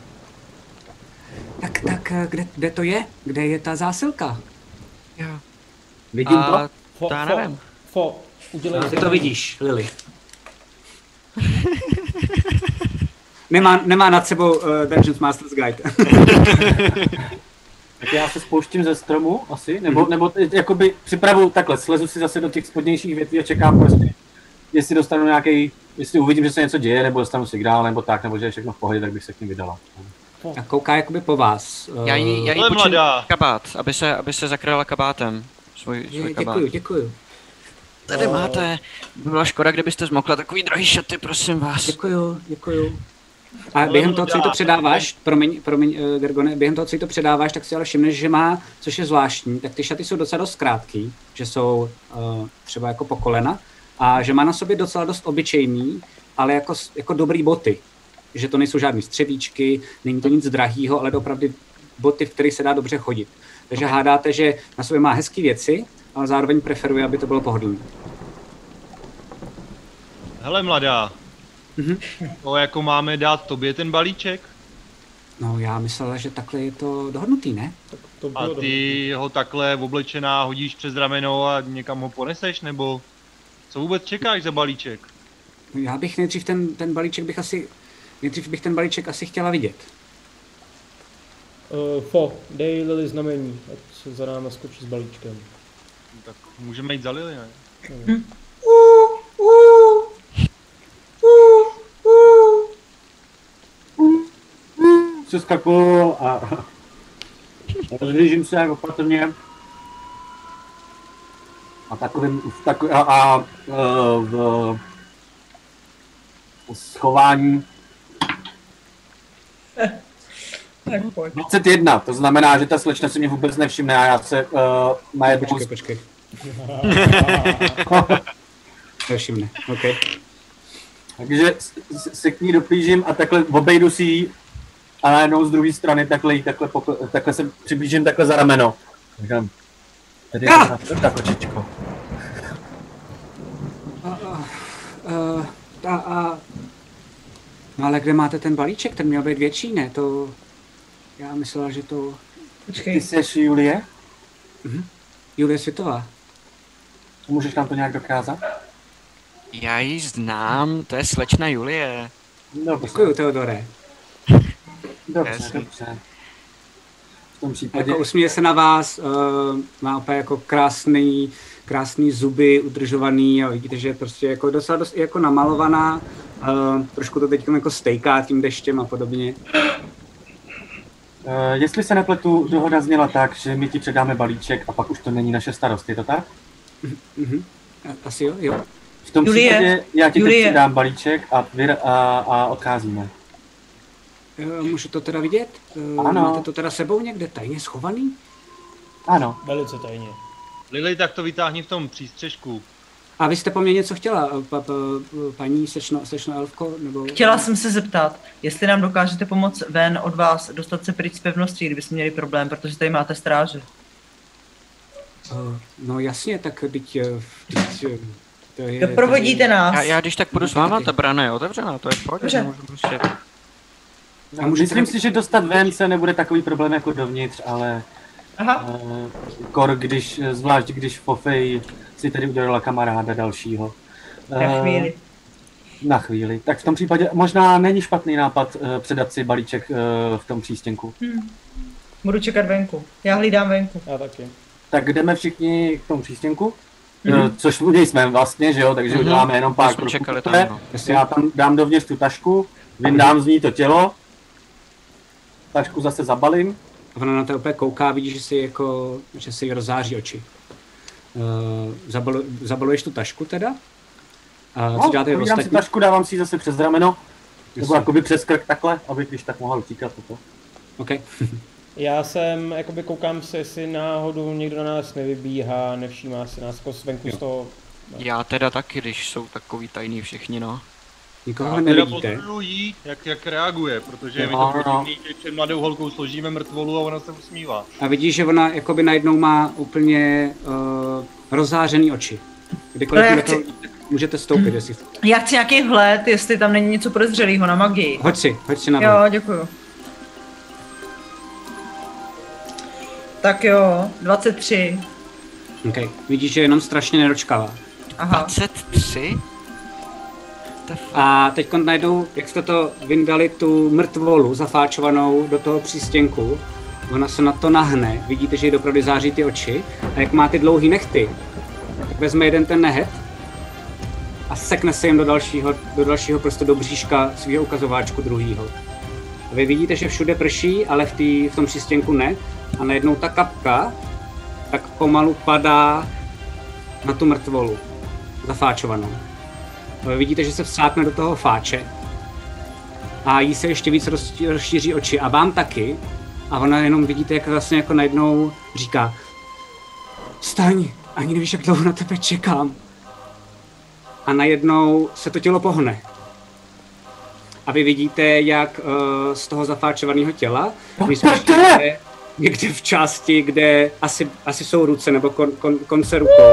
B: tak, tak, kde, kde to je? Kde je ta zásilka?
C: Já.
B: Vidím
C: A
B: to?
D: Fo,
C: to já
D: fo,
C: nevím.
D: fo, udělej
B: A ty to vidíš, Lily. nemá, nemá nad sebou uh, Dungeons Master's Guide.
F: Tak já se spouštím ze stromu asi, nebo, nebo t- jakoby připravu takhle, slezu si zase do těch spodnějších větví a čekám prostě, jestli dostanu nějaký, jestli uvidím, že se něco děje, nebo dostanu signál, nebo tak, nebo že je všechno v pohodě, tak bych se k ním vydala.
B: a kouká jakoby po vás.
C: Já jí, já jí
H: Ale
C: počím
H: mladá.
C: kabát, aby se, aby se zakryla kabátem. Svůj, svůj
B: je,
C: kabát.
B: děkuju, děkuju.
C: Tady máte. By byla škoda, kdybyste zmokla takový drahý šaty, prosím vás.
B: Děkuju, děkuju. A během toho, co jí to předáváš, promiň, promiň, uh, Gergone, během toho, co jí to předáváš, tak si ale všimneš, že má, což je zvláštní, tak ty šaty jsou docela dost krátký, že jsou uh, třeba jako po kolena, a že má na sobě docela dost obyčejný, ale jako, jako dobrý boty. Že to nejsou žádný střevíčky, není to nic drahýho, ale opravdu boty, v kterých se dá dobře chodit. Takže okay. hádáte, že na sobě má hezké věci, ale zároveň preferuje, aby to bylo pohodlné.
H: Hele mladá,
B: Mhm.
H: to jako máme dát tobě ten balíček
B: No já myslela, že takhle je to dohodnutý, ne?
D: To
H: a
D: bylo
H: ty ho takhle oblečená hodíš přes rameno a někam ho poneseš, nebo co vůbec čekáš za balíček?
B: Já bych nejdřív ten, ten balíček bych asi, nejdřív bych ten balíček asi chtěla vidět.
D: Uh, fo, dej Lily znamení, ať se za náma skočí s balíčkem.
H: Tak můžeme jít za Lily, ne?
F: Přeskakuju a rozhlížím se jak opatrně. A takovým, v takový, a, a e, v schování
G: Tak pojď.
F: 21, to znamená, že ta slečna si mě vůbec nevšimne a já se uh, najednou
B: Počkej, počkej. Nevšimne, OK.
F: Takže se k ní doplížím a takhle obejdu si ji a najednou z druhé strany takhle, takhle, pokl- takhle se přiblížím takhle za rameno. Říkám, tady je
B: Ah!
F: ta ta kočičko.
B: Uh, a, a, no ale kde máte ten balíček? Ten měl být větší, ne? To, já myslela, že to
F: Ty
G: Počkej.
F: jsi Julie?
B: Julie Světová.
F: Můžeš nám to nějak dokázat?
C: Já ji znám, to je slečna Julie.
F: Dobře,
B: Děkuju, Teodore.
F: dobře, dobře. Tom případě,
B: Jako usměje se na vás, uh, má opět jako krásný, krásný zuby, udržovaný a vidíte, že je prostě jako docela dost i jako namalovaná. Uh, trošku to teď jako stejká tím deštěm a podobně.
F: uh, jestli se nepletu, dohoda zněla tak, že my ti předáme balíček a pak už to není naše starost, je to tak?
B: Mhm. A- Asi jo, jo.
F: V tom
G: Julie,
F: případě já ti
G: Julie.
F: teď předám balíček a, vyr- a, a odcházíme.
B: Jo, Můžu to teda vidět? Uh,
F: Ano.
B: Máte to teda sebou někde tajně schovaný?
F: Ano,
D: Velice tajně.
H: Lily, tak to vytáhni v tom přístřežku.
B: A vy jste po mně něco chtěla, pa, pa, paní sečno, sečno elfko? Nebo...
G: Chtěla jsem se zeptat, jestli nám dokážete pomoct ven od vás dostat se pryč z pevnosti, kdybyste měli problém, protože tady máte stráže.
B: Uh, no jasně, tak teď, eh, teď eh, to je...
G: Doprovodíte nás.
C: Já, já když tak půjdu s váma, ta brana je otevřená, to je v pohodě, prostě...
B: A můžete
F: myslím si, že dostat ven se nebude takový problém jako dovnitř, ale
G: Aha,
F: uh, kor, když, zvlášť když Fofej si tady udělala kamaráda dalšího.
G: na
F: Eh,
G: chvíli.
F: Na chvíli. Tak v tom případě možná není špatný nápad uh, předat si balíček uh, v tom přístěnku.
G: Hm. Budu čekat venku. Já hlídám venku.
D: Já taky.
F: Tak jdeme všichni k tomu přístěnku,
G: Mhm.
F: mm-hmm. což u něj jsme vlastně, že jo, takže
C: Mhm.
F: mm-hmm. uděláme jenom pár kroků.
C: čekali tam,
F: poté.
C: no.
F: Já tam dám dovnitř tu tašku, vyndám z ní to tělo, tašku zase zabalím
B: Ona na to opět kouká, vidí, že si jako, že si jí rozzáří oči. Uh, zabalu, zabaluješ tu tašku teda?
F: A no, co děláte ostatní? si tašku, dávám si zase přes rameno. Nebo jakoby přes krk takhle, aby když tak mohl utíkat toto.
B: OK.
D: Já jsem, jakoby koukám se, jestli náhodou někdo na nás nevybíhá, nevšímá si nás jako venku z toho.
C: No. Já teda taky, když jsou takový tajný všichni, no.
B: Nikoho nevidíte.
H: jí, jak, jak reaguje, protože no, my to no. no. před mladou holkou složíme mrtvolu a ona se usmívá.
B: A vidíš, že ona jakoby najednou má úplně uh, rozzářený oči. Kdykoliv no, chci... můžete stoupit, jestli...
G: Já chci nějaký vhled, jestli tam není něco podezřelého na magii.
B: Hoď si, hoď si na
G: vhled. Jo, děkuju. Tak jo, 23.
B: OK, vidíš, že je jenom strašně nedočkavá.
C: Aha. 23?
B: A teď najdou, jak jste to vyndali, tu mrtvolu zafáčovanou do toho přístěnku. Ona se na to nahne, vidíte, že jí dopravdy září ty oči. A jak má ty dlouhý nechty, tak vezme jeden ten nehet a sekne se jim do dalšího, do dalšího prostě do bříška svého ukazováčku druhýho. Vy vidíte, že všude prší, ale v, tý, v tom přístěnku ne. A najednou ta kapka tak pomalu padá na tu mrtvolu zafáčovanou. Vy vidíte, že se vsákne do toho fáče a jí se ještě víc rozšíří oči a vám taky. A ona jenom vidíte, jak vlastně jako najednou říká Staň, ani nevíš, jak dlouho na tebe čekám. A najednou se to tělo pohne. A vy vidíte, jak uh, z toho zafáčovaného těla vy někde v části, kde asi, asi jsou ruce nebo kon, kon, konce rukou,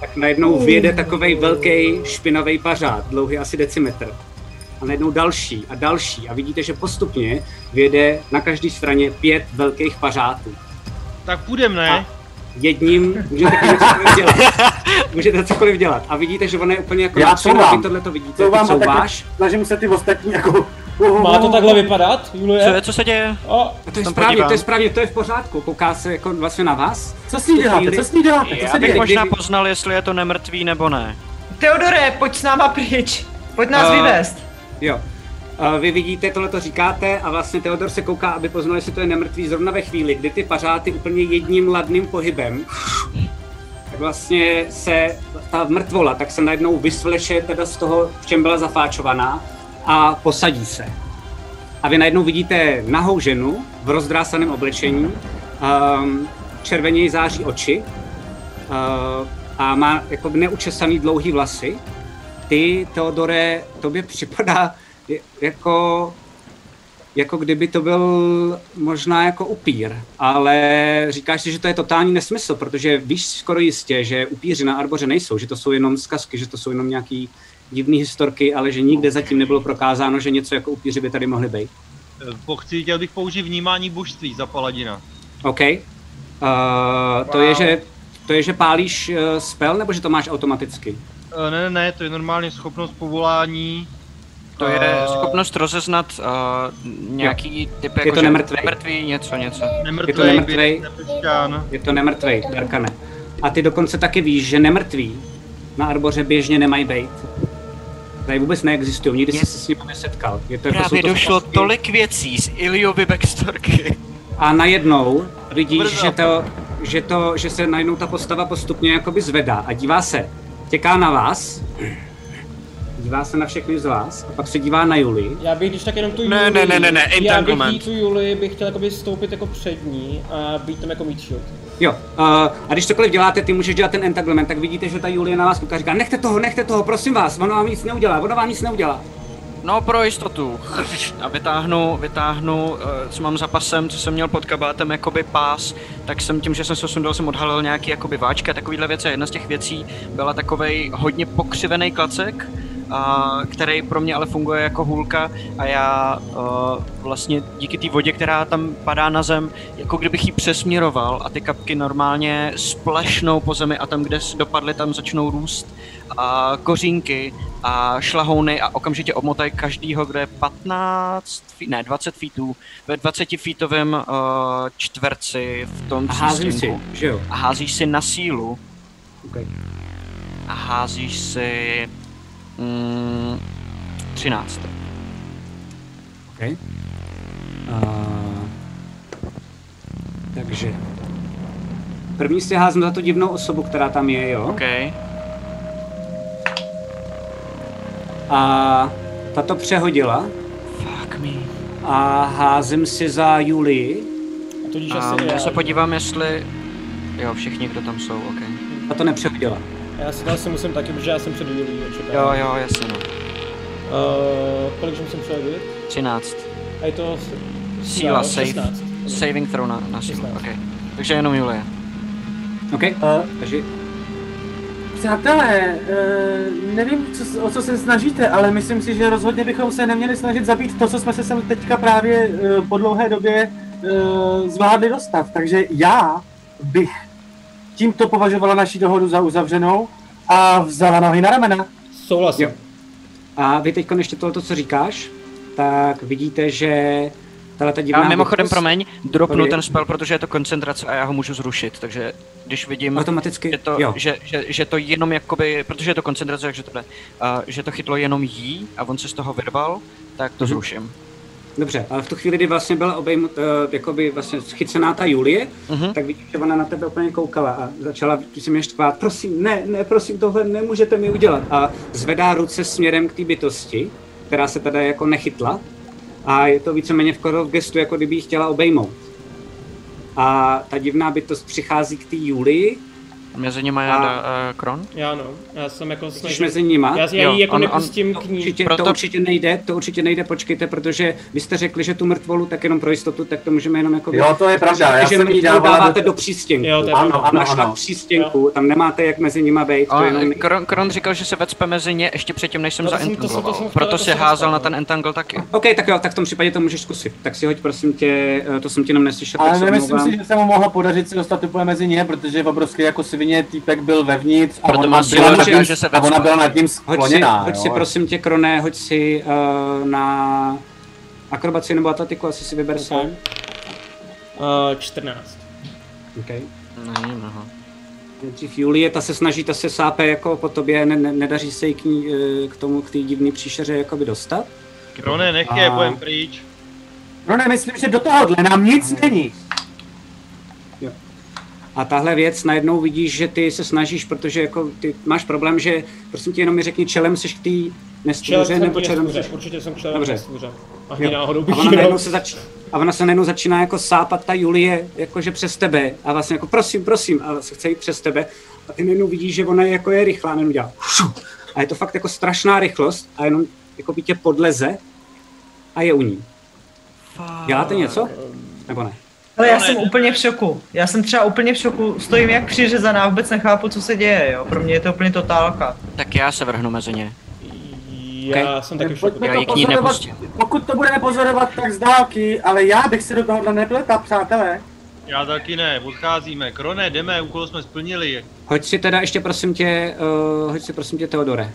B: tak najednou vyjede takový velký špinavý pařád, dlouhý asi decimetr. A najednou další a další. A vidíte, že postupně vyjede na každé straně pět velkých pařátů.
H: Tak půjdeme, ne? A
B: jedním můžete cokoliv dělat. můžete cokoliv dělat. A vidíte, že on je úplně jako
F: Já to
B: vy tohle to vidíte,
F: to vám váš. Snažím se ty ostatní jako
D: má to takhle vypadat, Julie?
C: Co, je, co se děje?
B: O, to je správně, podívám. to je správně, to je v pořádku. Kouká se jako vlastně na vás.
F: Co s ní děláte, co s ní děláte, co
C: se děje? možná poznal, jestli je to nemrtvý nebo ne.
G: Teodore, pojď s náma pryč. Pojď nás uh, vyvést.
B: Jo. Uh, vy vidíte, tohle to říkáte a vlastně Teodor se kouká, aby poznal, jestli to je nemrtvý zrovna ve chvíli, kdy ty pařáty úplně jedním ladným pohybem tak vlastně se ta mrtvola tak se najednou vysvleče teda z toho, v čem byla zafáčovaná a posadí se. A vy najednou vidíte nahou ženu v rozdrásaném oblečení, um, červeně jí září oči uh, a má jako neučesaný dlouhý vlasy. Ty, Teodore, tobě připadá jako, jako kdyby to byl možná jako upír, ale říkáš si, že to je totální nesmysl, protože víš skoro jistě, že upíři na Arboře nejsou, že to jsou jenom zkazky, že to jsou jenom nějaký divné historky, ale že nikde zatím nebylo prokázáno, že něco jako upíři by tady mohly být.
H: Pochci, chtěl bych použít vnímání božství za paladina.
B: OK. Uh, to, wow. je, že, to je, že pálíš uh, spell, nebo že to máš automaticky?
H: Uh, ne, ne, ne, to je normálně schopnost povolání.
C: To je uh, schopnost rozeznat uh, nějaký jo. typ,
B: jako je to nemrtvej.
C: nemrtvý, něco, něco.
H: Nemrtvej,
B: je to nemrtvej, je to nemrtvej, Darkane. A ty dokonce taky víš, že nemrtví na Arboře běžně nemají být tady vůbec neexistují, nikdy jsi se s nimi nesetkal.
C: Je to jako, Právě to došlo prostě... tolik věcí z Iliovy backstorky.
B: A najednou vidíš, že to, že to, že se najednou ta postava postupně jakoby zvedá a dívá se, těká na vás, dívá se na všechny z vás a pak se dívá na Juli.
D: Já bych když tak jenom tu Juli,
C: ne, ne, ne, ne, ne,
D: já bych tu Juli bych chtěl jakoby stoupit jako před ní a být tam jako meat shield.
B: Jo, uh, a když cokoliv děláte, ty můžeš dělat ten entanglement, tak vidíte, že ta Julie na vás kouká říká, nechte toho, nechte toho, prosím vás, ono vám nic neudělá, ono vám nic neudělá.
C: No pro jistotu. A vytáhnu, vytáhnu, eh, co mám za pasem, co jsem měl pod kabátem, jakoby pás, tak jsem tím, že jsem se sundal, jsem odhalil nějaký jakoby váčka, takovýhle věci. Jedna z těch věcí byla takovej hodně pokřivený klacek, a, který pro mě ale funguje jako hůlka a já a, vlastně díky té vodě, která tam padá na zem, jako kdybych ji přesměroval a ty kapky normálně splešnou po zemi a tam, kde dopadly, tam začnou růst a kořínky a šlahouny a okamžitě omotají každýho, kdo je 15, ne 20 feetů, ve 20 feetovém uh, čtverci v tom
B: a házíš si, že jo?
C: A házíš si na sílu.
B: Okay.
C: A házíš si Mm, 13.
B: OK. Uh, takže První si házím za tu divnou osobu, která tam je, jo?
C: OK.
B: A tato přehodila.
C: Fuck me.
B: A házím si za Julii.
D: A tudíž asi
C: já
D: já,
C: se podívám, jestli... Jo, všichni, kdo tam jsou, OK.
B: A to nepřehodila.
D: Já si to asi musím taky, protože já jsem před Julí
C: Jo, jo, jasně, no.
D: Uh, kolik musím přehodit?
C: 13.
D: A je to...
C: Síla,
D: jo,
C: save.
D: 16.
C: Saving throw na, na sílu,
D: 16.
C: OK. Takže jenom Julie.
B: OK?
F: Uh,
B: Takže
F: Přátelé, uh, nevím, co, o co se snažíte, ale myslím si, že rozhodně bychom se neměli snažit zabít to, co jsme se sem teďka právě uh, po dlouhé době uh, zvládli dostat. Takže já bych tímto považovala naši dohodu za uzavřenou a vzala nohy na ramena.
D: Souhlasím.
B: Jo. A vy teď ještě tohle, co říkáš, tak vidíte, že tahle ta divná
C: A mimochodem,
B: bytost
C: promiň, dropnu ten spell, protože je to koncentrace a já ho můžu zrušit, takže když vidím,
B: automaticky,
C: že to,
B: jo.
C: že, že, že to jenom jakoby, protože je to koncentrace, takže to jde, uh, že to chytlo jenom jí a on se z toho vyrval, tak to
B: Mhm.
C: zruším.
B: Dobře, ale v tu chvíli, kdy vlastně byla obejmut, uh, jakoby vlastně chycená ta Julie,
C: Mhm.
B: tak vidíš, že ona na tebe úplně koukala a začala si mě štvát, prosím, ne, ne, prosím, tohle nemůžete mi udělat. A zvedá ruce směrem k té bytosti, která se tady jako nechytla a je to víceméně v v gestu, jako kdyby ji chtěla obejmout. A ta divná bytost přichází k té Julii,
C: Mezi nimi je
B: A-
C: uh, Kron?
D: Já no, já jsem jako
B: Jsi
D: snažil...
B: mezi nima.
D: Já, já
C: Jo,
D: ji jako
C: on- on-
D: nepustím
B: To
D: k ní.
B: určitě,
C: Proto-
B: to určitě nejde, to určitě nejde, počkejte, protože vy jste řekli, že tu mrtvolu, tak jenom pro jistotu, tak to můžeme jenom jako...
F: Jo, to je pravda, já
B: že
F: jsem jí
B: mrtvolu
F: dávala
B: dáváte
F: do-
B: do přístěnku.
D: Jo, to je
F: Ano, ano,
B: Našla
F: ano.
B: přístěnku, tam nemáte jak mezi nima být, to
C: A
B: jenom...
C: Kron, Kron říkal, že se vecpe mezi ně ještě předtím, než jsem
D: No
C: zaentangloval. Proto si
D: se
C: házel na ten entangle taky.
B: OK, tak jo, tak v tom případě to můžeš zkusit. Tak si hoď prosím tě, eh, to jsem ti jenom neslyšel, tak
F: Ale nemyslím si, že se mu mohlo podařit se dostat úplně mezi ně, protože obrovský jako svině týpek byl vevnitř a
C: Proto
F: ona, byla nad
C: že-
F: tím,
C: že se
F: a ona byla nad tím
B: Hoď si,
F: skloněná.
B: hoď si
F: jo.
B: prosím tě, Kroné, hoď si uh, na akrobaci nebo atletiku, asi si vyber sám.
D: Uh, 14.
B: Okay.
C: Není mnoho.
B: Nejdřív Julie, ta se snaží, ta se sápe jako po tobě, ne, ne, nedaří se jí k, ní, eh, k tomu, k té divné příšeře jakoby dostat.
H: Krone, nech je,
B: A-
H: pojem pryč.
F: No ne, myslím, že do tohohle nám nic není.
B: A tahle věc najednou vidíš, že ty se snažíš, protože jako ty máš problém, že prosím tě jenom mi řekni, čelem seš k té nestůře, nebo čelem
D: nestůře,
B: seš...
D: určitě jsem čel
B: Dobře.
D: nestůře. A
B: Jo.
D: náhodou
B: A
D: bych
B: ona, najednou
D: jenom...
B: se zač... a ona se najednou začíná jako sápat ta Julie, jakože přes tebe. A vlastně jako prosím, prosím, a se chce jít přes tebe. A ty najednou vidíš, že ona je jako je rychlá, najednou dělá. A je to fakt jako strašná rychlost a jenom jako by tě podleze a je u ní. Děláte něco? Nebo ne?
G: Ale já
H: No,
G: jsem úplně v šoku. Já jsem třeba úplně v šoku, stojím jak přiřezaná, vůbec nechápu, co se děje, jo. Pro mě je to úplně totálka.
C: Tak já se vrhnu mezi ně.
D: Já jsem taky v šoku.
C: Já
F: to pozorovat, pokud to budeme pozorovat tak z dálky, ale já bych se do tohohle nepletal, přátelé.
H: Já taky ne, odcházíme. Krone, jdeme, úkol jsme splnili.
B: Hoď si teda ještě prosím tě, uh, hoď si prosím tě Teodore.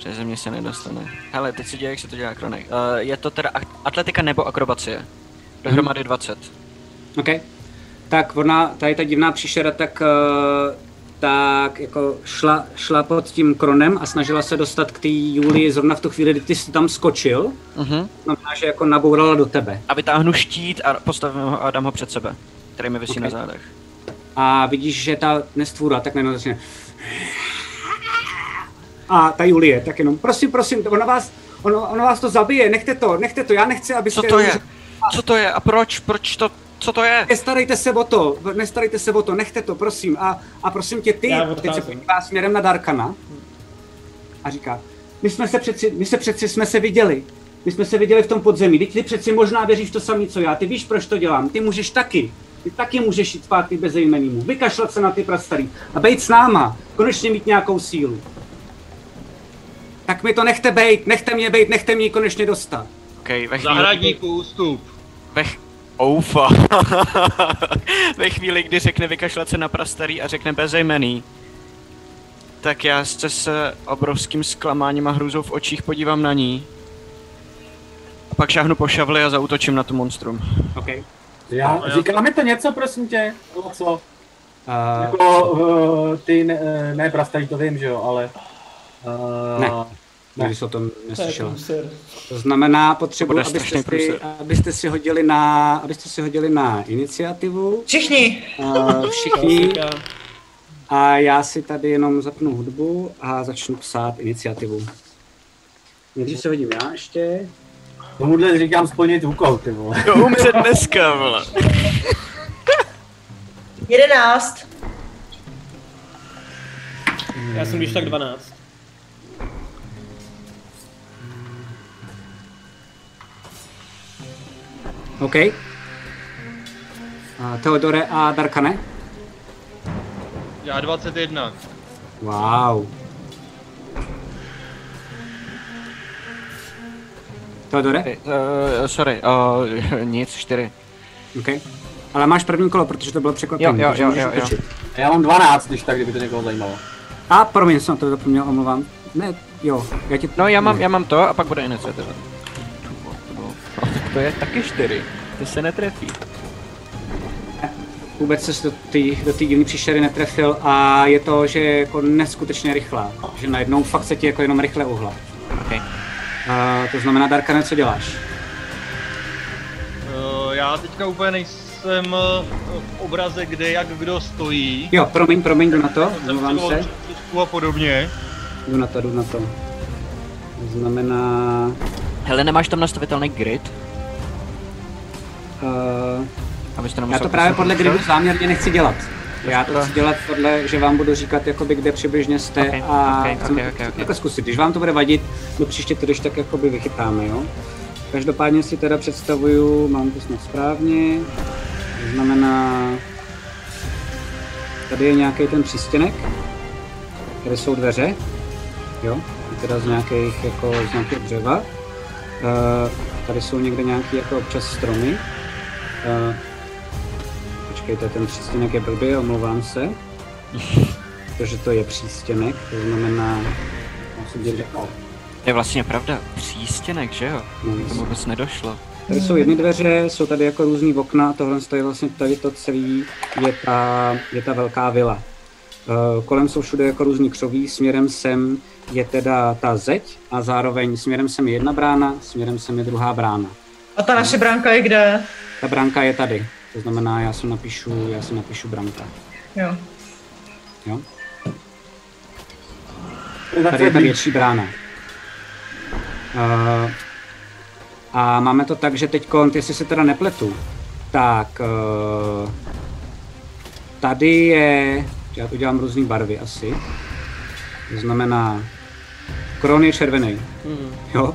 C: Přeze mě se nedostane. Hele, teď si děje, jak se to dělá Kronek. Uh, je to teda at- atletika nebo akrobacie? Dohromady 20.
B: OK. Tak ona, tady ta divná příšera, tak, uh, tak jako šla, šla pod tím kronem a snažila se dostat k té Julii zrovna v tu chvíli, kdy ty jsi tam skočil.
C: Uh-huh.
B: Znamená, že jako nabourala do tebe.
C: A vytáhnu štít a postavím ho a dám ho před sebe, který mi vysí
B: Ok.
C: na zádech.
B: A vidíš, že ta nestvůra tak najednou začne. A ta Julie, tak jenom, prosím, prosím, ona vás, ono, ona vás to zabije, nechte to, nechte to, já nechci, abyste...
C: Co to je? Co to je a proč? Proč to? Co to je?
B: Nestarejte se o to, nestarejte se o to, nechte to, prosím. A, a prosím tě, ty,
D: Já
B: teď se podívá směrem na Darkana a říká, my jsme se přeci, my se přeci jsme se viděli. My jsme se viděli v tom podzemí. Teď ty přeci možná věříš to samé, co já. Ty víš, proč to dělám. Ty můžeš taky. Ty taky můžeš jít zpátky bez jmenýmu. Vykašlat se na ty prastarý. A bejt s náma. Konečně mít nějakou sílu. Tak mi to nechte bejt, nechte mě bejt, nechte mě ji konečně dostat.
C: Okay, ve chvíli,
H: Zahradníku, ústup.
C: ve, ch- Oufa. ve chvíli, kdy řekne vykašlat se na prastarý a řekne bezejmený, tak já se s obrovským zklamáním a hrůzou v očích podívám na ní. A pak šáhnu po šavli a zautočím na tu monstrum.
B: Okay.
F: Já,
H: No, já-
F: říká mi to něco, prosím tě? No, co?
B: Uh,
F: Jako uh, ty, ne, ne prastarý, to vím, že jo, ale... Uh,
B: Ne. Ne. jsi o tom neslyšel.
D: To,
B: to znamená, potřebuji, abyste si, abyste si hodili na, abyste si hodili na iniciativu.
G: Všichni.
B: Uh, všichni. A já si tady jenom zapnu hudbu a začnu psát iniciativu. Nejdřív se hodím já ještě.
F: Tomuhle říkám splnit úkol, ty vole.
C: To umře dneska, vole.
G: Jedenáct.
D: Já jsem když tak 12.
B: OK. A Teodore a Darkane?
H: Já 21.
B: Wow. Teodore?
C: Uh, sorry, uh, nic, 4.
B: OK. Ale máš první kolo, protože to bylo překvapení.
C: Jo, jo, jo, jo, jo.
F: Já mám 12, když tak, kdyby to někoho zajímalo.
B: A promiň, jsem to zapomněl, omlouvám. Ne, jo, já ti...
C: No já mám, já mám to a pak bude iniciativa. To je taky 4. To se netrefí.
B: Vůbec se do té do divné příšery netrefil a je to, že je jako neskutečně rychlá. Že najednou fakt se ti jako jenom rychle uhla.
C: Okay.
B: Uh, to znamená, Darkane, co děláš?
H: Uh, já teďka úplně nejsem v obraze, kde jak kdo stojí.
B: Jo, promiň, promiň, jdu na to,
H: omlouvám se. A podobně.
B: Jdu na to, jdu na to. To znamená...
C: Hele, nemáš tam nastavitelný grid?
B: Uh, Abyste já to právě podle gridu záměrně nechci dělat. Já to chci dělat podle, že vám budu říkat, jakoby, kde přibližně jste
C: okay,
B: a
C: okay, okay, okay, okay.
B: jako zkusit. Když vám to bude vadit, no příště to když tak jakoby vychytáme, jo. Každopádně si teda představuju, mám to snad správně, to znamená, tady je nějaký ten přístěnek, tady jsou dveře, jo, teda z nějakých, jako z nějakého dřeva. Uh, tady jsou někde nějaký jako občas stromy. Uh, počkejte, ten přístěnek je blbý, omlouvám se. Protože to je přístěnek, to znamená.
C: To je vlastně pravda, přístěnek, že jo? No, to vůbec nedošlo.
B: Tady jsou jedny dveře, jsou tady jako různý okna, tohle je vlastně tady to celý, je ta, je ta velká vila. Uh, kolem jsou všude jako různý křoví, směrem sem je teda ta zeď a zároveň směrem sem je jedna brána, směrem sem je druhá brána.
G: A ta naše bránka je kde?
B: Ta bránka je tady. To znamená, já si napíšu, já si napíšu branka.
G: Jo.
B: Jo? Tady je ta větší brána. Uh, a máme to tak, že teď, jestli se teda nepletu, tak uh, tady je, já to dělám různé barvy asi, to znamená, kron je červený, mm. jo.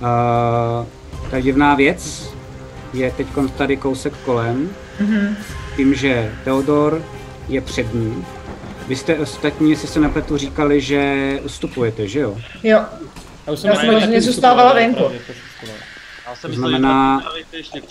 B: Uh, ta divná věc je teď tady kousek kolem, mm-hmm. tím, že Teodor je přední. Vy jste ostatní, jestli se nepletu, říkali, že ustupujete, že jo?
G: Jo. Já, už jsem já jsem hodně zůstávala venku.
H: Já jsem myslel, znamená... ještě.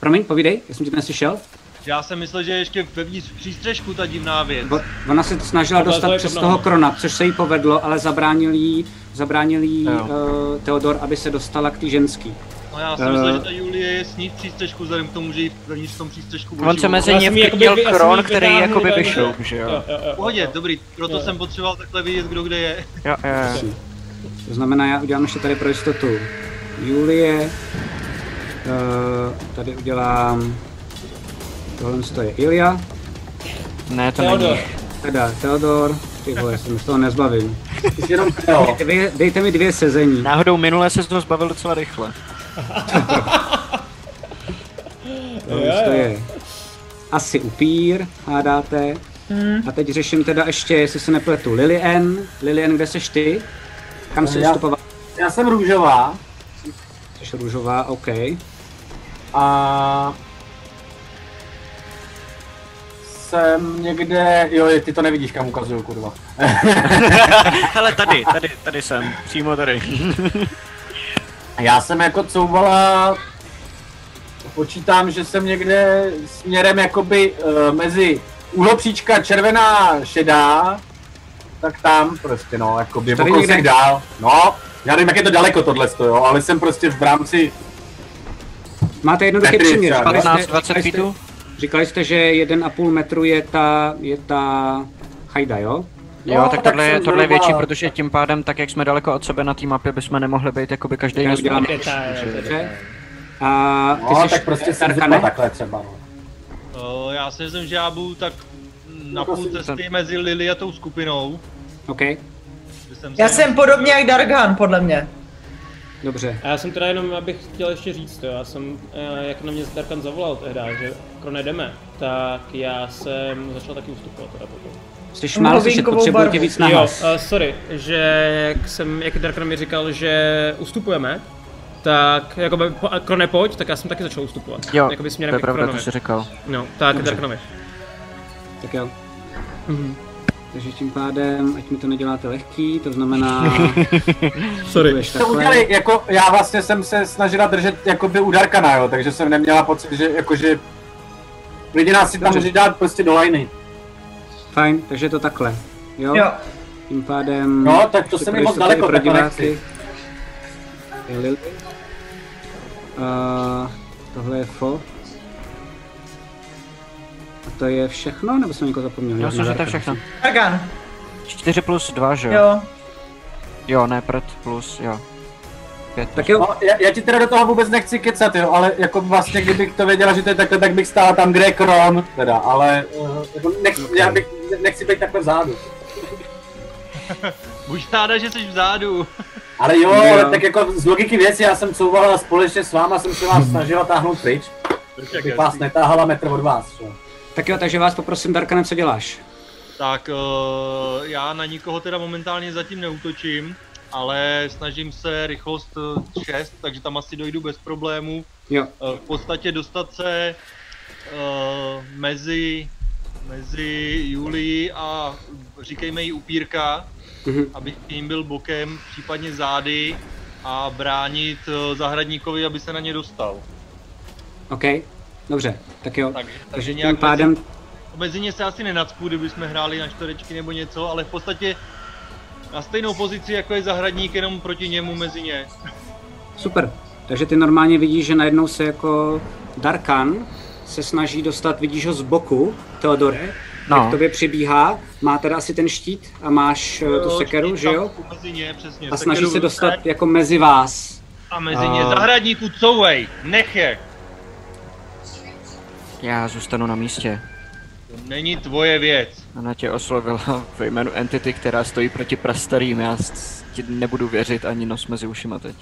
B: Promiň, povídej, já jsem tě neslyšel.
H: Já jsem myslel, že ještě vevnitř přístřežku ta divná věc.
B: Ona se snažila dostat přes toho krona, což se jí povedlo, ale zabránil jí, zabránil jí uh, Teodor, aby se dostala k té ženský.
H: No já jsem uh, myslel, že ta Julie je s ní v přístřežku, vzhledem k tomu, že jí vevnitř v tom přístřežku
C: On se mezi ně vkrytil kron, který jakoby vyšel, že jo?
H: Pohodě, dobrý, proto jsem potřeboval takhle vidět, kdo kde je.
C: Jo, jo, jo.
B: To znamená, já udělám ještě tady pro jistotu Julie. Uh, tady udělám... Tohle je Ilja.
C: Ne, to
D: Teodor.
C: není.
B: Teda, Teodor. Ty vole, jsem z toho nezbavím. Dejte, dejte mi dvě sezení.
C: Náhodou minule se z toho zbavil docela rychle.
B: to je asi upír, hádáte. Hmm. A teď řeším teda ještě, jestli se nepletu, Lilien. Lilien, kde seš ty? Kam jsi ustupoval?
F: Já jsem růžová.
B: Jsi růžová, OK.
F: A jsem někde, jo, ty to nevidíš, kam ukazuju, kurva.
C: Hele, tady, tady, tady jsem, přímo tady.
F: Já jsem jako couvala, počítám, že jsem někde směrem jakoby uh, mezi úhlopříčka červená, šedá, tak tam prostě no, jakoby o kousek dál. No, já nevím, jak je to daleko tohle, jo, ale jsem prostě v rámci...
B: Máte jednoduchý příměr.
C: 15-20 feetů?
B: Říkali jste, že 1,5 metru je ta, je ta hajda, jo?
C: Jo, no, tak tohle, je, tohle je větší, protože tím pádem, tak jak jsme daleko od sebe na té mapě, bychom nemohli být jakoby každý na
B: dělám.
F: A ty no, jsi tak prostě se takhle třeba. No.
H: Já si myslím, že já budu tak na půl cesty mezi Lily a tou skupinou.
B: OK.
G: Jsem já jsem podobně jak Dargan, podle mě.
B: Dobře.
D: A já jsem teda jenom, abych chtěl ještě říct, to, já jsem, eh, jak na mě Darkan zavolal tehdy, že Krone jdeme, tak já jsem začal taky ustupovat teda potom.
B: Jsi málo slyšet, potřebuji tě víc nahlas.
D: Jo, uh, sorry, že jak jsem, jak Darkan mi říkal, že ustupujeme, tak jako Krone pojď, tak já jsem taky začal ustupovat.
C: Jo, jakoby směrem to je pravda, to jsi říkal.
D: No, tak Darkanovi.
B: Tak jo. Mhm. Takže tím pádem, ať mi to neděláte lehký, to znamená...
D: Sorry.
F: To udělali, jako, já vlastně jsem se snažila držet jakoby u Darkana, jo, takže jsem neměla pocit, že jakože lidi nás si tam může dát prostě do liney.
B: Fajn, takže je to takhle, jo?
G: Jo.
B: Tím pádem...
F: No, tak to se mi moc daleko, pro diváky.
B: Uh, tohle je fo. To je všechno, nebo jsem někoho zapomněl?
C: Já myslím, že to je všechno.
G: Argan.
C: 4 plus 2, že jo?
G: Jo.
C: Jo, ne, prd plus, jo. 5
F: tak jo, no, já, já, ti teda do toho vůbec nechci kecat, jo, ale jako vlastně, kdybych to věděla, že to je takhle, tak bych stála tam, kde je Kron, teda, ale uh, jako nech, okay. já bych, nechci být takhle vzadu.
H: Buď ráda, že jsi vzadu.
F: Ale jo, jo, tak jako z logiky věci, já jsem couvala společně s váma, jsem se vás snažila táhnout pryč. Bych vás netáhala metr od vás, čo?
B: Tak jo, takže vás poprosím, Darkane, co děláš?
H: Tak uh, já na nikoho teda momentálně zatím neútočím, ale snažím se rychlost 6, eh, takže tam asi dojdu bez problémů.
B: Jo.
H: Uh, v podstatě dostat se uh, mezi, mezi Julii a říkejme jí upírka, mm-hmm. aby tím byl bokem, případně zády a bránit zahradníkovi, aby se na ně dostal.
B: OK. Dobře, tak jo. Tak,
H: takže nějak tím pádem... Mezi, mezi ně se asi nenacpu, kdyby jsme hráli na čtverečky nebo něco, ale v podstatě na stejnou pozici, jako je zahradník, jenom proti němu mezi ně.
B: Super. Takže ty normálně vidíš, že najednou se jako Darkan se snaží dostat, vidíš ho z boku, Teodore, no. jak tobě přibíhá, má teda asi ten štít a máš eh, jo, tu sekeru, že jo?
H: Mezi ně, přesně.
B: A snaží se dostat jako mezi vás.
H: A mezi ně, zahradníku couvej, nech je.
C: Já zůstanu na místě.
H: To není tvoje věc.
C: Ona tě oslovila ve jménu entity, která stojí proti prastarým. Já ti nebudu věřit ani nos mezi ušima teď.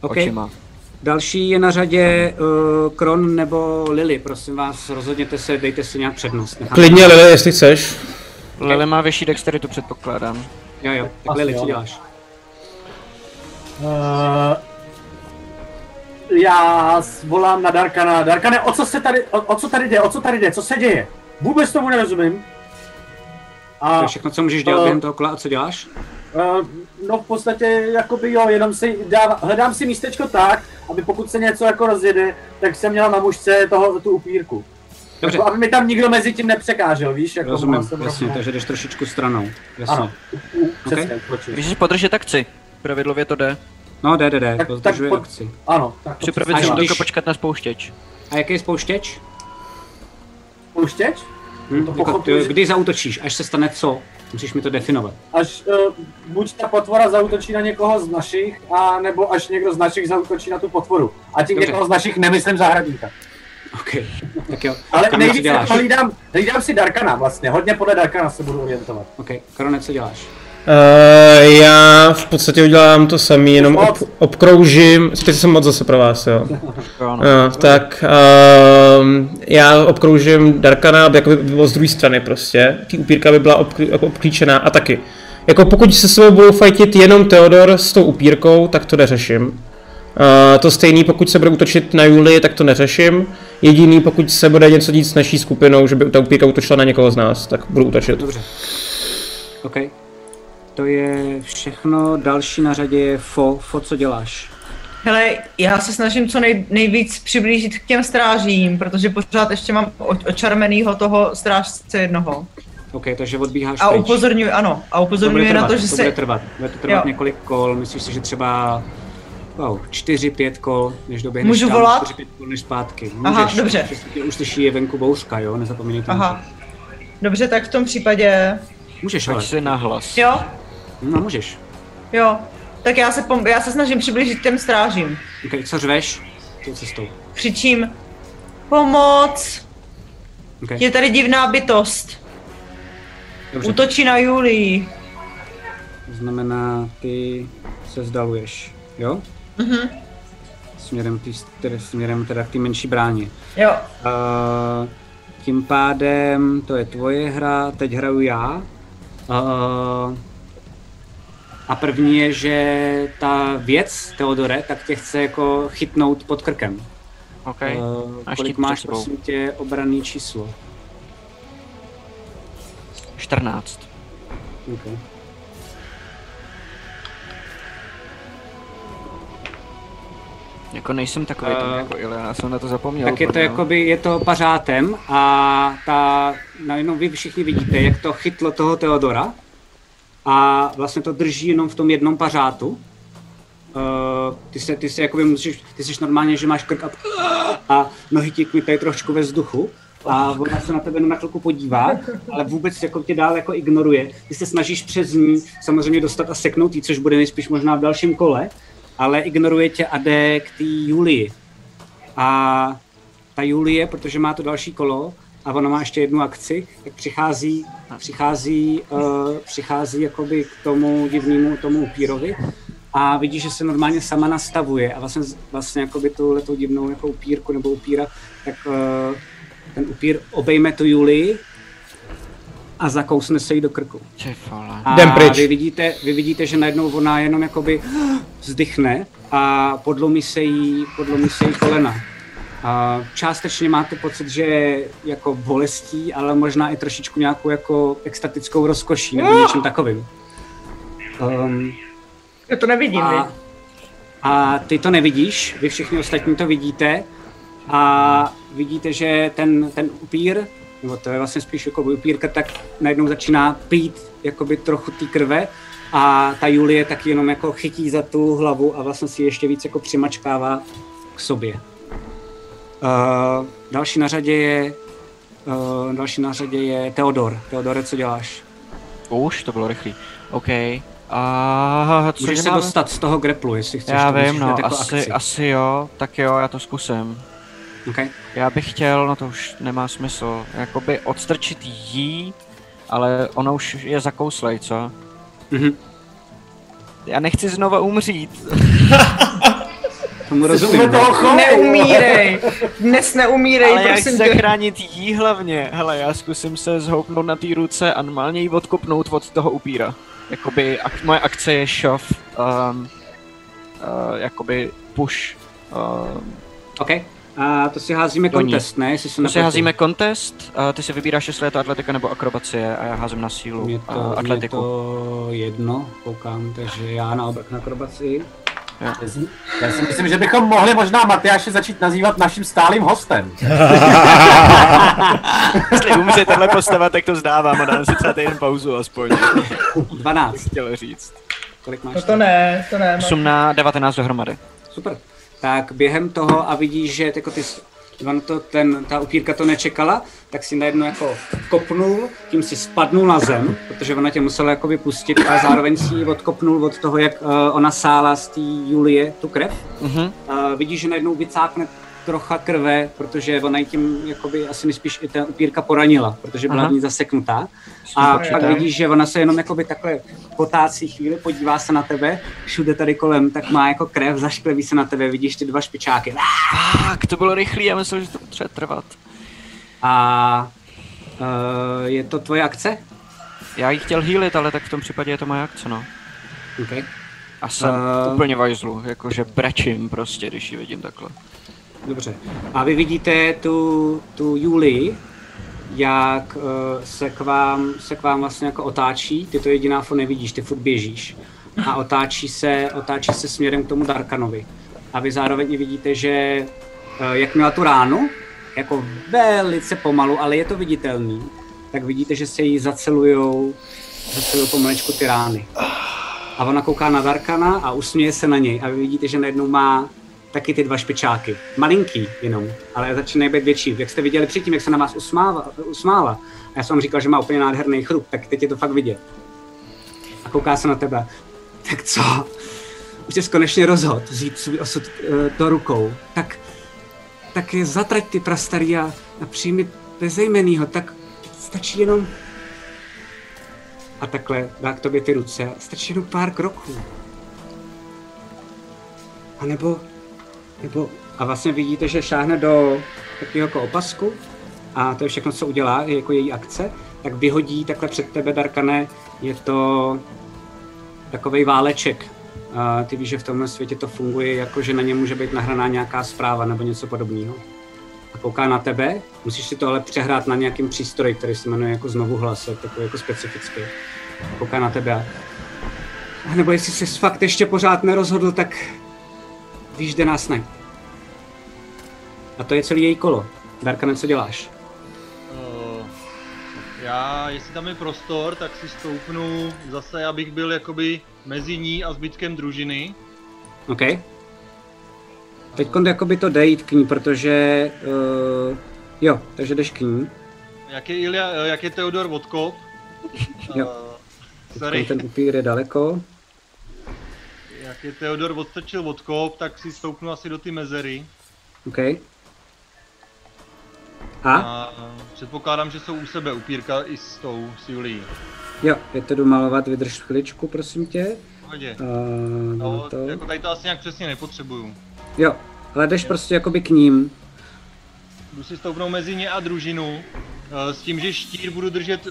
C: Okay. Očima.
B: Další je na řadě uh, Kron nebo Lily. Prosím vás, rozhodněte se, dejte si nějak přednost.
D: Nechám Klidně Lily, jestli chceš.
C: Lily má vyšší dexteritu, předpokládám.
B: Jo, jo. Tak Lily, co děláš? Uh,
F: já volám na Darkana. Darkane, o co se tady, o, o co tady jde, o co tady jde, co se děje? Vůbec tomu nerozumím.
B: A, to je všechno, co můžeš dělat uh, během toho kola, a co děláš?
F: Uh, no v podstatě, jakoby jo, jenom si dáv, hledám si místečko tak, aby pokud se něco jako rozjede, tak jsem měla na mužce toho, tu upírku. Dobře. Jako, aby mi tam nikdo mezi tím nepřekážel, víš? Jako
B: Rozumím, jasně, takže jdeš trošičku stranou. Jasně. Ano,
C: okay. Když si podržet akci, pravidlově to jde.
B: No, jde, jde, jde, tak, tak po... akci.
F: Ano, tak
C: Připravit si když... počkat na spouštěč.
B: A jaký je spouštěč?
F: Spouštěč?
B: Hm, to jako, ty, kdy zautočíš, až se stane co? Musíš mi to definovat.
F: Až uh, buď ta potvora zautočí na někoho z našich, a nebo až někdo z našich zautočí na tu potvoru. A tím Dobře. někoho z našich nemyslím zahradníka.
B: OK, tak jo.
F: Ale nejvíc hlídám, hlídám si Darkana vlastně, hodně podle Darkana se budu orientovat.
B: OK, Korone, co děláš?
D: Uh, já v podstatě udělám to samý, jenom ob, obkroužím, spíš jsem moc zase pro vás, jo. uh, tak uh, já obkroužím Darkana, aby jako by bylo z druhé strany prostě, ty upírka by byla obklí, obklíčená a taky. Jako pokud se sebou budou fajtit jenom Theodor s tou upírkou, tak to neřeším. Uh, to stejný, pokud se bude útočit na Julii, tak to neřeším. Jediný, pokud se bude něco dít s naší skupinou, že by ta upírka útočila na někoho z nás, tak budu útočit.
B: Dobře. Okay. To je všechno. Další na řadě je Fo. Fo, co děláš?
G: Hele, já se snažím co nej, nejvíc přiblížit k těm strážím, protože pořád ještě mám očarmenýho toho strážce jednoho.
B: OK, takže odbíháš
G: A upozorňuji, ano, a upozorňuji na to, že
B: to
G: se...
B: Bude trvat, bude to trvat jo. několik kol, myslíš si, že třeba wow, čtyři, pět kol, než doběhneš
G: Můžu
B: tam,
G: volat?
B: čtyři, pět kol než zpátky.
G: Můžeš, Aha, dobře.
B: Už slyší je venku bouřka, jo, nezapomeňte.
G: Aha. Dobře, tak v tom případě
B: Můžeš, ale.
C: si nahlas.
G: Jo,
B: No, můžeš.
G: jo. Tak já se, pom- já se snažím přiblížit těm strážím.
B: Ok, co řveš? Tou cestou.
G: Křičím, pomoc,
B: Okay.
G: je tady divná bytost.
B: Dobře.
G: Útočí na Julii.
B: To znamená, ty se vzdaluješ, jo?
G: Mhm.
B: Směrem, tý, tedy, směrem teda k té menší bráně.
G: Jo,
B: Uh, tím pádem to je tvoje hra, teď hraju já. Uh, a první je, že ta věc, Teodore, tak tě chce jako chytnout pod krkem.
C: OK.
B: Uh,
C: A
B: kolik
C: štít
B: máš, prosím tě, obranný číslo?
C: 14.
B: Okay.
C: Jako nejsem takový uh, ten
B: Eh,
C: jako Ilya, já jsem na to zapomněl.
B: Tak je to
C: no.
B: jakoby, je to pařátem a ta, najednou vy všichni vidíte, jak to chytlo toho Teodora a vlastně to drží jenom v tom jednom pařátu. Uh, ty se, ty se jakoby musíš, ty jsi normálně, že máš krk a, a nohy ti kmitají trošku ve vzduchu a ona se na tebe jenom na chvilku podívá, ale vůbec jako tě dál jako ignoruje. Ty se snažíš přes ní samozřejmě dostat a seknout jí, což bude nejspíš možná v dalším kole, ale ignoruje tě a jde k té Julii. A ta Julie, protože má to další kolo a ona má ještě jednu akci, tak přichází, přichází, uh, přichází jakoby k tomu divnému tomu upírovi a vidí, že se normálně sama nastavuje a vlastně, vlastně jakoby tu divnou jako upírku nebo upíra, tak uh, ten upír obejme tu Julii a zakousne se jí do krku. A
D: Jdem pryč.
B: Vy vidíte, vy vidíte, že najednou ona jenom jakoby vzdychne a podlomí se jí, podlomí se jí kolena. A částečně máte pocit, že je jako bolestí, ale možná i trošičku nějakou jako extatickou rozkoší nebo něčím takovým. Um,
G: já to nevidím,
B: a,
G: a...
B: a ty to nevidíš, vy všichni ostatní to vidíte a vidíte, že ten, ten upír, nebo to je vlastně spíš jako upírka, tak najednou začíná pít jakoby trochu té krve a ta Julie tak jenom jako chytí za tu hlavu a vlastně si ještě víc jako přimačkává k sobě. Uh, další na řadě je uh, další na řadě je Teodor. Teodore, co děláš?
C: Už, to bylo rychlý. OK. A co
B: Můžeš se dostat z toho greplu, jestli chceš.
C: Já vím, no,
B: jako
C: asi,
B: akci.
C: asi jo, tak jo, já to zkusím.
B: Okay.
C: Já bych chtěl, no to už nemá smysl, jakoby odstrčit jí, ale ona už je zakouslej, co?
B: Mhm.
C: Já nechci znova umřít.
B: Tomu rozumím.
F: toho
G: Neumírej. Dnes neumírej,
C: ale já
G: prosím tě.
C: zachránit jí hlavně. Hele, já zkusím se zhoupnout na té ruce a normálně jí odkopnout od toho upíra. Jakoby ak- moje akce je shove, um, uh, jakoby push. Um,
B: OK. A to si házíme kontest, ne? Jestli se
C: to si házíme kontest, uh, ty si vybíráš, jestli je to atletika nebo akrobacie a já házím na sílu
B: Mě
C: a
B: to, mě
C: atletiku.
B: to jedno, koukám, takže já na obrak na akrobaci.
F: Já si- Já si myslím, že bychom mohli možná Matyáše začít nazývat naším stálým hostem.
C: Jestli umře tahle postava, tak to zdávám a dám si třeba týden pauzu aspoň.
B: 12.
C: Chtěl říct.
B: Kolik máš?
G: No to ne, to ne.
C: 8 na 19 dohromady.
B: Super. Tak během toho a vidíš, že jako ty, on to, ten, ta upírka to nečekala, tak si najednou jako kopnul, tím si spadnul na zem, protože ona tě musela jako vypustit a zároveň si ji odkopnul od toho, jak uh, ona sála z té Julie tu krev.
C: Mhm.
B: Uh, vidíš, že najednou vycákne trocha krve, protože ona ji tím jakoby asi nejspíš i ta upírka poranila, protože byla
C: Aha.
B: v ní zaseknutá. A
C: Super,
B: pak
C: tak.
B: vidíš, že ona se jenom jakoby takhle potácí chvíli, podívá se na tebe, všude tady kolem, tak má jako krev, zaškleví se na tebe, vidíš ty dva špičáky.
C: Tak, to bylo rychlý, já myslel, že to potřebuje trvat.
B: A uh, je to tvoje akce?
C: Já jí chtěl healit, ale tak v tom případě je to moje akce, no.
B: Okay.
C: A jsem uh... úplně vajzlu, jakože brečím prostě, když ji vidím takhle.
B: Dobře. A vy vidíte tu, tu Julii, jak uh, se, k vám, se k vám vlastně jako otáčí, ty to jediná fo nevidíš, ty furt běžíš. A otáčí se, otáčí se směrem k tomu Darkanovi. A vy zároveň vidíte, že uh, jak měla tu ránu, jako velice pomalu, ale je to viditelný, tak vidíte, že se jí zacelujou, zacelujou pomalečku ty rány. A ona kouká na Darkana a usměje se na něj. A vy vidíte, že najednou má taky ty dva špičáky. Malinký jenom, ale začínají být větší. Jak jste viděli předtím, jak se na vás usmála, usmála a já jsem vám říkal, že má úplně nádherný chrup, tak teď je to fakt vidět. A kouká se na tebe. Tak co? Už jsi konečně rozhod vzít svůj osud uh, do rukou. Tak, tak je zatrať ty prastarý a, a přijmi bezejmenýho, tak stačí jenom... A takhle dá k tobě ty ruce. Stačí jenom pár kroků. A nebo, nebo, a vlastně vidíte, že šáhne do takového jako opasku a to je všechno, co udělá, jako její akce, tak vyhodí takhle před tebe, Darkane, je to takový váleček. A ty víš, že v tomhle světě to funguje jako, že na něm může být nahraná nějaká zpráva nebo něco podobného. A kouká na tebe, musíš si to ale přehrát na nějakým přístroji, který se jmenuje jako znovu hlas, takový jako specifický. Kouká na tebe a nebo jestli jsi fakt ještě pořád nerozhodl, tak víš, kde nás najít. A to je celý její kolo. Darkane, co děláš?
H: Uh, já, jestli tam je prostor, tak si stoupnu zase, abych byl jakoby mezi ní a zbytkem družiny.
B: OK. Teď jakoby to dejít k ní, protože... Uh, jo, takže jdeš k ní.
H: Jak je, Ilja, jak je Teodor Vodkop?
B: jo. Uh, sorry. Ten upír je daleko.
H: Je Teodor odstrčil odkop, tak si stoupnu asi do ty mezery.
B: OK. A?
H: A předpokládám, že jsou u sebe upírka i s tou, s Julií.
B: Jo, je to jdu malovat, vydrž chviličku, prosím tě.
H: Pohodě. no, to... jako tady to asi nějak přesně nepotřebuju.
B: Jo, ale jdeš prostě jakoby k ním.
H: Jdu si stoupnout mezi ně a družinu, eh, s tím, že štír budu držet eh,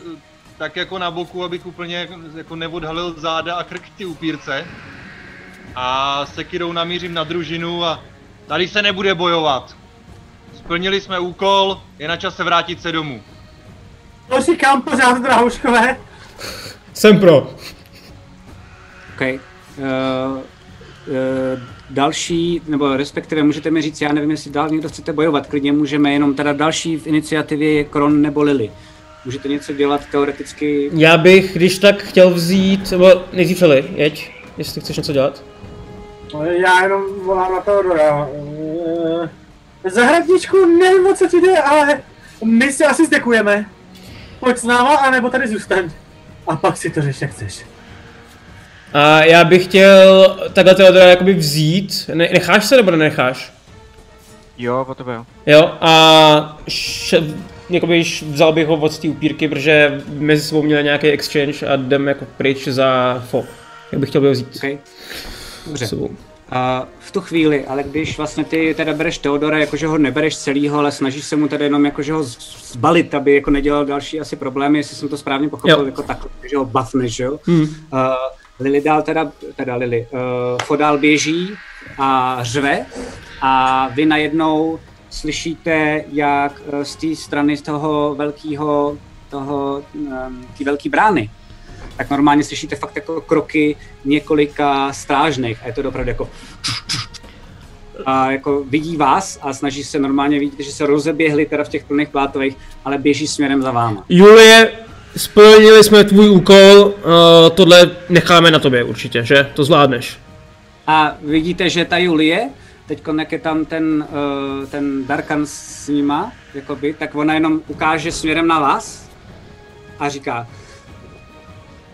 H: tak jako na boku, abych úplně jako neodhalil záda a krk ty upírce a sekirou namířím na družinu a tady se nebude bojovat. Splnili jsme úkol, je na čase vrátit se domů.
F: To říkám pořád, drahouškové.
D: Jsem pro.
B: OK. Uh, uh, další, nebo respektive můžete mi říct, já nevím, jestli dál někdo chcete bojovat, klidně můžeme, jenom teda další v iniciativě je Kron nebo Lily. Můžete něco dělat teoreticky?
D: Já bych, když tak chtěl vzít, nebo nejdřív Lily, jeď, jestli chceš něco dělat.
F: Já jenom volám na Teodora. Eh, zahradničku, nevím, o co ti jde, ale my si asi zdekujeme. Pojď s náma, anebo tady zůstaň. A pak si to řeš, jak chceš.
D: A já bych chtěl takhle Teodora jakoby vzít. Ne, necháš se nebo nenecháš?
C: Jo, po tebe jo.
D: Jo, a š, jakoby vzal bych ho od té upírky, protože mezi sebou měli nějaký exchange a jdem jako pryč za fo. Jak bych chtěl by ho vzít.
B: Okay. Dobře. A v tu chvíli, ale když vlastně ty teda bereš Teodora, jakože ho nebereš celýho, ale snažíš se mu teda jenom jakože ho zbalit, aby jako nedělal další asi problémy, jestli jsem to správně pochopil, jo. jako takhle, že ho buffneš, jo? Hmm. Uh, Lily dál teda, teda Lily, uh, Fodál běží a řve a vy najednou slyšíte, jak z té strany z toho velkého, toho, um, té velké brány, tak normálně slyšíte fakt jako kroky několika strážných a je to opravdu jako a jako vidí vás a snaží se normálně, vidíte, že se rozeběhli teda v těch plných plátových, ale běží směrem za váma.
D: Julie, splnili jsme tvůj úkol, uh, tohle necháme na tobě určitě, že? To zvládneš.
B: A vidíte, že ta Julie, teď jak je tam ten, uh, ten Darkan s nima, jakoby, tak ona jenom ukáže směrem na vás a říká,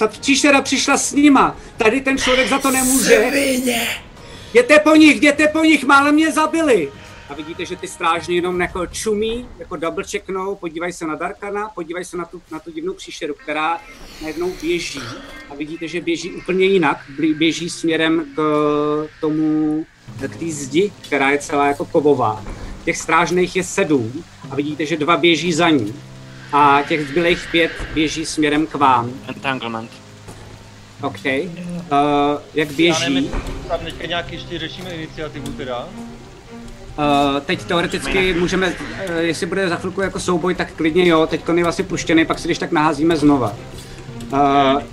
B: ta příšera přišla s nima. Tady ten člověk za to nemůže.
D: Svině.
B: Jděte po nich, jděte po nich, málem mě zabili. A vidíte, že ty strážní jenom jako čumí, jako double checknou, podívají se na Darkana, podívají se na tu, na tu divnou příšeru, která najednou běží. A vidíte, že běží úplně jinak, běží směrem k tomu, k té zdi, která je celá jako kovová. Těch strážných je sedm a vidíte, že dva běží za ní a těch zbylých pět běží směrem k vám.
C: Entanglement.
B: OK. Uh, jak běží... Já nevím,
H: tam teďka nějak ještě řešíme iniciativu teda.
B: Uh, teď teoreticky můžeme, uh, jestli bude za chvilku jako souboj, tak klidně jo, teď je vlastně puštěný, pak si když tak naházíme znova. Uh,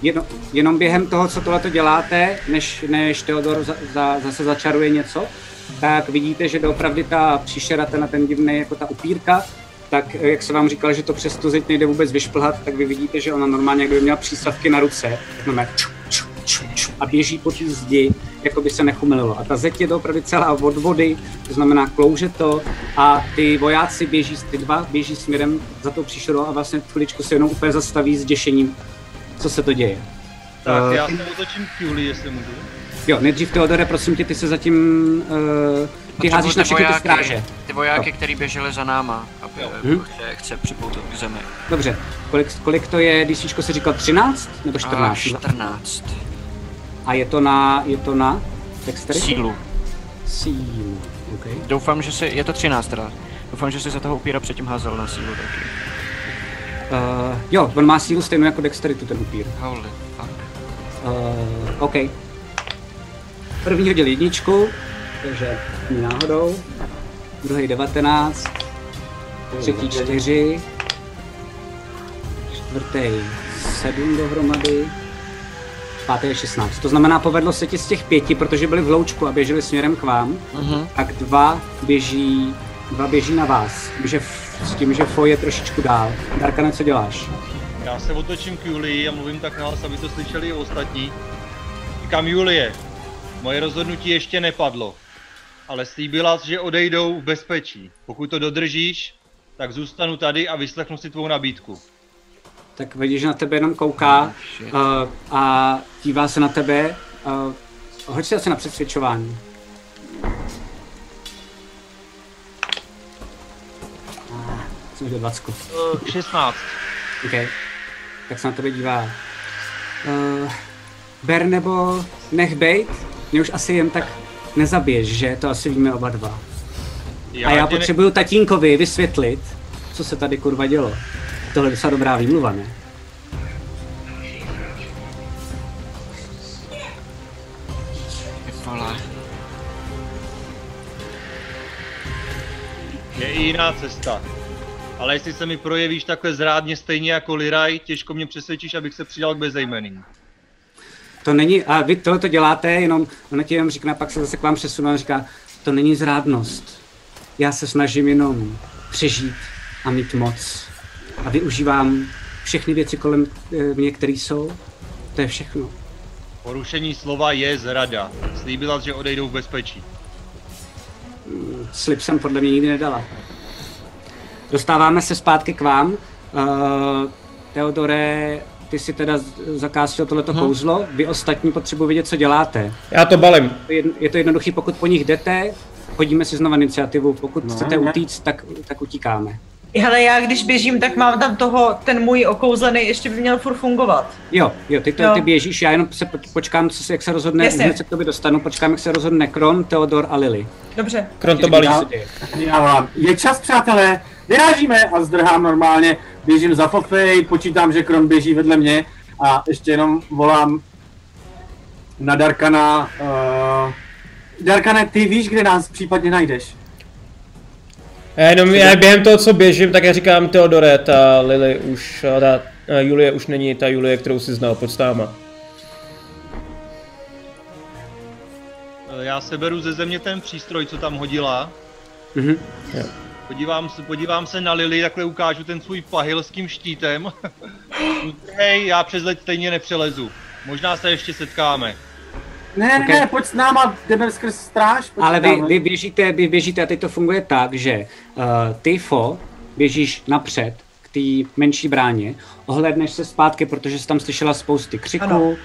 B: jenom, jenom během toho, co tohle děláte, než, než Teodor za, za, zase začaruje něco, tak vidíte, že doopravdy ta příšera, ten, ten divný, jako ta upírka, tak jak se vám říkal, že to přes tu zeď nejde vůbec vyšplhat, tak vy vidíte, že ona normálně, jak by měla přístavky na ruce, normálně ču, ču, ču, ču, a běží po té zdi, jako by se nechumililo. A ta zeď je to opravdu celá od vody, to znamená klouže to a ty vojáci běží, ty dva běží směrem za tou příšerou a vlastně v chviličku se jenom úplně zastaví s děšením, co se to děje.
H: Tak uh, já se otočím k Julie, jestli můžu.
B: Jo, nejdřív Teodore, prosím tě, ty se zatím, uh, ty házíš na všechny ty stráže.
C: Ty vojáky, kteří běželi za náma, aby hmm? chce, chce připoutat k zemi.
B: Dobře, kolik, kolik to je, když se říkal 13 nebo 14? A
C: 14.
B: A je to na, je to na
C: dexterity? Sílu.
B: Sílu, okay.
C: Doufám, že si, je to 13 teda. Doufám, že si za toho upíra předtím házel na sílu taky.
B: Uh, jo, on má sílu stejnou jako dexteritu ten upír.
C: Holy fuck.
B: Uh, OK. První hodil jedničku, takže náhodou. Druhý 19. Třetí 4. Čtvrtý 7 dohromady pátý je 16. To znamená, povedlo se ti z těch pěti, protože byli v loučku a běželi směrem k vám, uh-huh. tak dva běží, dva běží na vás. Že s tím, že Fo je trošičku dál. Darkane, co děláš?
H: Já se otočím k Julii a mluvím tak nahlas, aby to slyšeli i ostatní. Říkám Julie, moje rozhodnutí ještě nepadlo, ale slíbila, že odejdou v bezpečí. Pokud to dodržíš, tak zůstanu tady a vyslechnu si tvou nabídku
B: tak vidíš, že na tebe jenom kouká uh, a dívá se na tebe. Uh, hoď si asi na přesvědčování. Ah, jsem udělal 20.
H: Uh, 16.
B: OK. Tak se na tebe dívá. Uh, ber nebo nech bejt? Mě už asi jen tak nezabiješ, že? To asi víme oba dva. Já a já potřebuju ne... tatínkovi vysvětlit, co se tady kurva dělo. Tohle je docela dobrá výmluva, ne?
H: Je i jiná cesta. Ale jestli se mi projevíš takhle zrádně stejně jako Liraj, těžko mě přesvědčíš, abych se přidal k bezejmeným.
B: To není, a vy tohle to děláte, jenom ona ti jenom říká, pak se zase k vám přesune a říká, to není zrádnost. Já se snažím jenom přežít a mít moc a využívám všechny věci kolem eh, mě, které jsou. To je všechno.
H: Porušení slova je zrada. Slíbila, že odejdou v bezpečí.
B: Mm, slib jsem podle mě nikdy nedala. Dostáváme se zpátky k vám. Uh, Teodore, ty si teda zakázal tohleto hmm. kouzlo, vy ostatní potřebuji vědět, co děláte.
D: Já to balím.
B: Je to jednoduchý, pokud po nich jdete, hodíme si znovu iniciativu, pokud no, chcete ne. utíct, tak, tak utíkáme.
G: Hele, já když běžím, tak mám tam toho, ten můj okouzlený ještě by měl furt fungovat.
B: Jo, jo, ty, to, jo. ty běžíš, já jenom se počkám, co se, jak se rozhodne, Jasně. hned se k tobě dostanu, počkám, jak se rozhodne Kron, Theodor a Lily.
G: Dobře.
D: Kron to balí.
F: Já vám. Je čas, přátelé, vyrážíme a zdrhám normálně, běžím za Fofej, počítám, že Kron běží vedle mě a ještě jenom volám na Darkana. Uh, Darkane, ty víš, kde nás případně najdeš?
D: Já jenom já během toho, co běžím, tak já říkám Teodore, ta Lily už, ta Julie už není ta Julie, kterou si znal, pod stáma.
H: Já se beru ze země ten přístroj, co tam hodila. Mhm. Podívám se, podívám se na Lily, takhle ukážu ten svůj pahilským štítem. Hej, já přes let stejně nepřelezu. Možná se ještě setkáme.
F: Ne, okay. ne, pojď s náma, jdeme skrz stráž.
B: Ale vy, vy, běžíte, vy běžíte a teď to funguje tak, že uh, ty, Fo, běžíš napřed k té menší bráně, ohledneš se zpátky, protože jsi tam slyšela spousty křiků, uh,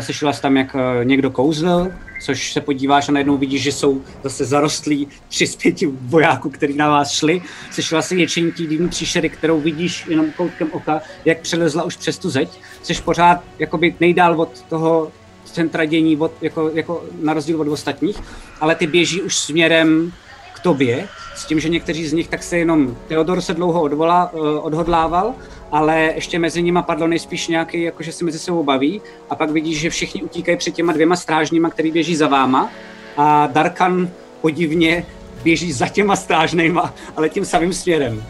B: slyšela jsi tam, jak uh, někdo kouzlil, což se podíváš a najednou vidíš, že jsou zase zarostlí tři z pěti vojáků, kteří na vás šli. Slyšela si ječení té divní příšery, kterou vidíš jenom koutkem oka, jak přelezla už přes tu zeď. Jsi pořád jakoby nejdál od toho centra dění od, jako, jako na rozdíl od ostatních, ale ty běží už směrem k tobě, s tím, že někteří z nich tak se jenom, Theodor se dlouho odvolá, uh, odhodlával, ale ještě mezi nimi padlo nejspíš nějaký, jako že se mezi sebou baví a pak vidíš, že všichni utíkají před těma dvěma strážníma, který běží za váma a Darkan podivně běží za těma strážnýma, ale tím samým směrem.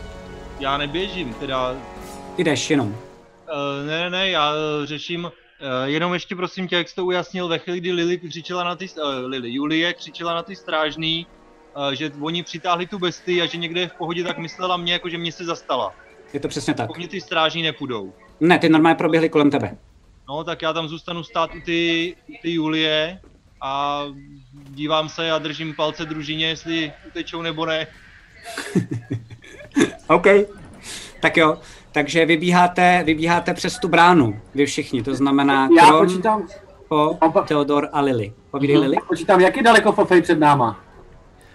H: Já neběžím, teda...
B: Ty jdeš jenom.
H: Uh, ne, ne, já uh, řeším Uh, jenom ještě prosím tě, jak jsi to ujasnil ve chvíli, kdy Lily křičela na ty, uh, Lily, Julie křičela na ty strážný, že oni přitáhli tu besty a že někde je v pohodě, tak myslela mě, jako že mě se zastala.
B: Je to přesně tak.
H: Pokud ty strážní nepůjdou.
B: Ne, ty normálně proběhly kolem tebe.
H: No, tak já tam zůstanu stát u ty, ty Julie a dívám se a držím palce družině, jestli utečou nebo ne.
B: OK. Tak jo, takže vybíháte, vybíháte přes tu bránu, vy všichni, to znamená
F: Já
B: Kron,
F: počítám,
B: Po, Theodor a Lily. Povídej
F: Mhm.
B: Lily.
F: počítám, jak je daleko Fofej před náma?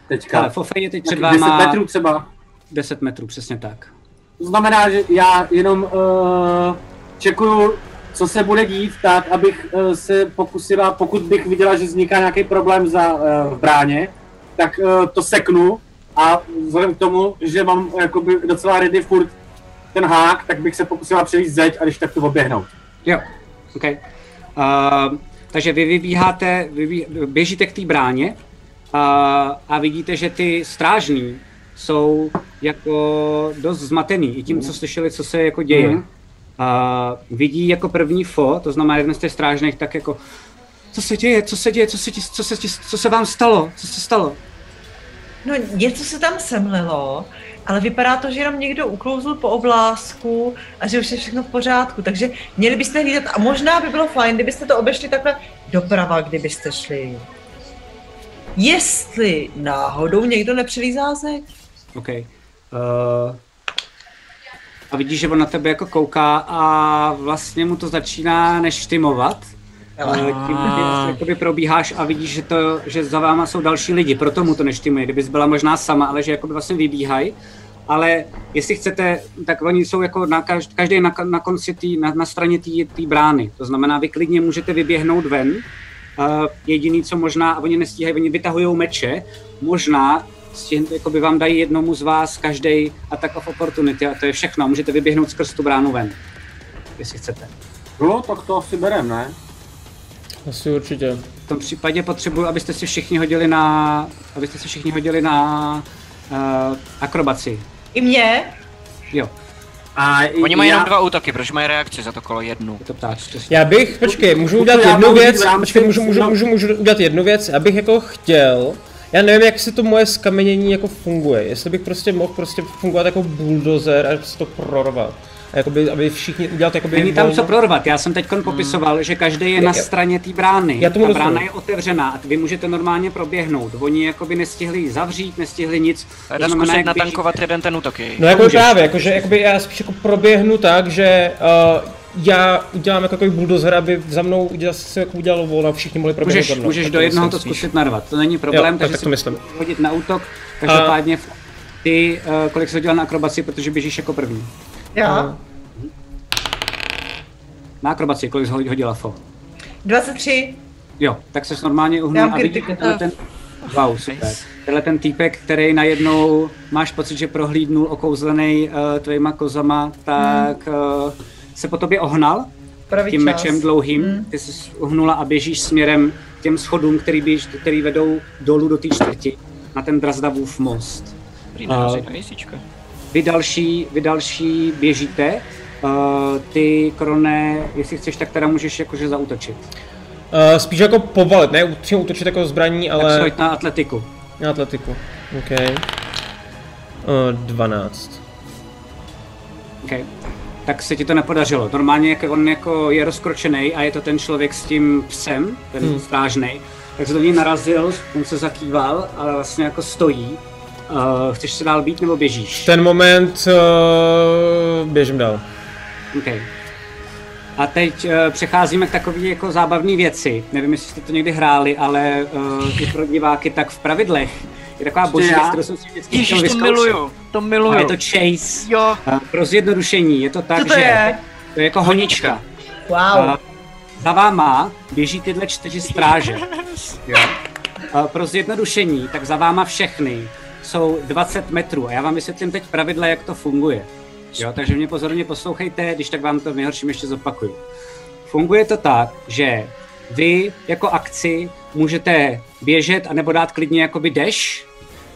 F: Teďka.
B: Ale Fofej je teď před váma
F: 10 metrů třeba.
B: 10 metrů, přesně tak.
F: To znamená, že já jenom uh, čekuju, co se bude dít, tak abych uh, se pokusila, pokud bych viděla, že vzniká nějaký problém za, uh, v bráně, tak uh, to seknu a vzhledem k tomu, že mám jakoby docela ready furt ten hák, tak bych se pokusila přejít zeď a když tak to oběhnout.
B: Jo, OK. Uh, takže vy vybíháte, vybí, běžíte k té bráně uh, a vidíte, že ty strážní jsou jako dost zmatený i tím, co slyšeli, co se jako děje.
F: Mhm.
B: Uh, vidí jako první fo, to znamená jeden z těch strážných, tak jako co se děje, co se děje, co se, ti, co se, ti, co se vám stalo, co se stalo?
G: No něco se tam semlelo, ale vypadá to, že jenom někdo uklouzl po oblásku a že už je všechno v pořádku, takže měli byste hlídat a možná by bylo fajn, kdybyste to obešli takhle doprava, kdybyste šli. Jestli náhodou někdo nepřelí zázek,
B: OK. Uh, a vidíš, že on na tebe jako kouká a vlastně mu to začíná neštimovat.
G: Ale-
B: Uh, tím, že jakoby probíháš a vidíš, že, to, že za váma jsou další lidi, proto mu to neštimuje. Kdybys byla možná sama, ale že jakoby vlastně vybíhají. Ale jestli chcete, tak oni jsou jako na každ, každý na, na konci tý, na, na straně té brány. To znamená, vy klidně můžete vyběhnout ven. Uh, jediný, co možná, a oni nestíhají, oni vytahují meče, možná stihn, jakoby vám dají jednomu z vás každý attack of opportunity a to je všechno. Můžete vyběhnout skrz tu bránu ven, jestli chcete.
F: No, tak to asi berem, ne?
D: Asi určitě.
B: V tom případě potřebuji, abyste si všichni hodili na, abyste si všichni hodili na uh, akrobaci.
G: i mě,
B: Jo,
F: A
C: Oni mají
F: já,
C: jenom dva útoky, protože mají reakci za to kolo jednu.
B: je to ptáč.
D: Já bych, počkej, můžu udělat jednu věc, počkej, můžu, můžu,
F: no.
D: můžu, můžu udělat jednu věc, abych jako chtěl, já nevím, jak se to moje skamenění jako funguje, jestli bych prostě mohl prostě fungovat jako bulldozer a prostě to prorvat. A jakoby, aby všichni udělat jakoby
B: Není tam
D: volno-
B: co prorvat, já jsem teď popisoval, že každý je na straně té brány.
D: Já tomu
B: Ta brána
D: rozumím.
B: je otevřená a vy můžete normálně proběhnout. Oni jakoby nestihli ji zavřít, nestihli nic.
C: Dá
B: To znamená,
C: zkusit
B: běží-
C: natankovat jeden ten útok.
D: No jako právě, jakože jakoby já spíš jako proběhnu tak, že uh, já udělám jako takový bulldozer, aby za mnou udělal, se jako udělalo volno a všichni mohli proběhnout
B: Můžeš,
D: za mnou.
B: můžeš
D: Tak
B: do jednoho to zkusit narvat, to není problém,
D: Jo, tak-
B: takže
D: tak to
B: si
D: myslím.
B: můžeš hodit na útok. Každopádně ty, uh, kolik jsi hodila na akrobaci, protože běžíš jako první.
G: já,
B: Na akrobaci, kolik jsi hodila fo?
G: 23,
B: Jo, tak se normálně uhnul a vidíte tenhle ten... Wow, super. Tenhle ten týpek, který najednou máš pocit, že prohlídnul okouzlený uh, tvýma kozama, tak uh, se po tobě ohnal
G: pravý
B: tím
G: čas.
B: mečem dlouhým.
G: Mm.
B: Ty jsi uhnula a běžíš směrem k těm schodům, který, běž, který vedou dolů do té čtvrti, na ten Drazdavův most.
C: Dobrý, jisíčka.
B: Vy další, vy další běžíte, uh, ty krone, jestli chceš, tak teda můžeš jakože zautočit.
D: Uh, spíš jako povalit, ne přímo útočit jako zbraní,
B: Ale... Tak na atletiku.
D: na atletiku. OK. Uh, 12.
B: Okay. Tak se ti to nepodařilo. Normálně jak on jako je rozkročený a je to ten člověk s tím psem, ten
D: Hmm.
B: hmm. strážnej, tak se do něj narazil, on se zakýval, ale vlastně jako stojí. Uh, chceš se dál být nebo běžíš?
D: Ten moment uh, běžím dál.
B: Okay. A teď uh, přecházíme k takové jako zábavné věci. Nevím, jestli jste to někdy hráli, ale uh, i pro diváky, tak v pravidlech je taková boží
F: já?
B: věc, kterou jsem si vždycky chtěl
C: Ježíš, to miluju, to
B: A
C: miluju.
B: je to chase.
C: Jo,
B: Uh, pro zjednodušení je to tak,
G: Co to
B: že
G: je?
B: to je jako honička.
G: Wow.
B: A za váma běží tyhle čtyři stráže. Jo. A pro zjednodušení, tak za váma všechny jsou 20 metrů. A já vám vysvětlím teď pravidla, jak to funguje. Jo, takže mě pozorně poslouchejte, když tak vám to v nejhorším ještě zopakuju. Funguje to tak, že vy jako akci můžete běžet anebo dát klidně jakoby dash,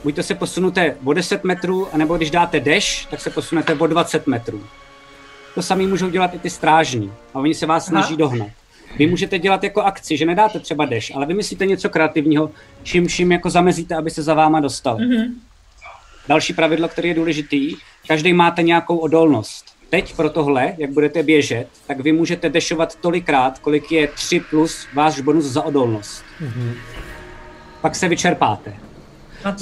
B: buď to se posunete o 10 metrů, anebo když dáte dash, tak se posunete o 20 metrů. To samý můžou dělat i ty strážní a oni se vás snaží dohnat. Vy můžete dělat jako akci, že nedáte třeba dash, ale vymyslíte něco kreativního, čím čím jako zamezíte, aby se za váma dostali.
G: Mhm.
B: Další pravidlo, které je důležitý, každý máte nějakou odolnost. teď pro tohle, jak budete běžet, tak vy můžete dešovat tolikrát, kolik je 3 plus váš bonus za odolnost. Mm-hmm. Pak se vyčerpáte.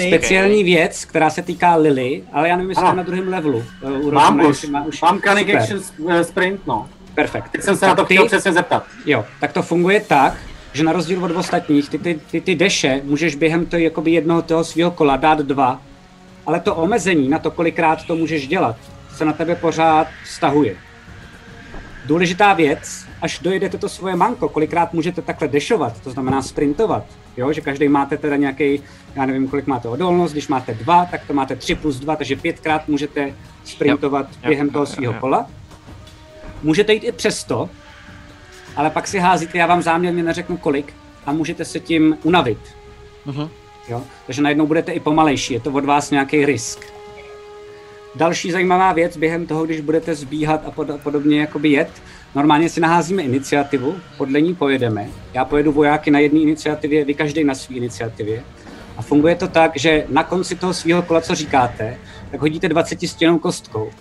B: Speciální věc, která se týká Lily, ale já nevím, jestli na druhém levelu. eh, u
F: Mám už,
B: má už.
F: mám
B: Super.
F: Action eh, Sprint, no.
B: Perfekt.
F: Teď jsem se na to
B: Tak ty-
F: chtěl přesně zeptat.
B: Jo, tak to funguje tak, že na rozdíl od ostatních, ty, ty, ty, ty deše můžeš během to, jakoby jednoho toho svého kola dát dva, ale to omezení na to, kolikrát to můžeš dělat, se na tebe pořád vztahuje. Důležitá věc, až dojedete to svoje manko, kolikrát můžete takhle dešovat, to znamená sprintovat, jo, že každý máte teda nějaký, já nevím, kolik máte odolnost, když máte dva, tak to máte tři plus dva, takže pětkrát můžete sprintovat
C: Jo,
B: během
C: jo,
B: toho svého kola. Můžete jít i přesto, ale pak si házíte, já vám záměrně neřeknu kolik, a můžete se tím unavit.
C: Mhm.
B: Jo? Takže najednou budete i pomalejší, je to od vás nějaký risk. Další zajímavá věc během toho, když budete zbíhat a pod, podobně jakoby jet, normálně si naházíme iniciativu, podle ní pojedeme. Já pojedu vojáky na jedné iniciativě, vy každý na své iniciativě. A funguje to tak, že na konci toho svého kola, co říkáte, tak hodíte 20 stěnou kostkou.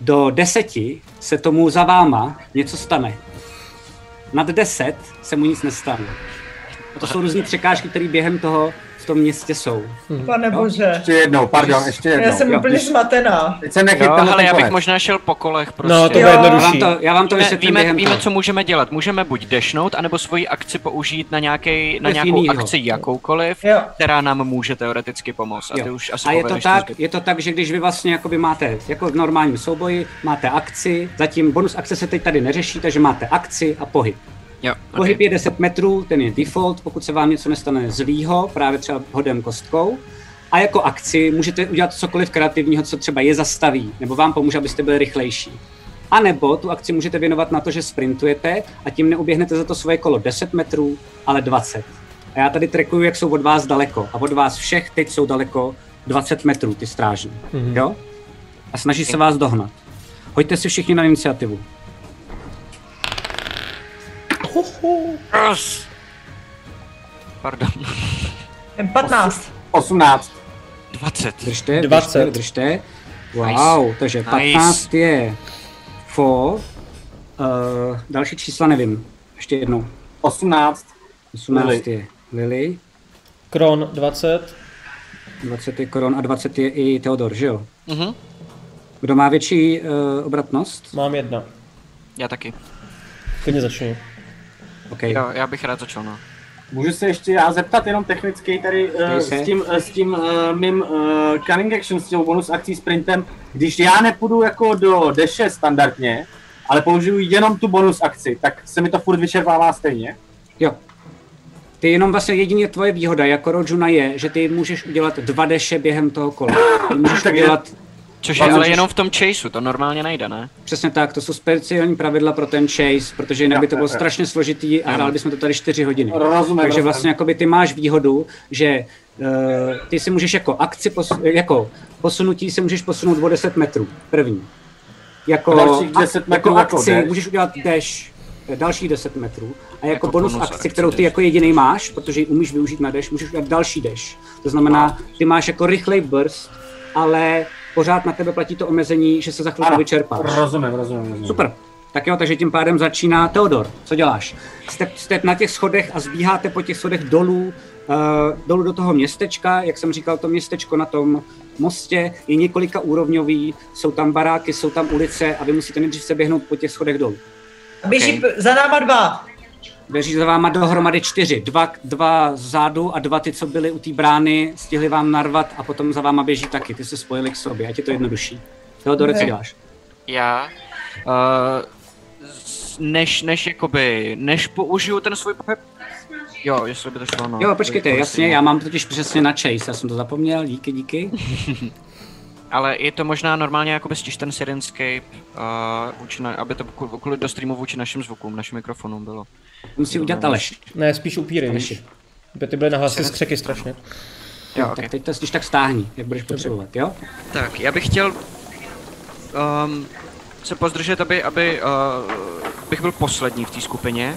B: Do deseti se tomu za váma něco stane. Nad 10 se mu nic nestane. A to jsou různé překážky, které během toho v tom městě jsou.
G: Pane bože.
F: Ještě jednou, pardon, ještě jednou.
G: Já jsem
B: Jo,
G: úplně zmatená.
F: Teď jsem nechyt
C: Jo, ale já bych možná šel po kolech prostě.
D: No, to bude
G: Jo.
B: Já vám
D: jednodušší.
B: to, já vám to
C: Víme,
B: vysvětlím
C: víme,
B: během
C: víme, co můžeme dělat. Můžeme buď dešnout, anebo svoji akci použít na, nějaký, na nějakou
B: jinýho.
C: akci jakoukoliv,
G: Jo.
C: která nám může teoreticky pomoct. A ty
B: Jo.
C: už asi
B: a je to, tak, je to tak, že když vy vlastně jakoby máte, jako v normálním souboji, máte akci, zatím bonus akce se teď tady neřeší, takže máte akci a pohyb.
C: Jo,
B: Pohyb
C: okay.
B: je 10 metrů, ten je default, pokud se vám něco nestane zlýho, právě třeba hodem kostkou. A jako akci můžete udělat cokoliv kreativního, co třeba je zastaví, nebo vám pomůže, abyste byli rychlejší. A nebo tu akci můžete věnovat na to, že sprintujete a tím neuběhnete za to svoje kolo 10 metrů, ale 20. A já tady trekuju, jak jsou od vás daleko. A od vás všech teď jsou daleko 20 metrů, ty strážní. Mm-hmm. Jo? A snaží se vás dohnat. Hoďte si všichni na iniciativu.
C: Yes. Pardon.
G: Jen 15.
F: 18.
C: 20.
B: Držte,
D: 20.
B: držte, držte. Wow, takže
C: Nice.
B: 15 je fo. Uh, další čísla nevím. Ještě jednou.
F: 18.
B: 18
F: Lily.
B: je Lily,
D: Kron 20.
B: 20 je Koron a 20 je i Theodor, že jo?
C: Mhm.
B: Kdo má větší uh, obratnost?
D: Mám jedna.
C: Já taky.
D: Klidně začni.
B: OK.
C: Jo, já bych rád začal, no.
F: Můžu se ještě já zeptat jenom technicky tady uh, s tím, uh, s tím uh, mým uh, cunning action, s tím bonus akcí sprintem, když já nepůjdu jako do deše standardně, ale použiju jenom tu bonus akci, tak se mi to furt vyčerpává stejně.
B: Jo. Ty jenom vlastně jedině tvoje výhoda jako Rojuna je, že ty můžeš udělat dva deše během toho kola. Ty můžeš
F: Tak je-
B: udělat
C: Což je ale
B: můžeš-
C: jenom v tom chaseu, to normálně nejde, ne?
B: Přesně tak, to jsou speciální pravidla pro ten chase, protože jinak by to bylo strašně složitý a hráli bychom to tady 4 hodiny.
F: Rozumím,
B: Takže vlastně jakoby ty máš výhodu, že uh, ty si můžeš jako akci, pos, jako posunutí si můžeš posunout o 10 metrů, první. Jako,
F: A dalších 10 metrů
B: jako
F: jako
B: akci
F: dash.
B: můžeš udělat dash, eh, další 10 metrů. A jako,
C: Jako
B: bonus,
C: bonus
B: akci,
C: akci
B: kterou ty
C: dash.
B: jako jediný máš, protože ji umíš využít na dash, můžeš udělat další dash. To znamená, ty máš jako rychlej burst, ale pořád na tebe platí to omezení, že se za chvilku
F: Ano,
B: vyčerpáš.
F: rozumím, rozumím, rozumím.
B: Super. Tak jo, takže tím pádem začíná Teodor. Co děláš? Jste, jste na těch schodech a zbíháte po těch schodech dolů, uh, dolů do toho městečka. Jak jsem říkal, to městečko na tom mostě je několika úrovňový, jsou tam baráky, jsou tam ulice a vy musíte nejdřív se běhnout po těch schodech dolů.
G: Běží
C: Okay.
G: p- za náma dva.
B: Běží za váma dohromady čtyři. Dva, dva zádu a dva ty, co byly u té brány, stihli vám narvat a potom za váma běží taky. Ty se spojili k sobě, ať je to jednodušší. Teodore, co děláš?
C: Já, uh, než, než jakoby, než použiju ten svůj pohyb, jo, jestli by to šlo, no.
B: Jo, počkejte,
C: to
B: jasně, já mám totiž přesně na chase, já jsem to zapomněl, díky, díky.
C: Ale je to možná normálně jakoby stiž ten Sirenscape, uh, vůči na, aby to kvůli kvůli do streamu vůči našim zvukům, našim mikrofonům bylo.
B: Musí udělat Aleš.
D: Ne, spíš upíry,
B: Aleši.
D: víš. By ty byly na hlasy skřeky strašně.
C: Jo,
B: tak
C: okay.
B: teď to když tak stáhni, jak budeš potřebovat, jo?
C: Tak, já bych chtěl um, se pozdržet, aby, aby uh, bych byl poslední v té skupině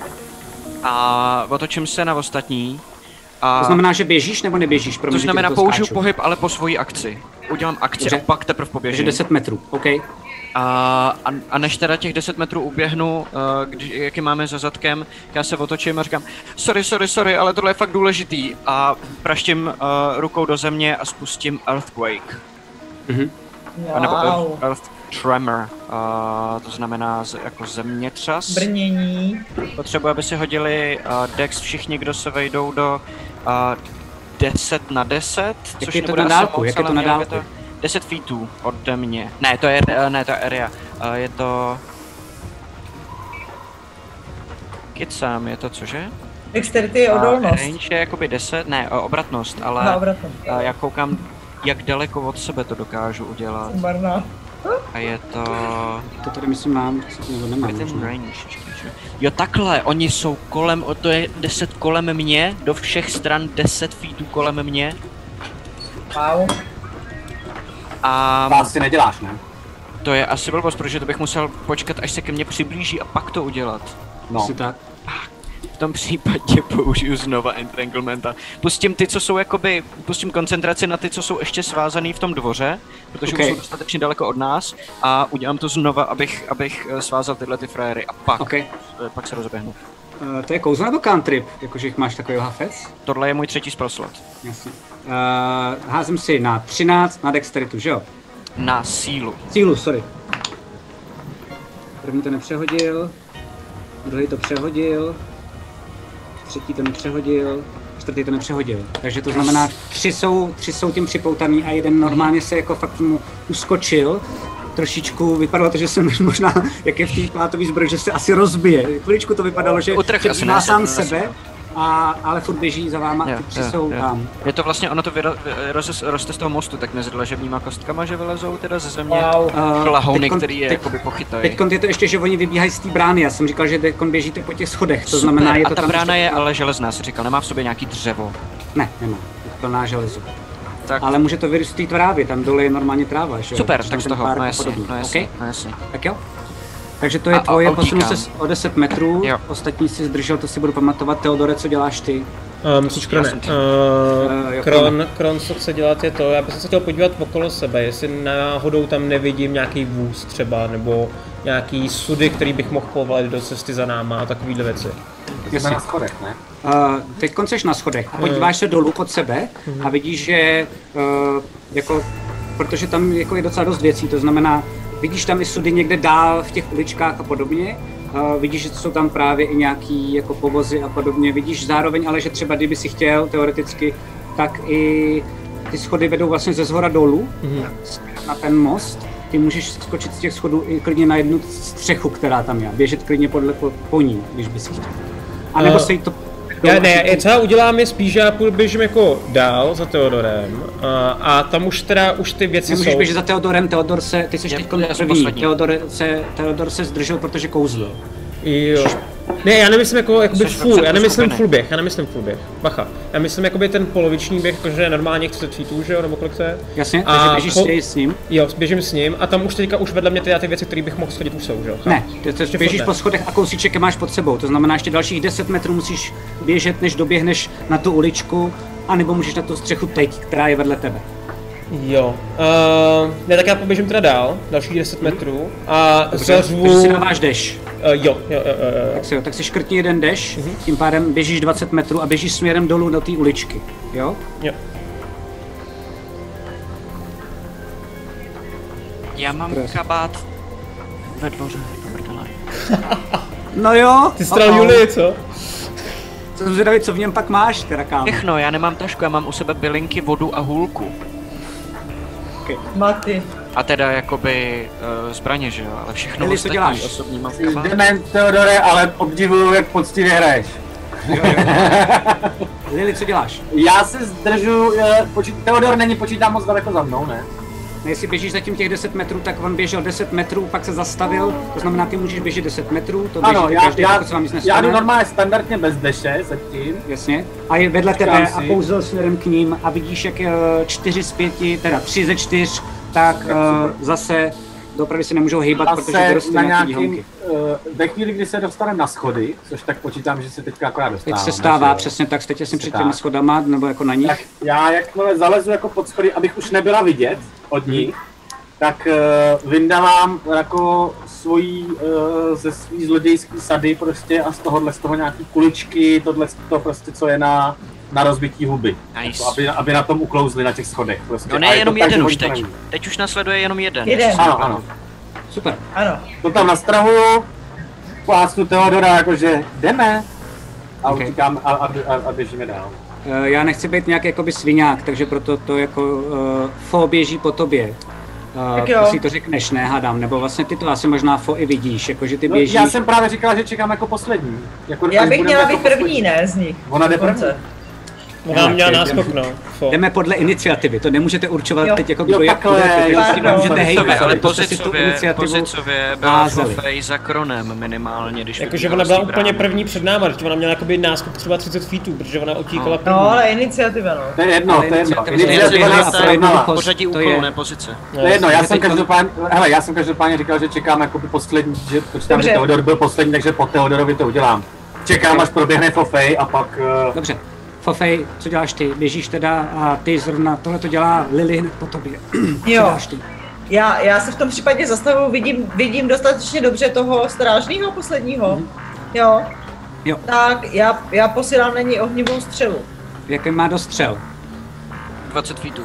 C: a otočím se na ostatní. A
B: To znamená, že běžíš nebo neběžíš? Promiň,
C: to znamená, použiju
B: skáču.
C: pohyb, ale po svojí akci. Udělám akci
B: Dobře.
C: a pak teprve
B: Takže
C: poběžím.
B: 10 metrů, OK.
C: A A, a, než teda těch 10 metrů uběhnu, uh, když, jak je máme za zadkem, já se otočím a říkám, sorry, sorry, sorry, ale tohle je fakt důležitý. A praštím uh, rukou do země a spustím Earthquake.
B: Mhm.
C: A nebo
G: Wow.
C: Earth, Earth Tremor, uh, to znamená z, jako zemětřas.
G: Brnění.
C: Potřebuji, aby si hodili uh, Dex všichni, kdo se vejdou do uh, 10 na 10, což
B: je to
C: nebude
B: na
C: asi
B: dálku?
C: moc,
B: Jak je to na dálku?
C: 10 feetů ode mě. Ne, to je, uh, ne, to je area. Uh, je to... Kicám, je to cože?
G: Dexterity je
C: A
G: odolnost.
C: range je jakoby 10, ne, obratnost, ale
G: Na obratnou.
C: uh, já koukám, jak daleko od sebe to dokážu udělat.
G: Barna.
C: A je to...
B: To tady myslím mám, nebo nemám.
C: Within
B: možná.
C: range. čekaj, čekaj. Jo takhle, oni jsou kolem, o to je 10 kolem mě, do všech stran 10 feetů kolem mě.
G: Wow.
C: A
F: To asi neděláš, ne?
C: to je asi blbost, protože to bych musel počkat, až se ke mně přiblíží a pak to udělat.
F: No.
B: Asi tak.
C: V tom případě použiju znova Entranglementa. Pustím ty, co jsou jakoby, pustím koncentraci na ty, co jsou ještě svázaný v tom dvoře, protože
B: Okay.
C: už jsou dostatečně daleko od nás a udělám to znova, abych, abych eh, svázal tyhle ty frajery a pak,
B: OK.
C: eh, pak se rozeběhnu.
B: Uh, to je kouzlo nebo cantrip? Jakože jich máš takový hafec?
C: Tohle je můj třetí spell slot.
B: Jasně. Uh, házím si na 13 na dexteritu, že jo?
C: Na sílu.
B: Sílu, sorry. První to nepřehodil, druhý to přehodil, třetí to nepřehodil, čtvrtý to nepřehodil. Takže to znamená, tři jsou, tři jsou tím připoutaný a jeden normálně se jako fakt mu uskočil. Trošičku vypadalo to, že jsem možná, jak je v té plátový zbroj, že se asi rozbije. Chviličku to vypadalo, že, má sám sebe. A, ale furt běží za váma,
C: Jo,
B: ty tři
C: jo,
B: jsou
C: jo.
B: tam.
C: Je to vlastně, ono to vyro, vy- roz, roste z toho mostu, tak mezi dlažebníma kostkama, že vylezou teda ze země.
G: Wow.
C: Klahouny,
B: teďkon-
C: který je
B: teď-
C: jakoby pochytají.
B: Teď je to ještě, že oni vybíhají z té brány. Já jsem říkal, že teď běžíte po těch schodech. To znamená, je to
C: a ta
B: tam
C: brána je ale železná, si říkal, nemá v sobě nějaký dřevo.
B: Ne, nemá. Je plná železo.
C: Tak
B: Ale může to vyrůst z té trávy, tam dole je normálně tráva, že
C: super, tak z toho, no jasně, no jasně,
B: OK?
C: no jasně.
B: Tak jo. Takže to je
C: A-
B: tvoje, posunu se o 10 metrů,
C: Jo.
B: ostatní si zdržel, to si budu pamatovat. Teodore, co děláš ty?
D: Uh?
C: Já jsem-
D: Uh,
B: Eh, jo,
D: Kron, Kron, co chce dělat je to, já bych se chtěl podívat okolo sebe, jestli náhodou tam nevidím nějaký vůz třeba, nebo nějaký sudy, který bych mohl povolat do cesty za náma a takovýhle věci.
F: Jsme na schodech, ne?
B: Uh, teď konceš na schodech a podíváš se dolů pod sebe a vidíš, že uh, jako, protože tam jako je docela dost věcí, to znamená, vidíš tam i sudy někde dál v těch uličkách a podobně, uh, vidíš, že jsou tam právě i nějaký jako povozy a podobně, vidíš zároveň ale, že třeba kdyby si chtěl teoreticky, tak i ty schody vedou vlastně ze zhora dolů na ten most, ty můžeš skočit z těch schodů i klidně na jednu střechu, která tam je, běžet klidně podle, po, po ní, když bys chtěl. A nebo
D: Eh,
B: se jí to
D: Já ne, já- co já udělám je spíš, že já půjdu běžím jako dál za Teodorem a, a tam už teda, už ty věci
B: Nemůžeš
D: jsou.
B: běžet za Teodorem, Teodor se, ty jsi teď. Teodor se, Teodor se zdržel, protože kouzlil.
D: Jo. Ne, já nemyslím jako jakoby
C: Jsi
D: full, já nemyslím
C: skupiny.
D: full běh, já nemyslím full běh, bacha. Já myslím jakoby ten poloviční běh, protože je normálně 30 feetů, že jo, nebo kolik to je?
B: Jasně,
D: A
B: takže běžíš
D: po-
B: s ním?
D: Jo, běžím s ním a tam už teďka už vedle mě ty, ty věci, které bych mohl schodit, už jsou, že jo?
B: Ne, ty, ty běžíš po schodech a kousíček máš pod sebou, to znamená ještě dalších 10 metrů musíš běžet, než doběhneš na tu uličku, anebo můžeš na tu střechu teď, která je vedle tebe.
D: Jo. Uh, ne, tak já poběžím teda dál, dalších 10 metrů a
B: Dobře,
D: zařvu...
B: takže si dáváš dash.
D: Uh, jo, jo, jo, jo, jo.
B: Tak si, jo, tak si škrtni jeden dash,
D: Mhm.
B: tím pádem běžíš 20 metrů a běžíš směrem dolů do té uličky, jo?
D: jo.
C: Já mám
B: Pres.
C: kabát ve dvoře.
B: No jo,
D: Ty stral
B: oh, oh.
D: Julie, co?
B: Jsem zvědavý, co v něm pak máš, teda kámo.
C: Všechno, já nemám tašku, já mám u sebe bylinky, vodu a hůlku.
G: Maty.
C: A teda jakoby uh, zbraně, že jo, ale všechno
B: Eli, co
C: ostatní
B: děláš?
C: osobní kabátu.
F: dement, Teodore, ale obdivuju, jak poctivě hraješ.
B: Lili, co děláš?
F: Já se zdržu, eh, počít, Teodor není počítá moc daleko za mnou, ne?
B: No, jestli běžíš zatím těch 10 metrů, tak on běžel 10 metrů, pak se zastavil, to znamená, ty můžeš běžet 10 metrů, to
F: Ano,
B: běží
F: já,
B: každý,
F: já,
B: pokud se vám nic
F: já
B: nestane.
F: jdu normálně standardně bez deše zatím.
B: Jasně. A je vedle
F: Počkám
B: tebe
F: si.
B: a kouzl směrem k ním a vidíš, jak eh, čtyři z pěti, teda tři ze čtyř, tak uh, zase dopravy se nemůžou hýbat, protože
F: Zase
B: vyrostly
F: na
B: nějaký
F: nějakým,
B: výhonky.
F: uh, ve chvíli, kdy se dostaneme na schody, což tak počítám, že se teďka akorát
B: Teď
F: dostáváme.
B: se stává,
F: že
B: přesně tak, jste těsně před těmi schodama, nebo jako na nich.
F: Tak já jakmile zalezu jako pod schody, abych už nebyla vidět od
B: Mhm.
F: nich, tak uh, vyndávám jako svojí, uh, ze svý zlodějský sady prostě a z tohohle z toho nějaký kuličky, tohle to prostě, co je na, na rozbití huby.
C: Nice.
F: Jako, aby, aby na tom uklouzli na těch schodech. Prostě.
C: No ne,
F: A je
C: jenom
F: to tak,
C: jeden už teď.
F: neví.
C: Teď už nasleduje jenom jeden.
G: Jeden.
F: Ano,
C: to
F: ano.
C: Super.
G: Ano.
F: To tam nastrahuju, plácnu Teodora jakože jdeme a
B: Ok.
F: utíkám a, a, a, a běžíme dál.
B: Eh, Já nechci být nějak jakoby sviňák, takže proto to jako uh, fo běží po tobě.
G: Tak
B: Uh,
G: jo.
B: to si to řekneš, ne, hádám, nebo vlastně ty to asi možná fo i vidíš, jakože ty
F: No,
B: běžíš.
F: já jsem právě říkal, že čekám jako poslední. Jako,
G: Já bych měla
F: jako
G: být první,
F: poslední.
G: ne, z nich.
F: Ona jde první.
D: Ona měla
F: jdeme-
D: náskok, no. Fo.
B: Jdeme podle iniciativy, to nemůžete určovat
G: Jo.
B: teď jako kdo s tím
G: pardon.
B: nemůžete hejbat,
C: Pozicově, ale
B: to jste si tu
C: pozicově,
B: iniciativu
C: pozicově byla
B: házeli.
C: Fofej za kronem minimálně, když
D: Jakože ona byla úplně první před náma, že ona měla jakoby náskok třeba 30 feetů, protože ona utíkala první.
G: No, ale iniciativa, no.
F: To je jedno,
B: Ale
F: to je jedno.
B: iniciativa-
F: nás
C: je
B: jednoducho-
C: Pořadí
B: to
C: úkolů,
B: je-
C: ne pozice.
F: To je jedno, já jsem každopádně, hele, já jsem každopádně říkal, že čekám jako poslední, že počítám,
G: Dobře.
F: že Teodor byl poslední, takže po Teodorovi to udělám. Čekám, až proběhne Fofej a pak... Uh,
B: Dobře. Fofej, co děláš ty? Běžíš teda a ty zrovna, tohle to dělá Lily hned po tobě. co
G: Jo.
B: děláš ty?
G: Já, já se v tom případě zastavu, vidím, vidím dostatečně dobře toho strážného posledního. Jo.
B: Jo.
G: Tak já, já posílám na ní ohnivou střelu.
B: Jaký má dostřel?
C: 20 feetů.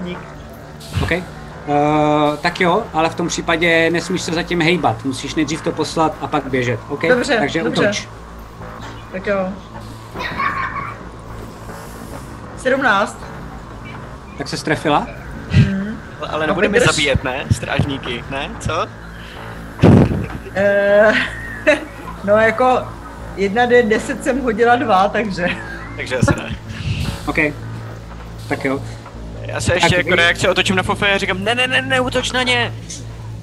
G: Dík.
B: OK. Uh, tak jo, ale v tom případě nesmíš se zatím hejbat. Musíš nejdřív to poslat a pak běžet. OK?
G: Dobře,
B: Takže
G: dobře.
B: útoč.
G: Tak jo. 17.
B: Tak se strefila?
C: Ale, ale nebudeme
G: vydrž.
C: zabíjet, ne? Strážníky, ne? Co?
G: Eh, no jako 1D10 jsem hodila dva, takže...
C: Takže asi ne.
B: OK. Tak jo.
C: Já se ještě
B: Tak
C: jako
B: vy-
C: reakce otočím na Fofej a říkám, ne, ne, ne, ne, útoč na ně.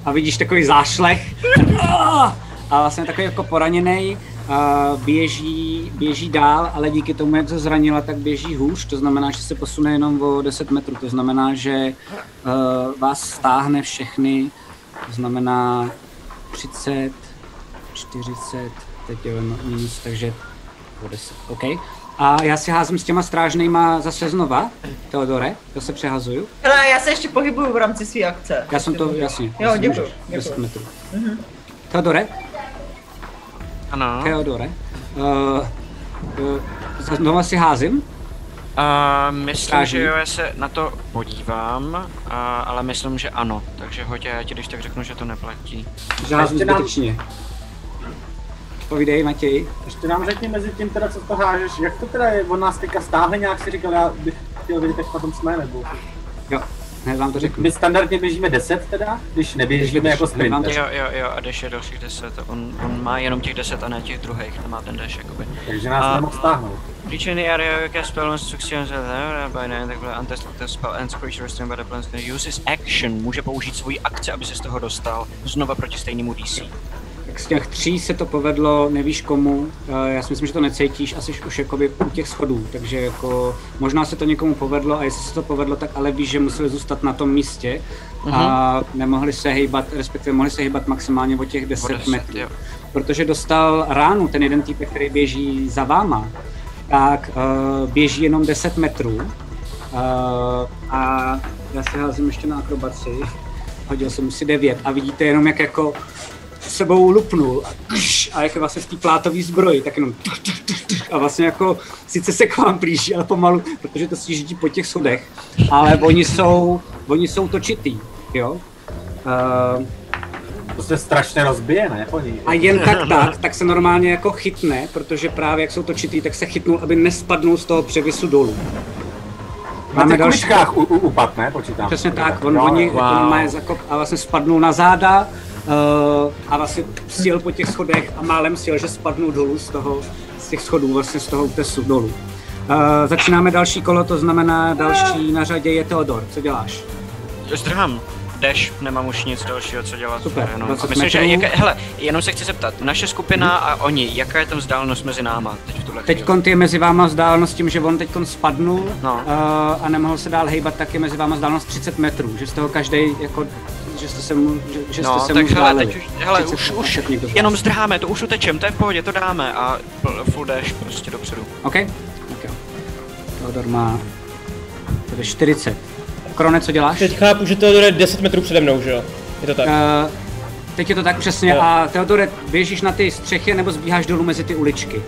B: A vidíš takový zášlech. A vlastně takový jako poraněný. Běží, běží dál, ale díky tomu, jak se zranila, tak běží hůř. To znamená, že se posune jenom o 10 metrů. To znamená, že uh, vás stáhne všechny. To znamená 30, 40, teď je minus, takže o 10. OK. A já si házím s těma strážnejma zase znova, Teodore, to se přehazuju.
G: Hele, já se ještě pohybuju v rámci své akce.
B: Já jsem to, jasně.
G: Jo, děkuju.
B: 10 metrů. Teodore,
C: Ano.
B: Teodore, uh, uh, znova si házím.
C: A myslím,
B: Strážník.
C: že jo, já se na to podívám, a, ale myslím, že ano. Takže hoď já ti když tak řeknu, že to neplatí.
B: Že házím
F: Ještě nám-
B: zbytečně. Povídej, Matěj.
F: ještě nám řekni mezi tím teda, co to hážeš, jak to teda je, on nás teďka stáhne nějak si říkal, já bych chtěl vědět, jak na tom jsme, nebo...
B: Jo, hned vám to řeknu.
F: My standardně běžíme 10 teda, když neběžíme jako sprinter.
C: Jo, jo, jo, a dash je dalších 10. On, on má jenom těch 10 a ne těch druhých, nemá ten dash jakoby.
F: Takže nás
C: A-
F: nemohl stáhnout.
C: Reach in the area you cast spell on succeeds by nine, takhle untested the spell ends creature restrained by the plans uses action, může použít svoji akci, aby se z toho dostal znova proti stejnému DC.
B: Tak z těch tří se to povedlo, nevíš komu, já si myslím, že to necítíš, asi už jakoby u těch schodů, takže jako možná se to někomu povedlo a jestli se to povedlo, tak ale víš, že museli zůstat na tom místě a nemohli se hejbat, respektive mohli se hejbat maximálně o těch 10,
C: O 10,
B: metrů.
C: jo.
B: Protože dostal ránu ten jeden týpek, který běží za váma, tak uh, běží jenom 10 metrů uh, a já si házím ještě na akrobaci, hodil jsem si 9 a vidíte jenom jak jako sebou lupnul a, kš, a jak je vlastně v té plátové zbroji, tak jenom tuš, a vlastně jako sice se k vám blíží, ale pomalu, protože to si po těch schodech, ale oni jsou, oni jsou točitý, jo. Uh,
F: To se strašně rozbije, ne? Po ní.
B: a jen tak tak, tak se normálně jako chytne, protože právě jak jsou točitý, tak se chytnul, aby nespadnul z toho převisu dolů.
F: Na těch kuličkách u, u, upad, ne? Počítám.
B: Přesně tak, on,
F: Jo,
B: oni
F: jo.
B: wow. jako normálně zakop a vlastně spadnul na záda uh, a vlastně sjel po těch schodech a málem sjel, že spadnul dolů z toho, z těch schodů, vlastně z toho útesu dolů. Uh, začínáme další kolo, to znamená další na řadě je Teodor. Co děláš?
C: Zdrhám. Dash, nemám už nic dalšího, co dělat.
B: Super,
C: Jenom.
B: 20
C: A myslím, že, jaké, hele, jenom se chci zeptat, naše skupina a oni, jaká je tam vzdálenost mezi náma teď v tuhle
B: Teď je mezi váma vzdálenost tím, že on teď spadnul
C: No.
B: uh, a nemohl se dál hejbat, tak je mezi váma vzdálenost 30 metrů, že z toho každý jako že jste se mu, že, že jste
C: No,
B: se
C: tak
B: mu
C: hele, teď už, hele,
B: 30
C: už, už
B: z
C: jenom zdrháme, to už utečem, to je v pohodě, to dáme a full dash prostě dopředu.
B: OK? Tak jo. Teodor má tedy 40. Krone, co děláš?
D: Teď chápu, že to je 10 metrů přede mnou, že jo? Je to tak?
B: Uh, teď je to tak přesně. A Teodore, běžíš na ty střechy nebo zbíháš dolů mezi ty uličky?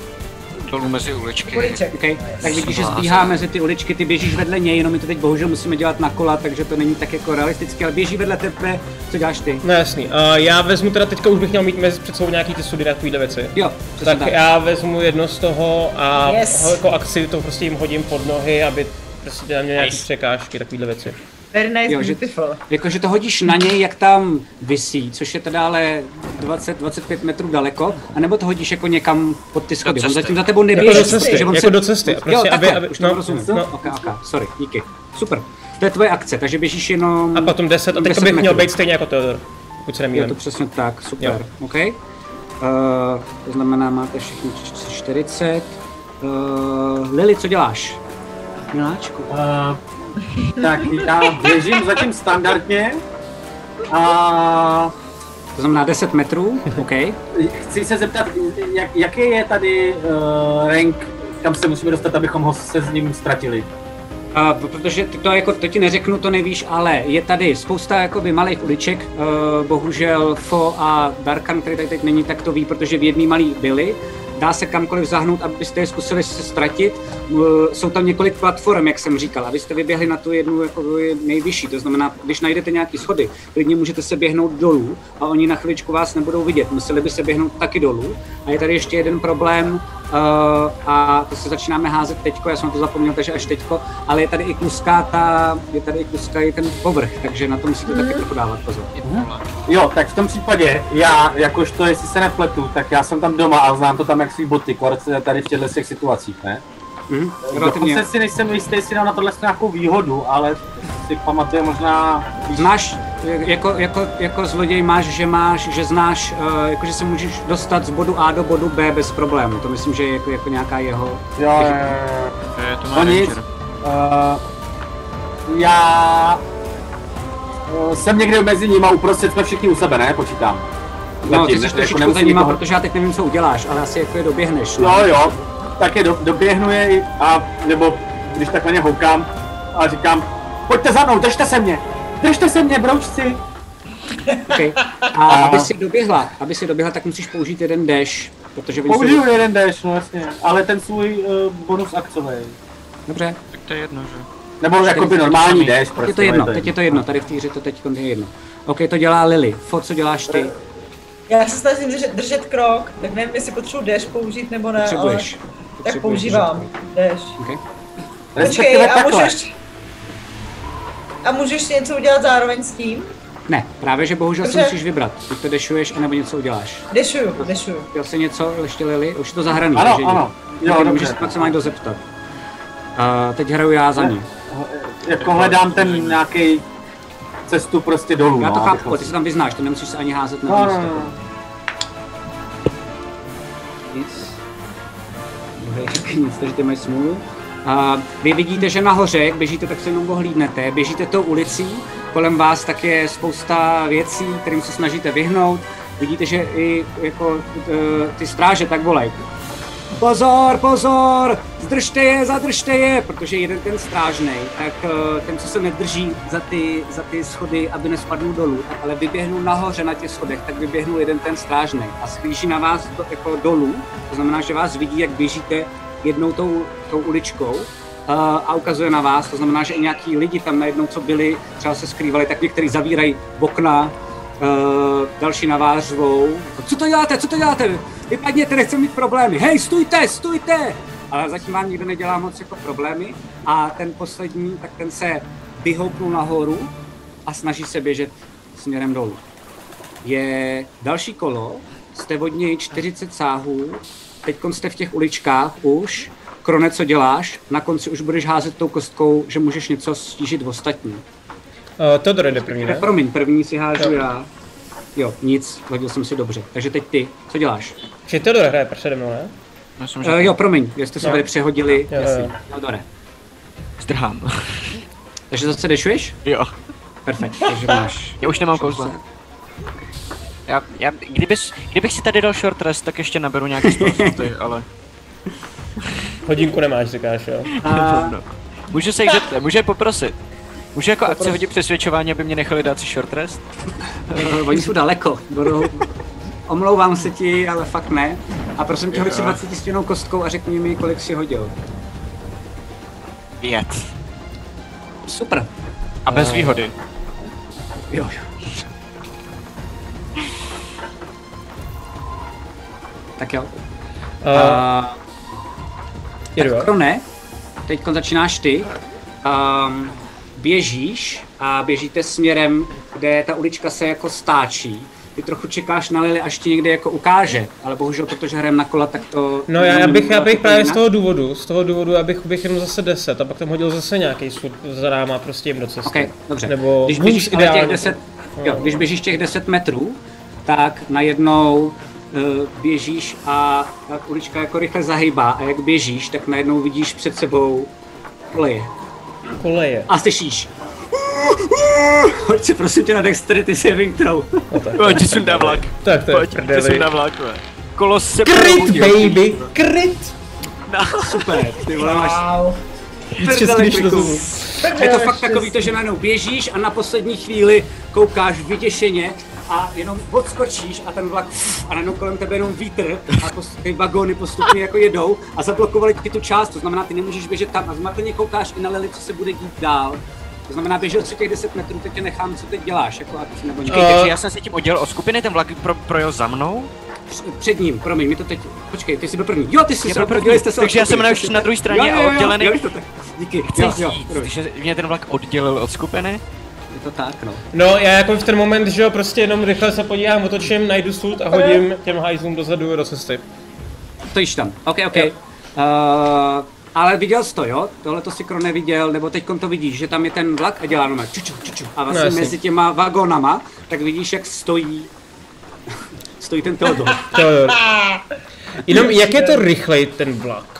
C: Dolů mezi uličky.
G: Uliček.
B: Okay. Tak vidíš, že zbíhá mezi ty uličky, ty běžíš vedle něj, jenom my to teď bohužel musíme dělat na kola, takže to není tak jako realistické, ale běží vedle tebe, co děláš ty?
D: No jasný. Uh, já vezmu teda teďka už bych měl mít mezi před sebou nějaký ty sudy na takovýhle věci.
B: Jo,
D: tak,
B: tak.
D: tak já vezmu jedno z toho a
G: Yes.
D: jako akci to prostě jim hodím pod nohy, aby prostě tam měl nějaký
C: Nice.
D: překážky, takovýhle věci.
G: Very nice,
B: Jo, že-
G: beautiful.
B: Jakože to hodíš na něj, jak tam visí, což je teda ale 20-25 metrů daleko, anebo to hodíš jako někam pod ty schody. On zatím za tebou
D: Jako
B: neběží,
D: do cesty,
B: protože on
D: jako
B: se...
D: do cesty.
B: Jo,
D: Prostě, aby,
B: takhle,
D: aby,
B: už to rozumím.
D: no,
B: No. Ok, ok, sorry, díky. Super. To je tvoje akce, takže běžíš jenom...
D: a potom 10, a
B: 10
D: bych měl být stejně jako Theodor, pokud se
B: Je
D: nemýlím.
B: to přesně tak, super,
D: Jo.
B: OK. Uh, to znamená, máte všichni 40. Uh, Lili, co děláš? Miláčku.
F: Uh, tak já běžím zatím standardně a
B: To znamená 10 metrů, OK.
F: chci se zeptat, jak, jaký je tady uh, rank, kam se musíme dostat, abychom ho se s ním ztratili.
B: Uh, protože to jako, to ti neřeknu, to nevíš, ale je tady spousta jakoby malých uliček, uh, bohužel Fo a Darkan, který tady teď není, tak to ví, protože v jedný malý byli. Dá se kamkoliv zahnout, abyste je zkusili se ztratit. Uh, jsou tam několik platform, jak jsem říkal, abyste vyběhli na tu jednu jako nejvyšší. To znamená, když najdete nějaký schody, klidně můžete se běhnout dolů a oni na chviličku vás nebudou vidět. Museli by se běhnout taky dolů. A je tady ještě jeden problém, uh, a to se začínáme házet teďko, já jsem na to zapomněl, takže až teďko, ale je tady i kluská ta, je tady i kluská i ten povrch, takže na to musíte taky trochu dávat pozor.
F: Jo, tak v tom případě, já, jakožto, jestli se nepletu, tak já jsem tam doma a znám to tam jak svý boty, kort tady v těchto těch situacích, ne?
B: Mhm,
F: Dokonce si nejsem jistý, jestli dám na tohle nějakou výhodu, ale si pamatuje možná...
B: Máš, jako, jako, jako zloděj máš, že máš, že znáš, uh, jako že se můžeš dostat z bodu A do bodu B bez problému. To myslím, že je jako, jako nějaká jeho...
F: Jo, jo, jo.
C: Je to
F: No
C: má
F: nic,
C: Ranger.
F: uh, já uh, jsem někde mezi nimi a uprostřed jsme všichni u sebe, ne? Počítám.
B: No, ty
F: Zatím,
B: jsi
F: ne- jako
B: trošičku za
F: nemusím
B: nima,
F: nikoho-
B: protože já teď nevím, co uděláš, ale asi jako je doběhneš. No.
F: Jo, jo, tak je do, doběhnu je a nebo když tak na ně houkám a říkám, pojďte za mnou, držte se mě, držte se mě, broučci.
B: Okay. A aby si doběhla, aby si doběhla, tak musíš použít jeden dash, protože oni jsou...
F: Použiju jeden dash, no jasně, ale ten svůj uh, bonus akcový.
B: Dobře,
C: Tak to je jedno, že?
F: Nebo jakoby normální dash,
B: teď
F: prostě.
B: je to jedno, teď je to jedno, tady v té hře to teď je jedno. OK, to dělá Lily. Fo, co děláš ty?
G: Já se snažím držet, držet krok, tak nevím, jestli potřebuji dash použít nebo ne,
B: Potřebuješ.
G: ale tak používám dash.
B: Okay.
G: Počkej, a můžu ještě... A můžu ještě něco udělat zároveň s tím?
B: Ne, právě že bohužel si
G: Dobře.
B: musíš vybrat. Buď to dešuješ, anebo něco uděláš.
G: Deshuju, deshuju.
B: Chtěl jsi něco ještě Lily? Už je to zahraný,
F: Ano,
B: takže
F: ano. Jo,
B: Jo,
F: dobře.
B: můžeš se pak se má někdo zeptat. Uh, teď hraju já za ní.
F: Jako hledám ten nějaký cestu prostě dolů,
B: Já to
F: no,
B: chápu, ty
F: si-
B: se tam vyznáš, to nemusíš se ani házet na
F: No, no,
B: místo.
F: no.
B: Nic. Bohejčky, nic, takže ty mají smůlu. A vy vidíte, že nahoře, jak běžíte, tak se jenom ohlídnete. Běžíte tou ulicí, kolem vás tak je spousta věcí, kterým se snažíte vyhnout. Vidíte, že i jako eh, ty stráže tak volají. Pozor, pozor, zdržte je, zadržte je, protože jeden ten strážnej, tak eh, ten, co se nedrží za ty, za ty schody, aby nespadnul dolů, ale vyběhnul nahoře na těch schodech, tak vyběhnul jeden ten strážnej a sklíží na vás do, jako dolů, to znamená, že vás vidí, jak běžíte jednou tou, tou uličkou eh, a ukazuje na vás, to znamená, že i nějaký lidi tam najednou, co byli, třeba se skrývali, tak někteří zavírají okna, Uh, další na vás řvou. Co to děláte, co to děláte? Vypadněte, nechci mít problémy. Hej, stůjte, stůjte! Ale zatím vám nikdo nedělá moc jako problémy. A ten poslední, tak ten se vyhoupnul nahoru a snaží se běžet směrem dolů. Je další kolo, jste od něj 40 sáhů, teď jste v těch uličkách už, Krone, co děláš? Na konci už budeš házet tou kostkou, že můžeš něco stížit v ostatní.
D: Uh, Theodor jde první,
B: Ne?
D: ne?
B: Promiň, první si hážu
D: Jo.
B: já. Jo, nic, hodil jsem si dobře. Takže teď ty, co děláš?
D: Či Theodor hraje přede mnou, ne?
C: Myslím,
B: Uh,
C: že
B: jo, promiň, jestli se
D: Jo.
B: tady přehodili.
D: Jo, jo,
B: Jasně,
D: jo.
B: Teodore.
C: zdrhám.
B: Takže zase dešuješ?
C: jo.
B: Perfekt, takže máš.
C: Já už nemám kouzla. Já, já, kdybys, kdybych si tady dal short rest, tak ještě naberu nějaký spell ale...
D: Hodinku nemáš, říkáš, jo?
B: A.
C: Můžu se jich zeptat, můžu je poprosit. Můžu jako akci hodit přesvědčování, aby mě nechali dát si short rest?
B: Uh, oni jsou daleko, budou... Omlouvám se ti, ale fakt ne. A prosím tě, hoď si 20 stěnou kostkou a řekni mi, kolik si hodil.
C: Pět.
B: Super.
C: A bez výhody.
B: Jo, jo. Tak jo.
D: Uh,
B: Uh,
D: jo?
B: Krone, teď začínáš ty. Um, běžíš a běžíte směrem, kde ta ulička se jako stáčí. Ty trochu čekáš na Lily, až ti někde jako ukáže, ale bohužel, protože hrajeme na kola, tak to...
D: No já, já bych, já bych právě z toho důvodu, z toho důvodu, abych bych jenom zase 10 a pak tam hodil zase nějaký sud za náma prostě jim do cesty.
B: Ok, dobře.
D: Nebo
B: když běžíš, ale těch
D: ideálně.
B: 10, jo, když běžíš těch 10 metrů, tak najednou běžíš a ta ulička jako rychle zahýbá a jak běžíš, tak najednou vidíš před sebou koleje.
D: Koleje.
B: A slyšíš. Hoď si prosím tě na dexterity saving throw.
D: No tak.
C: Pojď ti sundá vlak.
D: Tak to je prdeli.
C: sundá vlak, vole. Kolo se
D: Crit,
C: prohodil.
D: baby, crit!
B: Super, ty vole máš
G: Wow.
B: Je to fakt takový to, že najednou běžíš a na poslední chvíli koukáš vyděšeně a jenom odskočíš a ten vlak a najednou kolem tebe jenom vítr a ty vagóny postupně jako jedou a zablokovali ti tu část, to znamená, ty nemůžeš běžet tam a zmateně koukáš i na Lily, co se bude dít dál. To znamená, běžel si těch 10 metrů, teď tě nechám, co teď děláš, jako akci nebo něco.
C: Počkej, takže já jsem se tím oddělil od skupiny, ten vlak pro, projel za mnou?
B: Před ním, promiň, mi to teď, počkej, ty jsi byl první. Jo, ty jsi
C: Já
B: se
C: byl první,
B: jste se
C: takže já jsem ještě na druhé straně
B: Jo, jo,
C: a
B: jo,
C: oddělený.
B: jo, je to tak. Díky,
C: Chci
B: jo, jo,
C: říct,
B: promiň.
C: že mě ten vlak oddělil od skupiny?
B: Je to tak, no.
D: No já jako v ten moment, že jo, prostě jenom rychle se podívám, otočím, najdu sud a hodím těm hajzlům dozadu do cesty.
B: Stojíš tam, ok, ok.
D: Jo.
B: Uh, ale viděl jsi to, jo? Tohle to si Kro neviděl, nebo teď to vidíš, že tam je ten vlak a dělá jenom čuču, čuču. A vlastně
D: No,
B: mezi těma vagónama, tak vidíš, jak stojí, stojí ten Teodor.
D: To jo. Jenom jak je to rychlej ten vlak?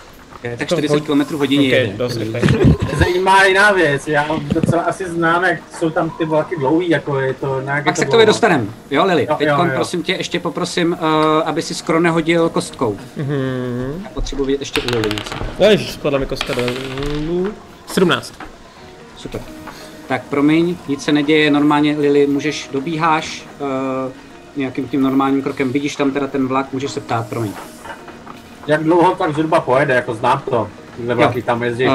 B: Je tak
D: Jako
B: 40
D: hodně-
B: km hodině
D: Ok,
B: jede.
D: dost rychlej.
F: Zajímá jiná věc, já docela asi znám, jak jsou tam ty vlaky dlouhý, jako je to nějak...
B: Tak se
F: to
B: k tobě
F: dlouho.
B: dostaneme, jo Lili?
F: Jo,
B: Teď
F: jo, jo.
B: prosím tě, ještě poprosím, uh, aby si skoro nehodil kostkou.
D: Mhm.
B: Já potřebuji vidět ještě u Lili něco.
D: No ježiš, spadla mi kostka dolů. 17.
B: Super. Tak promiň, nic se neděje, normálně Lili, můžeš, dobíháš uh, nějakým tím normálním krokem, vidíš tam teda ten vlak, můžeš se ptát, promiň.
F: Jak dlouho tak zhruba pojede, jako znám to. Tyhle vlaky tam jezdí.
B: Uh,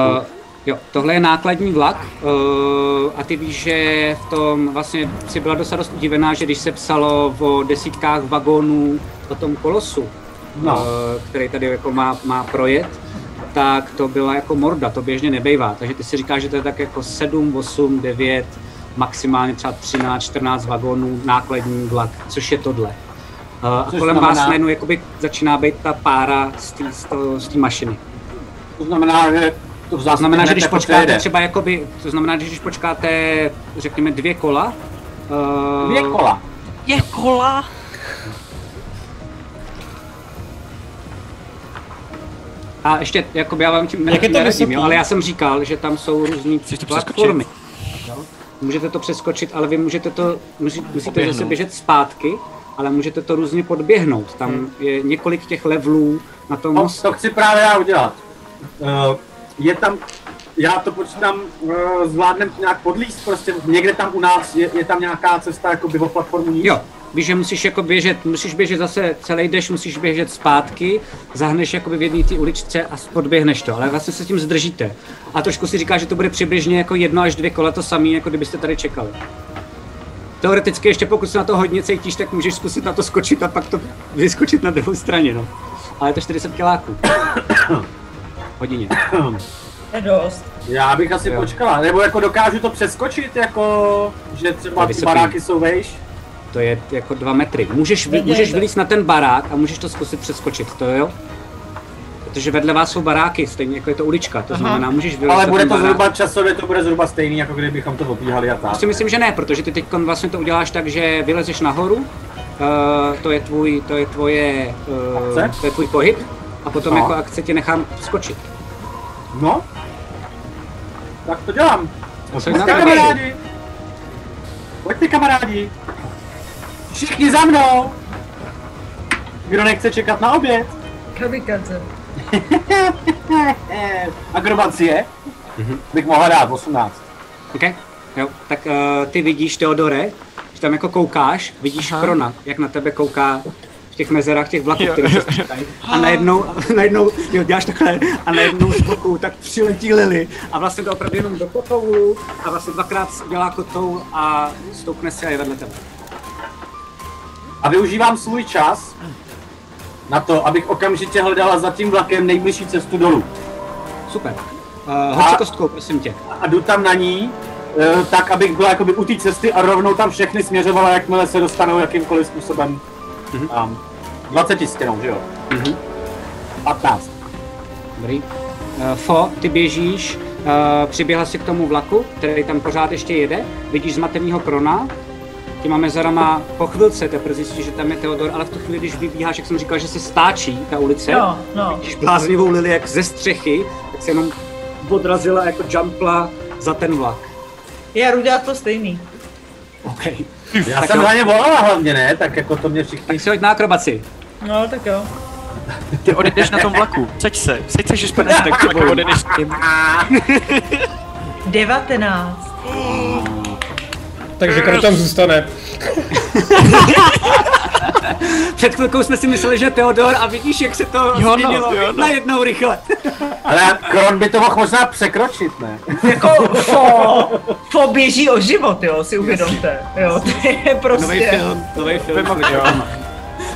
B: jo, tohle je nákladní vlak uh, a ty víš, že v tom vlastně si byla docela dost udivená, že když se psalo o desítkách vagónů o tom kolosu,
F: No.
B: uh, který tady jako má, má projet, tak to byla jako morda, to běžně nebejvá. Takže ty si říkáš, že to je tak jako 7, 8, 9, maximálně třeba 13, 14 vagónů nákladní vlak, což je tohle. A
F: Což
B: kolem
F: znamená-
B: vás najednou jakoby začíná být ta pára z té z to- z mašiny.
F: To znamená, že to
B: To znamená, že když
F: jako
B: počkáte třeba jakoby, to znamená, že když počkáte, řekněme, dvě kola, uh,
F: Dvě kola.
C: Je kola?
B: A ještě, jakoby já vám tím
D: Jak je to
B: neradím,
D: vysoký?
B: jo, ale já jsem říkal, že tam jsou
C: to
B: platformy. Můžete to přeskočit, ale vy můžete to, musí, musíte
C: Poběhnout.
B: zase běžet zpátky, ale můžete to různě podběhnout. Tam
D: Hmm.
B: je několik těch levelů na tom
F: No,
B: mostu.
F: to chci právě já udělat. Uh, je tam, já to počítám, uh, zvládnem nějak podlíst, prostě někde tam u nás je, je tam nějaká cesta jako by o platformu níž.
B: Jo, víš, že musíš jako běžet, musíš běžet zase celý deš, musíš běžet zpátky, zahneš jakoby v jedné té uličce a podběhneš to, ale vlastně se tím zdržíte. A trošku si říká, že to bude přibližně jako jedno až dvě kola to samé, jako kdybyste tady čekali. Teoreticky ještě pokud se na to hodně cítíš, tak můžeš zkusit na to skočit a pak to vyskočit na druhou straně, no. Ale je to 40 kiláků. Hodině.
G: Je dost.
F: Já bych asi
B: Jo.
F: počkala, nebo jako dokážu to přeskočit, jako, že třeba ty baráky jsou vejš.
B: To je jako dva metry. Můžeš, vy, můžeš vylít na ten barák a můžeš to zkusit přeskočit, to jo? Protože vedle vás jsou baráky, stejně jako je to ulička, to znamená, můžeš vylít
F: Ale bude to
B: barák.
F: zhruba časově, to bude zhruba stejný, jako kdybychom to obíhali a
B: Já
F: tak.
B: si myslím, že ne, protože ty teď vlastně to uděláš tak, že vylezeš nahoru, uh, to je tvůj, to je tvoje, uh, to je tvůj pohyb, a potom
F: No.
B: jako akce tě nechám skočit.
F: No, tak to dělám. Pojďte kamarádi! Pojďte kamarádi! Všichni za mnou! Kdo nechce čekat na oběd?
G: Kamikaze.
F: Akrobacie bych mohla dát 18.
B: OK? Jo, tak uh, ty vidíš, Teodore, že tam jako koukáš, vidíš Aha. Krona, jak na tebe kouká v těch mezerách těch vlaků, které se stříkají. A najednou, najednou, jo, děláš takhle, a najednou z boku tak přiletí Lily a vlastně to opravdu jenom do kotoulu a vlastně dvakrát dělá kotoul a stoupne si a je vedle tebe.
F: A využívám svůj čas na to, abych okamžitě hledala za tím vlakem nejbližší cestu dolů.
B: Super. Uh, hoď kostkou, prosím tě.
F: A jdu tam na ní, uh, tak abych byla jakoby u té cesty a rovnou tam všechny směřovala, jakmile se dostanou jakýmkoliv způsobem. Mm-hmm. Um, 20 stěnou, že jo? Mm-hmm. 15.
B: Dobrý. Uh, Fo, ty běžíš, uh, přiběhla si k tomu vlaku, který tam pořád ještě jede, vidíš zmateného krona, těma mezerama po chvilce teprve zjistíš, že tam je Teodor, ale v tu chvíli, když vybíháš, jak jsem říkal, že se stáčí ta ulice,
G: No, no.
B: vidíš bláznivou Lily jak ze střechy, tak se jenom odrazila jako jumpla za ten vlak.
G: Já jdu dělat to stejný.
B: OK.
F: Já
B: Tak
F: jsem za ně volala hlavně, ne? Tak jako to mě všichni...
B: Tak si hoď na akrobaci.
G: No, tak jo.
C: Ty odejdeš na tom vlaku. Seď se. Seď se, že spadneš tak odejdeš s tím.
G: 19.
D: Takže Kron tam zůstane.
B: Před chvilkou jsme si mysleli, že Teodor a vidíš, jak se to
C: Jo, no,
B: změnilo
C: jo, no.
B: najednou rychle.
F: Ale Kron by to mohl možná překročit, ne?
G: Jako fo, fo běží o život, jo, si uvědomte. Jo, to je
B: Nový
G: prostě...
B: film, nový film.
C: Jo.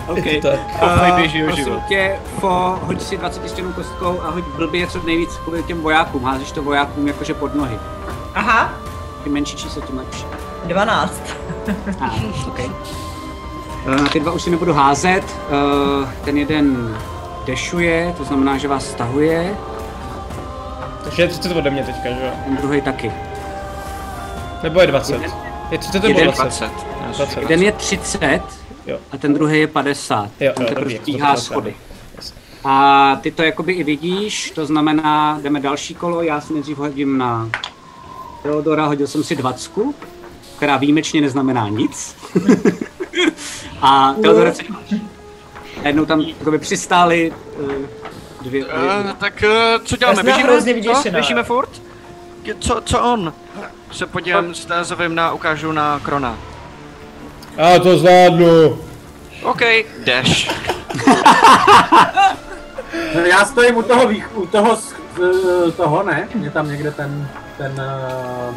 B: Okay.
D: Tak.
B: Uh,
C: běží o
B: prosím
C: život.
B: tě, Fo, hoď si 20 stěnou kostkou a hoď blbě co nejvíc kvůli těm vojákům. Házíš to vojákům jakože pod nohy.
G: Aha,
B: Tím menší číslo, tím lepší.
G: 12.
B: Ah, okay. uh, ty dva už si nebudu házet. Uh, ten jeden dešuje, to znamená, že vás stahuje.
D: Takže je 30 ode mě teďka, že jo?
B: Ten druhý taky.
D: Nebo je 20? Je 30 nebo
B: Jeden
D: 20?
C: 20.
D: 20.
B: Jeden je 30
D: Jo.
B: a ten druhý je 50.
D: Jo, jo,
B: teprve stíhá schody. A ty to jakoby i vidíš, to znamená, jdeme další kolo, já si nejdřív hodím na Teodora, hodil jsem si 20, která výjimečně neznamená nic. a Teodora, co děláš? Najednou tam jakoby přistály eh, dvě,
C: Uh, tak uh, co děláme? Běžíme? Co?
G: vyděšená.
C: Běžíme furt? Co, co on? Se podívám s Tázovým na, ukážu na Krona.
D: Já to zvládnu.
C: OK, jdeš.
F: No, Já stojím u toho, vých, u toho, z, z, toho, ne? Je tam někde ten, ten, uh,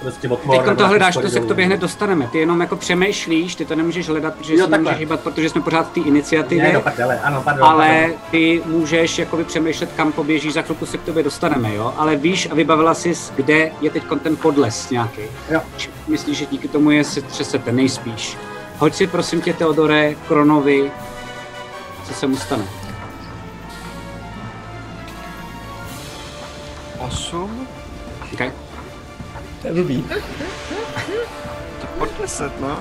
F: prostě.
B: Teď to hledáš, to se k tobě hned dostaneme. Ty jenom jako přemýšlíš, ty to nemůžeš hledat, protože
F: Jo,
B: si
F: takhle.
B: nemůžeš hýbat, protože jsme pořád v té iniciativě.
F: Ne, prdele, ano, pardon.
B: ale
F: pardon.
B: ty můžeš jakoby přemýšlet, kam poběžíš, za chvilku se k tobě dostaneme, jo? Ale víš a vybavila jsi, kde je teď ten podles nějaký.
F: Jo.
B: Myslíš, že díky tomu je se třesete, nejspíš. Hoď si prosím tě, Teodore, Kronovi, co se mu stane.
C: 8?
B: Okay.
D: To je blbý.
C: Pod 10, no.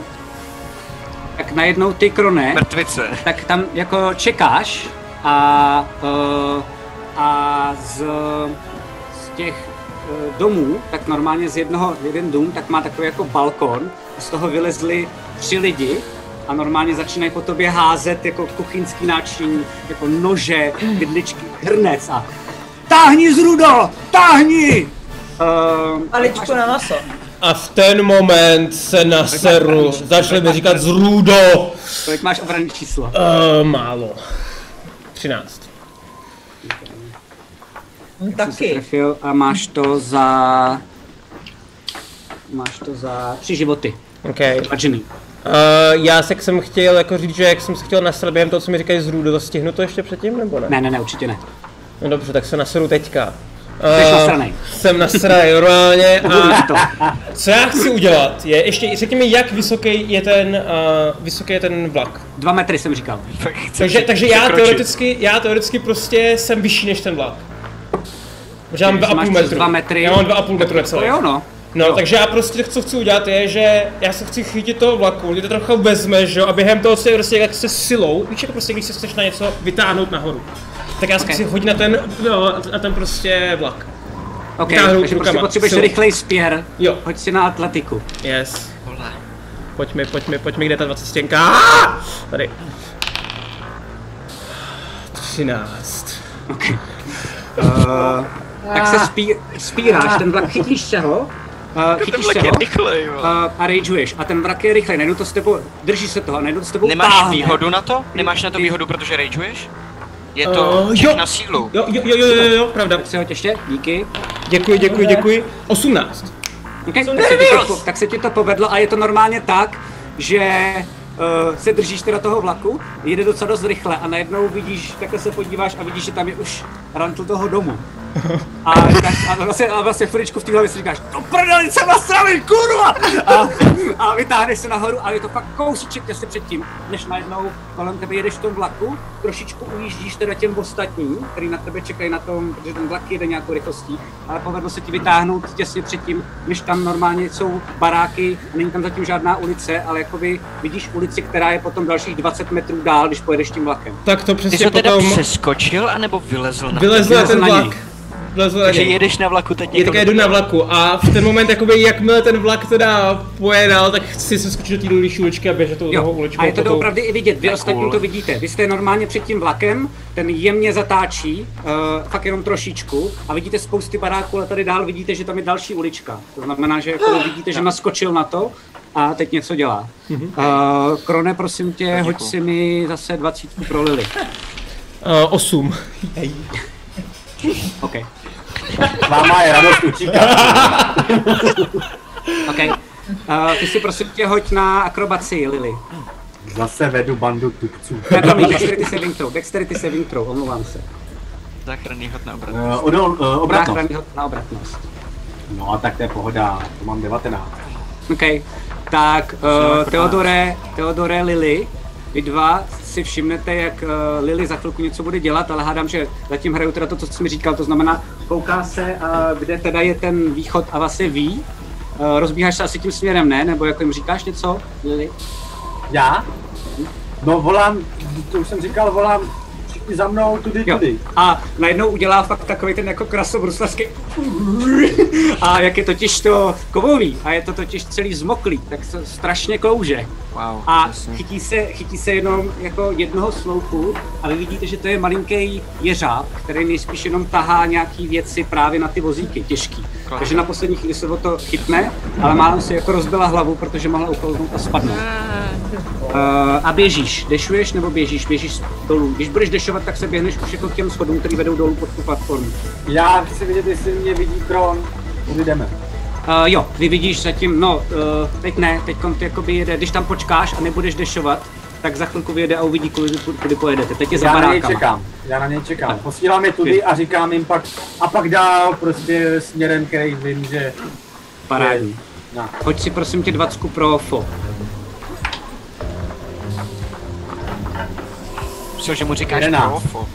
B: Tak najednou ty, Krone,
C: Mrtvice.
B: tak tam jako čekáš a, uh, a z, z těch uh, domů, tak normálně z jednoho, jeden dům, tak má takový jako balkon, a z toho vylezli tři lidi a normálně začínají po tobě házet jako kuchyňský náčiní, jako nože, vidličky, hrnec a táhni z rudo, táhni! Uh,
G: Aličku na maso.
D: A v ten moment se na seru začali mi říkat zrůdo.
B: kolik máš obranné číslo?
D: Uh, málo. 13.
G: Hm,
B: Jsem se
G: Taky.
B: trefil a máš to za... Máš to za tři životy.
D: Okay.
B: Adžený.
D: Uh, já se jsem chtěl jako říct, že jak jsem se chtěl nasrat během toho, co mi říkají zrůdo, to stihnu to ještě předtím, nebo ne?
B: Ne, ne, ne, určitě ne.
D: No dobře, tak se naseru teďka.
B: Jsi
D: Eh,
B: nasranej.
D: Jsem nasranej normálně a
B: to.
D: co já chci udělat je, ještě řekni mi, jak vysoký je ten, uh, vysoký je ten vlak.
B: Dva metry jsem říkal.
D: Takže, takže já teoreticky, já teoreticky prostě jsem vyšší než ten vlak. Protože mám
B: Takže máš
D: 2,5
B: přes
D: metru.
B: dva metry.
D: Já mám 2,5 metru
B: To
D: necelé.
B: jo, no.
D: No, takže já prostě co chci udělat je, že já se chci chytit toho vlaku, kdy to trochu vezme, že jo, a během toho se prostě jak se silou, víš, jako prostě když se chceš na něco vytáhnout nahoru. Tak já se
B: Ok.
D: chci hodit na ten, no, na ten prostě vlak.
B: OK,
D: Vytáhnout
B: takže prostě
D: rukama.
B: potřebuješ
D: Silou.
B: rychlej spěr.
D: Jo.
B: Hoď si na atletiku.
D: Yes.
C: Vole.
D: Pojď mi, pojď mi, pojď mi, kde je ta 20 stěnka? Ah! Tady. 13.
B: Uh, tak se spí, spíráš, ten vlak chytíš se ho Uh, chytíš se ho
C: rychlej,
B: uh, a rageuješ. A ten vrak je rychlej, najednou to s tebou, drží se toho, najednou to s tebou
C: Nemáš
B: táhne.
C: výhodu na to? Nemáš na to výhodu, protože rageuješ? Je to
D: Uh, jo.
C: na sílu.
D: Jo, jo, jo, jo, jo, jo, pravda.
B: Tak se hoď ještě, díky.
D: Děkuji, děkuji, děkuji. 18.
B: Okay, tak, se ti to, tak se ti to povedlo a je to normálně tak, že uh, se držíš teda toho vlaku, jede docela dost rychle a najednou vidíš, takhle se podíváš a vidíš, že tam je už rantl toho domu. A, a vlastně, a vlastně chviličku v té hlavě si říkáš, to prdeli jsem nasravený, kurva! A, a vytáhneš se nahoru, ale je to fakt kousíček těsně předtím, než najednou kolem tebe jedeš v tom vlaku, trošičku ujíždíš teda těm ostatním, který na tebe čekají na tom, protože ten vlak jede nějakou rychlostí, ale povedlo se ti vytáhnout těsně předtím, než tam normálně jsou baráky, a není tam zatím žádná ulice, ale jakoby vidíš ulici, která je potom dalších 20 metrů dál, když pojedeš tím vlakem.
D: Tak to
C: Ty
D: přesně
C: jsi to teda
D: potom
C: přeskočil, anebo vylezl na
D: vylezl na ten
B: na
D: vlak. Vylezl na
C: Takže
D: něj.
C: jedeš na vlaku teď
D: Je
C: někam
D: také jedu na vlaku a v ten moment, jakoby, jakmile ten vlak teda pojedal, tak chci se skočit do té dolní uličky a běžet tou toho
B: Jo,
D: uličkou.
B: a je to
D: potom-
B: doopravdy i vidět, vy
C: Tak
B: ostatní
C: cool.
B: to vidíte. Vy jste normálně před tím vlakem, ten jemně zatáčí, uh, fakt jenom trošičku, a vidíte spousty baráků, ale tady dál vidíte, že tam je další ulička. To znamená, že jako vidíte, že naskočil na to a teď něco dělá. Uh, Krone, prosím tě, hoď si mi zase 20 pro Lily.
D: Uh, 8.
B: OK.
F: Máma je radost utíkat.
B: OK. Uh, ty si prosím tě hoď na akrobaci, Lily.
F: Zase vedu bandu tupců.
B: Ne, promiň, Dexterity saving throw, Dexterity saving throw, omlouvám se.
C: záchranný hod na obrat.
F: Uh, odol, uh, obratnost.
B: Záchranný hod na obratnost.
F: No a tak to je pohoda, to mám 19.
B: OK. Tak, uh, Teodore, Teodore, Lily, vy dva si všimnete, jak uh, Lily za chvilku něco bude dělat, ale hádám, že zatím hraju teda to, co jsi mi říkal, to znamená, kouká se, uh, kde teda je ten východ a vlastně ví. Uh, rozbíháš se asi tím směrem, ne? Nebo jako jim říkáš něco, Lily?
F: Já? No volám, to už jsem říkal, volám za mnou, tudy,
B: Jo.
F: tudy.
B: A najednou udělá fakt takový ten jako krasobruslařský a jak je totiž to kovový a je to totiž celý zmoklý, tak se strašně klouže.
C: Wow,
B: A chytí se, chytí se jenom jako jednoho sloupu a vy vidíte, že to je malinký jeřáb, který nejspíš jenom tahá nějaký věci právě na ty vozíky, těžký.
C: Klar.
B: Takže na poslední chvíli se o to chytne, ale málem si jako rozbila hlavu, protože mohla uklouznout a spadnout. Uh, a běžíš, dešuješ nebo běžíš, běžíš dolů. Když budeš dešovat, tak se běhneš už jako k těm schodům, který vedou dolů pod tu platformu.
F: Já chci vidět, jestli mě vidí Kron. Kudy jdeme?
B: Uh, jo, ty vidíš zatím, no, uh, teď ne, teď ty jakoby jede, když tam počkáš a nebudeš dešovat, tak za chvilku vyjede a uvidí, kudy, kudy pojedete. Teď je za
F: Já na něj čekám, já na něj čekám. Posílám je tudy a říkám jim pak, a pak dál prostě směrem, který vím, že...
B: Parádní.
F: No.
B: Hoď si prosím tě 20 pro FO.
C: Myslel, že mu říkáš profo.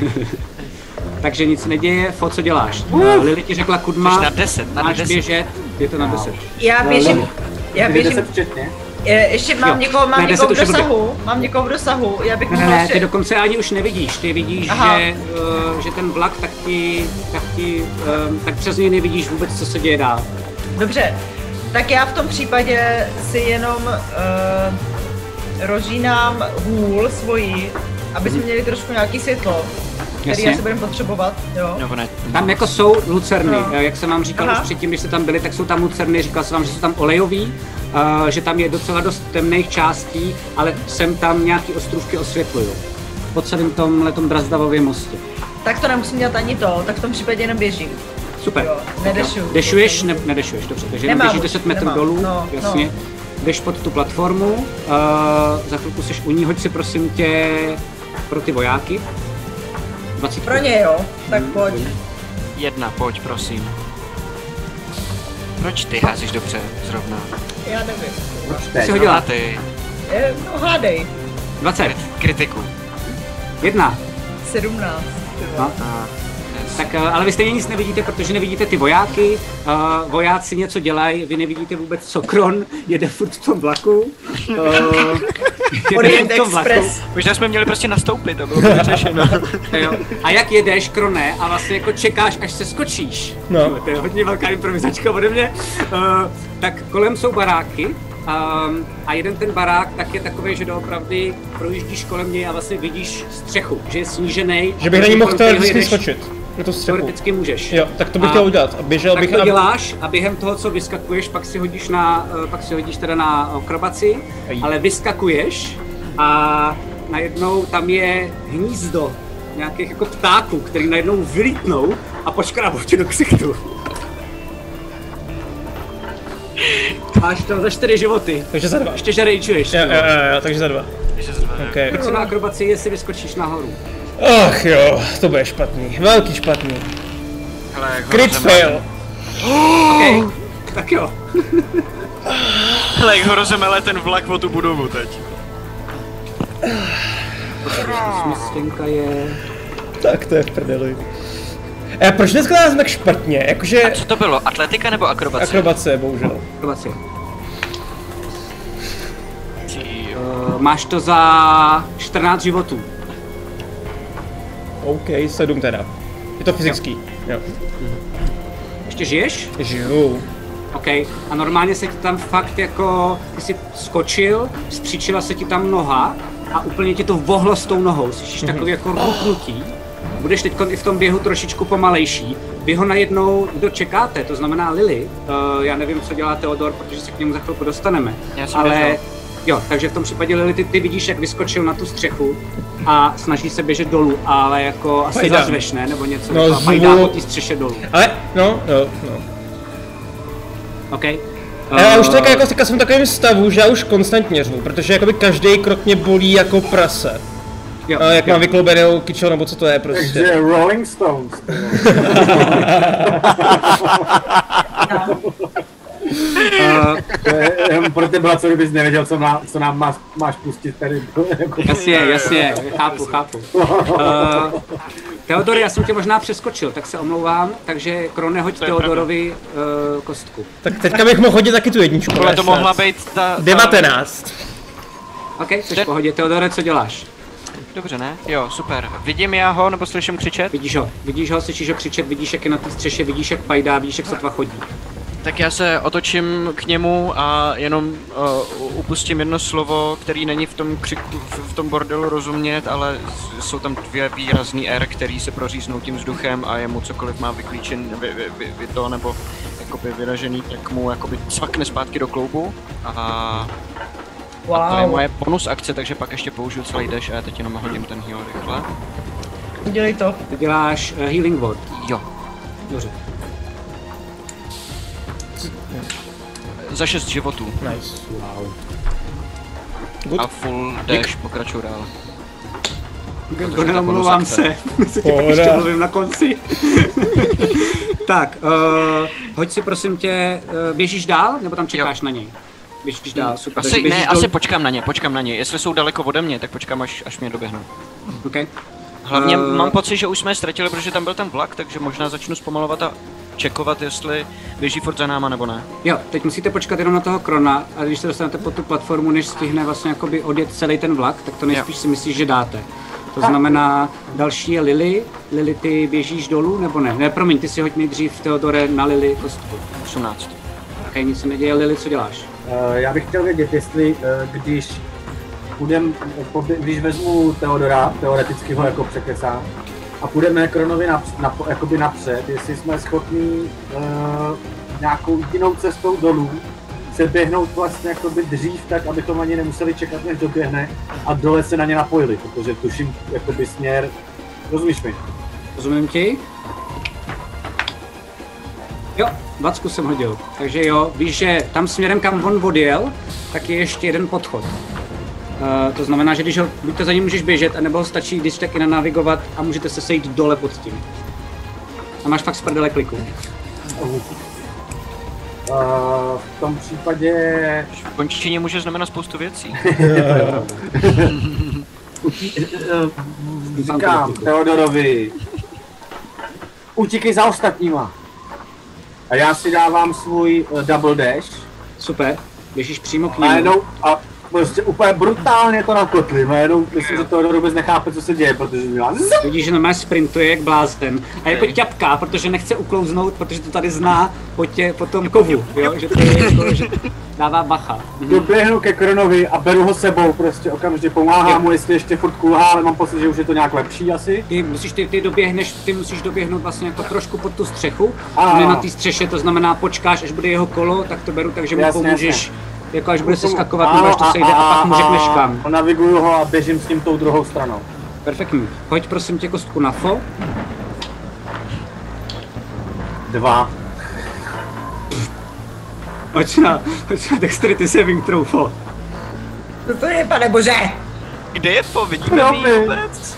B: Takže nic neděje, FO, co děláš? Uh, Lili ti řekla Kudma,
C: Jsi na 10, na
B: máš
C: 10.
B: běžet, je to na 10.
G: Já běžím, já běžím,
F: 10 včetně?
G: je, ještě mám
B: Jo.
G: někoho, mám
B: Ne,
G: někoho v
B: deset
G: dosahu, mám někoho v dosahu, já bych
B: Ne, ne,
G: mohla
B: ne,
G: ještě...
B: ty dokonce ani už nevidíš, ty vidíš,
G: Aha.
B: že, uh, že ten vlak, tak ti, tak ti, um, tak přes něj nevidíš vůbec, co se děje dál.
G: Dobře, tak já v tom případě si jenom uh, rozžínám hůl svojí, aby jsme měli trošku nějaký světlo, který
B: Jasně.
G: asi budeme potřebovat, jo.
C: Nebo ne.
B: Tam jako jsou lucerny,
G: No.
B: no. jak jsem vám říkal
G: Aha.
B: už předtím, když jste tam byli, tak jsou tam lucerny, říkal jsem vám, že jsou tam olejový, uh, že tam je docela dost temných částí, ale sem tam nějaký ostrůvky osvětlují. Po celém tom letom Drazdavově mostě.
G: Tak to nemusím dělat ani to, tak v tom případě jenom běžím.
B: Super.
G: Jo, nedešuju.
B: Dešuješ? Ne, nedešuješ, dobře, takže jenom běžíš
G: už,
B: 10 metrů dolů,
G: no,
B: jasně.
G: no.
B: Jdeš pod tu platformu, uh, za chvilku jsi u ní, hoď si prosím tě pro ty vojáky. 20.
G: Pro ně jo, tak pojď.
C: Jedna, pojď, prosím. Proč ty házíš dobře zrovna?
G: Já nevím.
F: Proč
B: Ty hodila
C: ty,
G: Je, no hádej.
B: 20.
C: kritiku.
B: Jedna.
G: 17. ty vole.
B: No. Tak, eh, ale vy stejně nic nevidíte, protože nevidíte ty vojáky. Uh, vojáci něco dělají, vy nevidíte vůbec, co Kron jede furt v tom vlaku. Uh,
G: Orient Express.
C: Možná jsme měli prostě nastoupit, to bylo by vyřešeno.
B: jo. A jak jedeš, Krone, a vlastně jako čekáš, až se skočíš.
D: No.
B: To je hodně velká improvizačka ode mě. Uh, tak kolem jsou baráky. Um, a jeden ten barák tak je takový, že doopravdy projíždíš kolem něj a vlastně vidíš střechu, že je snížený.
D: Že bych na ní mohl teoreticky skočit. Střechu.
B: Teoreticky můžeš.
D: Jo, tak to bych
B: A-
D: chtěl udělat. A běžel
B: Tak
D: bych
B: to
D: a...
B: děláš a během toho, co vyskakuješ, pak si hodíš na, eh, pak si hodíš teda na akrobaci, ale vyskakuješ a najednou tam je hnízdo nějakých jako ptáků, který najednou vylítnou a počkrábou tě do ksichtu. Máš tam za čtyři životy.
D: Takže za dva.
B: Ještě že rejčuješ.
D: Jo, jo, jo, jo, takže za dva. Okay.
B: Tak si na akrobaci, jestli vyskočíš nahoru.
D: Ach jo, to bude špatný. Velký špatný.
C: Hele,
D: Crit fail.
B: Okay. Tak jo.
C: Hele, jak horoze mele ten vlak o tu budovu teď.
B: Je...
D: Tak to je v prdeli. A proč dneska nás tak špatně? Jakože
C: A co to bylo? Atletika nebo akrobace?
D: akrobace, bohužel.
C: Jo.
B: Uh, máš to za 14 životů.
D: OK, sedm teda. Je to fyzický. Jo.
B: Ještě žiješ?
D: Žiju.
B: OK. A normálně se ti tam fakt jako, ty jsi skočil, stříčila se ti tam noha a úplně ti to vohlo s tou nohou. Slyšíš takový jako ruknutí. Budeš teď i v tom běhu trošičku pomalejší. Vy ho najednou, kdo čekáte, to znamená Lily, uh, já nevím, co dělá Theodor, protože se k němu za chvilku dostaneme.
C: Já jsem
B: ale
C: běžel.
B: jo, takže v tom případě Lily, ty, ty vidíš, jak vyskočil na tu střechu a snaží se běžet dolů, ale jako asi
D: Pajdám.
B: zazveš, ne? Nebo něco,
D: No,
B: no,
D: zvu-
B: pajdá po té střeše dolů.
D: Ale, no, no, no.
B: OK.
D: Já už tak jako teďka jsem v takovém stavu, že já už konstantně řvu, protože jakoby každý krok mě bolí jako prase.
B: Jo,
D: A jak
B: jo.
D: mám vykloubenou kyčel, nebo co to je prostě.
F: Takže Rolling Stones.
B: Uh,
F: To je jenom pro tebe, co kdybys nevěděl, co, má, co nám máš, máš pustit tady. Jako,
B: Jasně, jasně, chápu, chápu. Uh, Teodor, já jsem tě možná přeskočil, tak se omlouvám, takže Krone, hoď Teodorovi uh, kostku.
D: Tak teďka bych mohl hodit taky tu jedničku.
C: Tohle to mohla být ta... ta...
D: 19.
B: OK, jsi v pohodě. Teodore, co děláš?
C: Dobře, ne? Jo, super. Vidím já ho, nebo slyším křičet?
B: Vidíš ho, vidíš ho, slyšíš ho křičet, vidíš, jak je na té střeše, vidíš, jak pajdá, vidíš, jak sotva chodí.
C: Tak já se otočím k němu a jenom uh, upustím jedno slovo, který není v tom křiku, v, v tom bordelu rozumět, ale jsou tam dvě výrazný R, který se proříznou tím vzduchem a jemu cokoliv má vyklíčen, vy, vy, vy, vy to nebo jakoby vyražený, tak mu jakoby cvakne zpátky do kloubu a, a to je
G: Wow,
C: moje bonus akce, takže pak ještě použiju celý dash a já teď jenom hodím ten heal rychle.
G: udělej to.
B: Ty děláš uh, healing word.
C: Jo,
B: Dobře.
C: za 6 životů
D: Nice.
B: Wow.
D: Good.
C: a full dash pokračuju dál.
B: Neomlouvám
C: bonus
B: se, se tě pak
D: Pohoda.
B: ještě mluvím na konci. tak, uh, hoď si prosím tě, uh, běžíš dál, nebo tam čekáš na něj? Běžíš dál, super. takže
C: Asi,
B: běžíš
C: ne,
B: dolů.
C: asi počkám na ně, počkám na ně. Jestli jsou daleko ode mě, tak počkám, až, až mě doběhnou.
B: Okay.
C: Hlavně
B: Eh.
C: mám pocit, že už jsme je ztratili, protože tam byl ten vlak, takže možná začnu zpomalovat a čekovat, jestli běží furt za náma nebo ne.
B: Jo, teď musíte počkat jenom na toho Krona a když se dostanete pod tu platformu, než stihne vlastně jakoby odjet celý ten vlak, tak to nejspíš si myslíš, že dáte. To znamená, další je Lily. Lily, ty běžíš dolů nebo ne? Ne, promiň, ty si hoď nejdřív Teodore na Lily kostku.
C: 18.
B: Ok, nic se neděje. Lily, co děláš?
F: Eh, Já bych chtěl vědět, jestli eh, když půjdem, když vezmu Teodora, teoreticky ho jako překesám, a půjdeme Kronovi na, na, jakoby napřed, jestli jsme schopni uh, nějakou jinou cestou dolů se běhnout vlastně jakoby dřív tak, abychom ani nemuseli čekat, než doběhne a dole se na ně napojili, protože tuším jakoby směr, rozumíš mi?
B: Rozumím ti? Jo, 20 jsem hodil. Takže jo, víš, že tam směrem, kam on odjel, tak je ještě jeden podchod. Uh, to znamená, že když ho, buď to za ním můžeš běžet, anebo stačí když tak i nanavigovat a můžete se sejít dole pod tím. A máš fakt z prdele kliku.
F: Uh, v tom případě
C: V končině může znamenat spoustu věcí.
F: Říkám Teodorovi, utíkej za ostatníma. A já si dávám svůj uh, double dash
B: Super, běžíš přímo k
F: a
B: němu.
F: jenom, a prostě úplně brutálně to nakotlím a jenom myslím, že to vůbec nechápe, co se děje, protože dělá
B: Vidíš, že normálně sprintuje jak blázen. A jako ťapká, protože nechce uklouznout, protože to tady zná po, tě, po tom kovu, jo? že to je jako, že dává bacha.
F: Doběhnu ke Kronovi a beru ho sebou, prostě okamžitě pomáhám mu, jestli ještě furt kulhá, ale mám pocit, že už je to nějak lepší asi.
B: Ty musíš, ty, ty doběhneš, ty musíš doběhnout vlastně jako trošku pod tu střechu, ne na té střeše, to znamená počkáš, až bude jeho kolo, tak to beru, takže mu pomůžeš,
F: jasně.
B: Jako až bude se skakovat, nebo až to
F: a-
B: sejde a, pak mu
F: a-
B: řekneš
F: a-
B: kam.
F: a Naviguju ho a běžím s ním tou druhou stranou.
B: Perfektní. Hoď prosím tě kostku na fo.
F: Dva.
B: Hoď na, hoď na dexterity saving throw fo.
G: Co to je, pane bože?
C: Kde je to? Vidíme
F: No,
C: vůbec?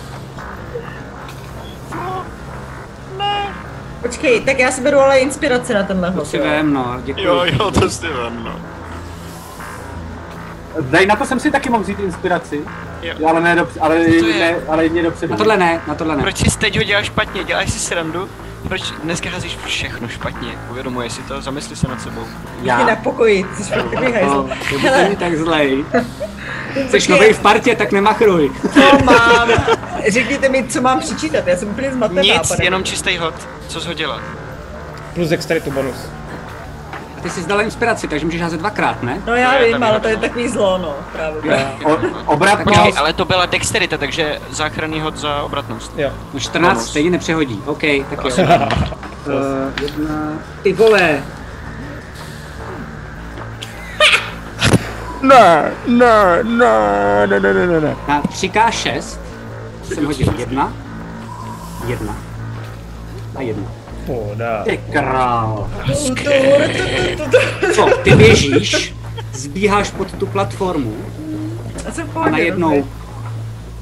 G: Počkej, tak já si beru ale inspiraci na tenhle
B: To
G: hod.
B: si
G: jo.
B: vem, no, děkuji.
C: Jo, jo, to si vem, no.
F: Dej, na to jsem si taky mohl vzít inspiraci.
C: Jo.
F: Ale ne, dopř- ale,
C: to je?
F: ne, ale jedině dopředu.
B: Na tohle ne, na tohle ne.
C: Proč si teď ho děláš špatně? Děláš si srandu? Proč dneska hazíš všechno špatně? Uvědomuje si to? Zamysli se nad sebou.
G: Mě na pokoji, ty jsi fakt takový hajzl.
B: No, to
G: Hele.
B: není tak zlej. Jsi novej v partě, tak nemachruj.
G: Co mám? Řekněte mi, co mám přičítat, já jsem úplně zmatená.
C: Nic,
G: pane.
C: jenom čistý hod. Co jsi hodila?
D: Plus dexterity bonus.
B: Ty jsi zdala inspiraci, takže můžeš házet dvakrát, ne?
G: No já
C: je
G: vím, ale to je
C: no.
G: takový zlo, no, právě.
F: O, obratnost.
C: Počkej, ale to byla dexterita, takže záchranný hod za obratnost.
D: Jo.
B: No 14
C: Bonus.
B: stejně nepřehodí. OK, tak jo. Uh, jedna... Ty vole!
F: Ne, ne, ne, ne, ne, ne, ne, ne.
B: Na 3K6 jsem hodil jedna, jedna a jedna.
D: Poda.
F: Ty král.
B: Co, ty běžíš, zbíháš pod tu platformu a najednou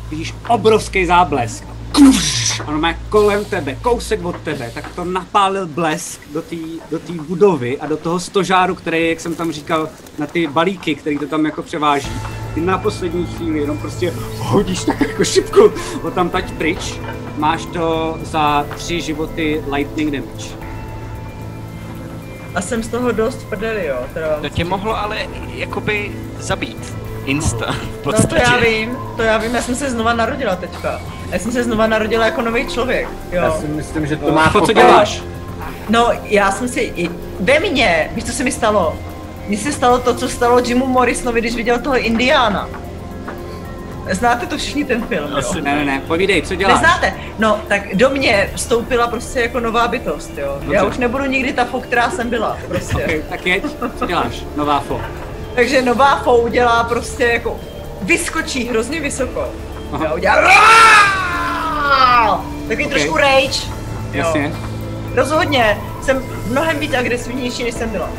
B: vidíš obrovský záblesk. Kuš! A normálně kolem tebe, kousek od tebe, tak to napálil blesk do té do tý budovy a do toho stožáru, který, jak jsem tam říkal, na ty balíky, který to tam jako převáží. Ty na poslední chvíli jenom prostě hodíš tak jako šipku o tam tať pryč. Máš to za tři životy lightning damage.
G: A jsem z toho dost v prdeli, jo. Teda vám
C: To tě mohlo ale jakoby zabít. Insta, v
G: No to já vím, to já vím, já jsem se znova narodila teďka. Já jsem se znova narodila jako nový člověk,
F: Já
G: jo.
F: si myslím, že to
B: No,
F: má
B: po co děláš?
G: No, já jsem si, ve mně, víš, co se mi stalo? Mně se stalo to, co stalo Jimu Morrisonovi, když viděl toho Indiána. Znáte to všichni ten film, jo?
C: Asi
B: Ne, ne, ne, povídej, co děláš?
G: Neznáte? No, tak do mě vstoupila prostě jako nová bytost, jo. Já
B: Dobře.
G: už nebudu nikdy ta fo, která jsem byla, prostě.
B: Okay, tak jeď, co děláš? Nová fo.
G: Takže nová fo udělá prostě jako, vyskočí hrozně vysoko.
B: Aha.
G: Jo, udělá Takový
B: Ok.
G: trošku rage. Jo.
B: Jasně,
G: Rozhodně jsem mnohem víc agresivnější, než jsem byla.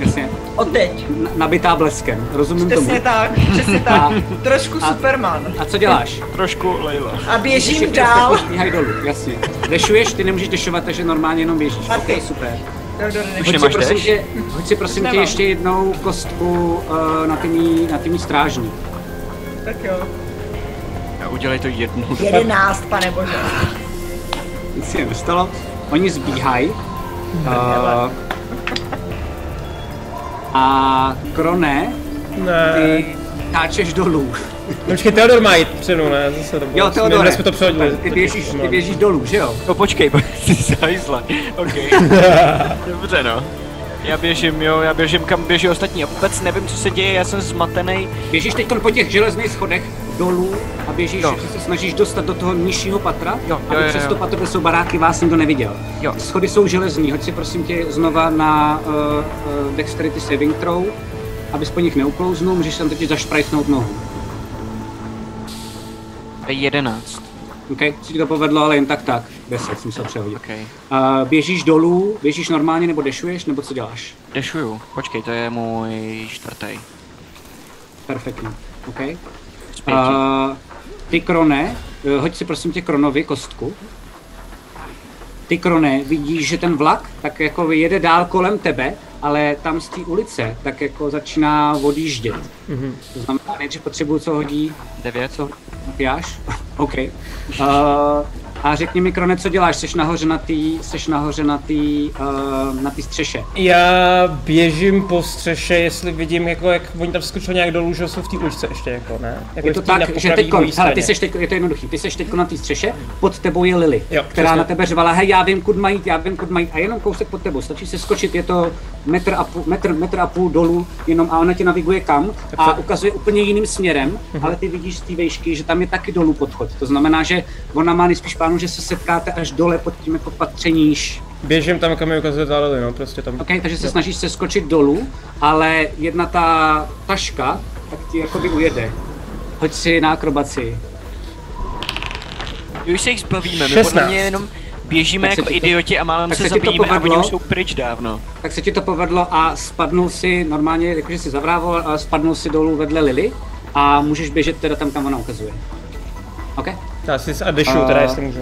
B: Jasně.
G: Od teď.
B: N- nabitá bleskem, rozumím tomu.
G: Přesně tak, přesně tak.
B: A-
G: Trošku
B: a-
G: Superman.
B: A co děláš?
C: Trošku Leila.
G: A běžím
B: Všichni
G: dál.
B: bíhají dolů, jasně. Dešuješ, ty nemůžeš dešovat, takže normálně jenom běžíš.
G: A ty?
B: Ok, super. Hoď si,
C: nemáš
B: prosím tě, hoď si prosím tě ještě jednou kostku uh, na ty mý, na ty mý strážní.
G: Tak jo.
C: A udělej to jednou.
G: Jedenáct, pane bože.
B: Nic si nedostalo. Oni zbíhají. Uh, a Krone,
D: Ne.
B: ty táčeš dolů.
D: No, Počkej, Theodor má jít přenu, ne? Zase to bylo.
B: Jo,
D: Minule jsme to přehodili.
B: ty běžíš, ty běžíš dolů, že jo?
C: No počkej, ty jsi zajzla. OK. Dobře no. Já běžím, jo, já běžím kam běží ostatní. Já vůbec nevím, co se děje, já jsem zmatený.
B: Běžíš teď po těch železných schodech dolů a běžíš,
C: Jo.
B: že se snažíš dostat do toho nižšího patra,
C: Jo, jo,
B: aby
C: jo,
B: přes
C: jo.
B: to patro, kde jsou baráky, vás nikdo neviděl.
C: Jo.
B: Schody jsou železní, hoď si prosím tě znova na uh, uh, Dexterity Saving Throw, abys po nich neuklouznul, můžeš tam totiž zašprajsnout nohu.
C: To je 11.
B: OK, si ti to povedlo, ale jen tak tak. 10 jsem musel přehodit.
C: OK.
B: Uh, běžíš dolů, běžíš normálně nebo dešuješ, nebo co děláš?
C: Dešuju. Počkej, to je můj čtvrtý.
B: Perfektní. OK. Uh, ty krone, uh, hoď si prosím tě kronovi kostku. Ty krone, vidíš, že ten vlak tak jako jede dál kolem tebe, ale tam z té ulice tak jako začíná odjíždět. Mm-hmm. To znamená, nejdřív potřebuju, co hodí,
C: 9.
B: co Jáš? OK. Uh, A řekni mi, Krone, co děláš? Jsi nahoře na té seš nahoře na té uh, na tý střeše.
D: Já běžím po střeše, jestli vidím, jako jak oni tam skočili nějak dolů, že jsou v té uličce ještě, jako ne? Jako
B: je to tak, že teď, hele, ty seš teď, je to jednoduchý, ty seš teď na té střeše, pod tebou je Lily, jo, která přesně. na tebe řvala, hej, já vím, kud mají, já vím, kud mají, a jenom kousek pod tebou, stačí se skočit, je to metr a půl, metr, metr a půl dolů, jenom a ona tě naviguje kam a ukazuje úplně jiným směrem, mhm. ale ty vidíš z té vejšky, že tam je taky dolů podchod. To znamená, že ona má nejspíš plánu, že se setkáte až dole pod tím jako patřeníš.
D: Běžím tam, kam mi ukazuje ta no, prostě tam.
B: OK, takže se snažíš se skočit dolů, ale jedna ta taška, tak ti jakoby ujede. Hoď si na akrobaci.
C: Už se jich zbavíme, my podle mě jenom běžíme tak jako to, idioti a málem se, se zabijíme a oni už jsou pryč dávno.
B: Tak se ti to povedlo a spadnul si normálně, jakože si zavrával, a spadnul si dolů vedle Lily a můžeš běžet teda tam, kam ona ukazuje. OK?
D: Já si a uh, teda, jestli můžu.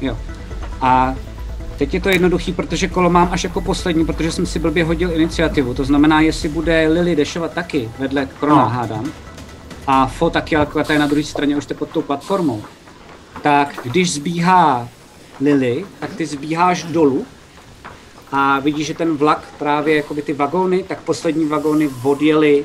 B: Jo. A teď je to jednoduchý, protože kolo mám až jako poslední, protože jsem si blbě hodil iniciativu. To znamená, jestli bude Lily dešovat taky vedle Krona, no. hádám. A Fo taky, ale je na druhé straně, už jste pod tou platformou. Tak když zbíhá Lily, tak ty zbíháš dolů a vidíš, že ten vlak právě jako ty vagóny, tak poslední vagóny odjeli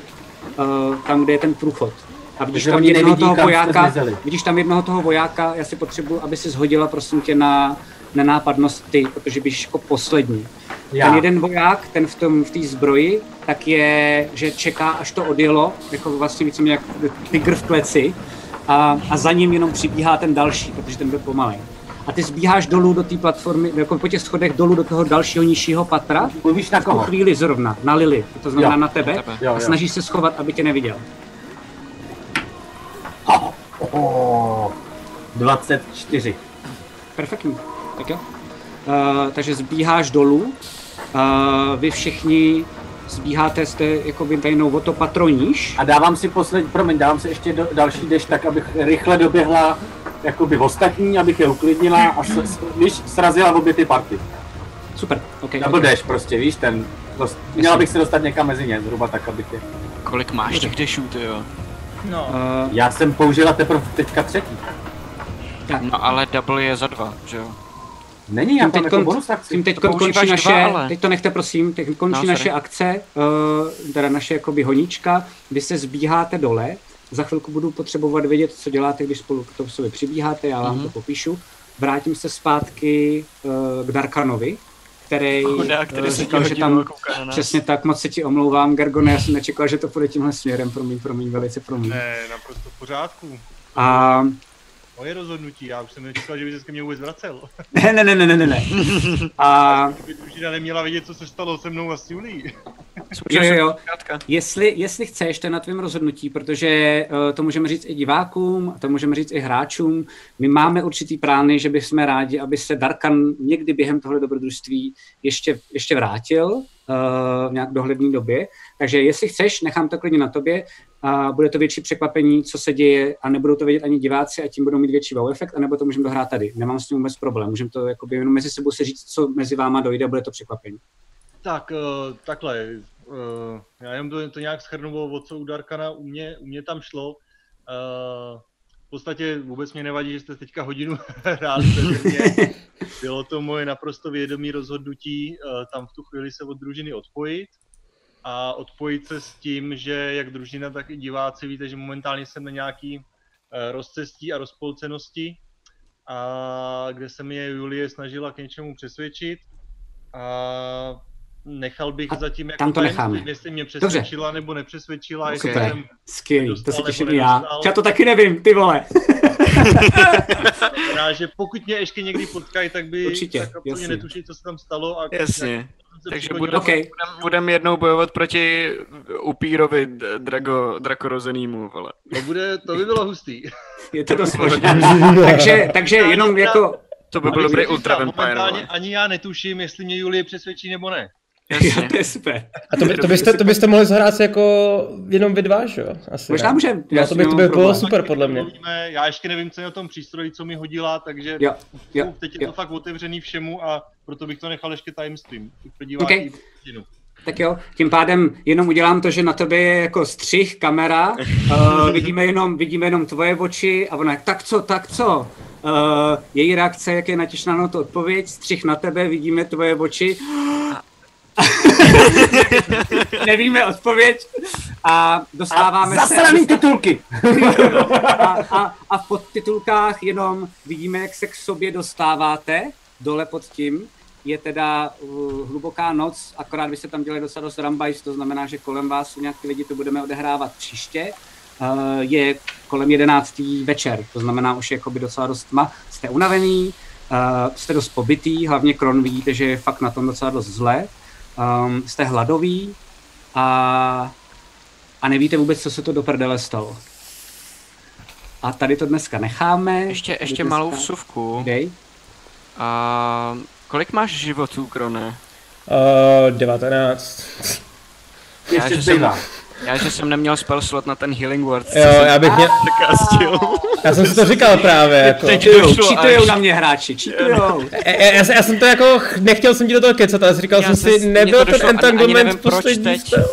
B: uh, tam, kde je ten průchod. A vidíš tam jednoho toho vojáka, vidíš tam jednoho toho vojáka, já si potřebuji, aby si zhodila prosím tě na nenápadnost ty, protože bys jako poslední. Já. Ten jeden voják, ten v tom v té zbroji, tak je, že čeká, až to odjelo, jako vlastně více jak tygr v kleci, a, a za ním jenom přibíhá ten další, protože ten byl pomalý. A ty zbíháš dolů do té platformy, jako po těch schodech dolů do toho dalšího nižšího patra.
F: Mluvíš na koho?
B: chvíli zrovna, na Lily, to znamená jo. na tebe, na tebe. Jo, jo. a snažíš se schovat, aby tě neviděl.
F: Oh, oh, 24.
B: Perfektní, tak jo. Uh, takže zbíháš dolů, uh, vy všichni zbíháte, jste jako tajnou o to patroníš.
F: A dávám si poslední, promiň, dávám si ještě do, další deš, tak abych rychle doběhla jakoby ostatní, abych je uklidnila a s, s, víš, srazila obě ty party.
B: Super, ok.
F: Double okay. dash prostě, víš, ten, dost, měla bych se dostat někam mezi ně, zhruba tak, abych je...
C: Kolik máš těch dashů, ty jo?
F: No. Uh, já jsem použila teprve teďka třetí.
C: No ale double je za dva, že jo?
F: Není, já tam jako bonus akci.
B: Tím teď končí naše, dva, ale... teď to nechte prosím, teď končí no, naše akce, uh, teda naše jakoby honíčka, vy se zbíháte dole, za chvilku budu potřebovat vědět, co děláte, když spolu k tomu sobě přibíháte, já vám mm-hmm. to popíšu. Vrátím se zpátky uh, k Darkanovi, který, Chudá, který uh, říkal, že tam přesně tak, moc se ti omlouvám, Gergone, já jsem nečekal, že to půjde tímhle směrem, promiň, promiň, velice promiň.
H: Ne, naprosto v pořádku.
B: A
H: moje rozhodnutí, já už jsem nečekal, že by se ke mně vůbec vracel.
B: ne, ne, ne, ne, ne, ne.
H: A... Družina neměla vědět, co se stalo se mnou a s Julí.
B: jo, jo, jo. Jestli, jestli chceš, to je na tvém rozhodnutí, protože uh, to můžeme říct i divákům, to můžeme říct i hráčům. My máme určitý plány, že bychom rádi, aby se Darkan někdy během tohle dobrodružství ještě, ještě vrátil v nějak dohledné době. Takže jestli chceš, nechám to klidně na tobě a bude to větší překvapení, co se děje a nebudou to vědět ani diváci a tím budou mít větší wow efekt, anebo to můžeme dohrát tady. Nemám s tím vůbec problém. Můžeme to jakoby jenom mezi sebou si říct, co mezi váma dojde a bude to překvapení.
H: Tak, uh, takhle. Uh, já jenom to, nějak schrnu, o co u Darkana u mě, u mě tam šlo. Uh, v podstatě vůbec mě nevadí, že jste teďka hodinu hráli mě. Bylo to moje naprosto vědomí rozhodnutí uh, tam v tu chvíli se od družiny odpojit a odpojit se s tím, že jak družina, tak i diváci víte, že momentálně jsem na nějaký uh, rozcestí a rozpolcenosti, a kde se mě Julie snažila k něčemu přesvědčit. A nechal bych a zatím jako
B: tam to necháme.
H: jestli mě přesvědčila Dobře. nebo nepřesvědčila.
B: Super, jsem skvělý, to si těším já. Já to taky nevím, ty vole.
H: Znamená, že pokud mě ještě někdy potkají, tak by
B: Určitě,
H: tak absolutně netuší, co se tam stalo. A
C: jasně. Takže budeme okay. budem, budem jednou bojovat proti upírovi drago, drakorozenýmu, vole.
H: To, bude, to by bylo hustý.
B: Je to dost možné. takže, takže jenom jako
C: to by byl dobrý Ultra Vampire.
H: Momentálně ani já netuším, jestli mě Julie přesvědčí nebo ne.
B: Jasně. to je super.
D: A to, by, to, byste, to byste mohli zahrát jako jenom vy dva, že jo?
B: Asi Možná můžeme.
D: No, to by, to by bylo super, podle mě.
H: Já ještě nevím, co je o tom přístroji, co mi hodila, takže
B: jo, jo,
H: teď je
B: jo.
H: to fakt otevřený všemu a proto bych to nechal ještě timestream.
B: Okay. Tak jo, tím pádem jenom udělám to, že na tobě je jako střih, kamera, uh, vidíme, jenom, vidíme jenom tvoje oči a ona tak co, tak co, Uh, její reakce, jak je natěšná na to odpověď, střih na tebe, vidíme tvoje oči. Nevíme odpověď a dostáváme
F: a se... titulky!
B: a, a, a v podtitulkách jenom vidíme, jak se k sobě dostáváte, dole pod tím je teda uh, hluboká noc, akorát byste tam dělali docela dost rambajs, to znamená, že kolem vás jsou nějaký lidi, to budeme odehrávat příště. Uh, je kolem 11. večer, to znamená už je jakoby docela dost tma. Jste unavený, uh, jste dost pobytý, hlavně Kron vidíte, že je fakt na tom docela dost zle. Um, jste hladový a, a nevíte vůbec, co se to do prdele stalo. A tady to dneska necháme.
C: Ještě, ještě dneska... malou vsuvku.
B: Dej.
C: A kolik máš životů, Krone?
D: Uh, 19.
F: Já, že jsem,
C: já, že jsem neměl spell slot na ten healing word.
D: Jo, já bych měl... Já jsem si to říkal právě. Jako.
B: Teď čitujou na mě hráči.
D: Já, já, já, jsem to jako, nechtěl jsem ti do toho kecat, ale říkal já jsem si, nebyl ten entanglement poslední spell.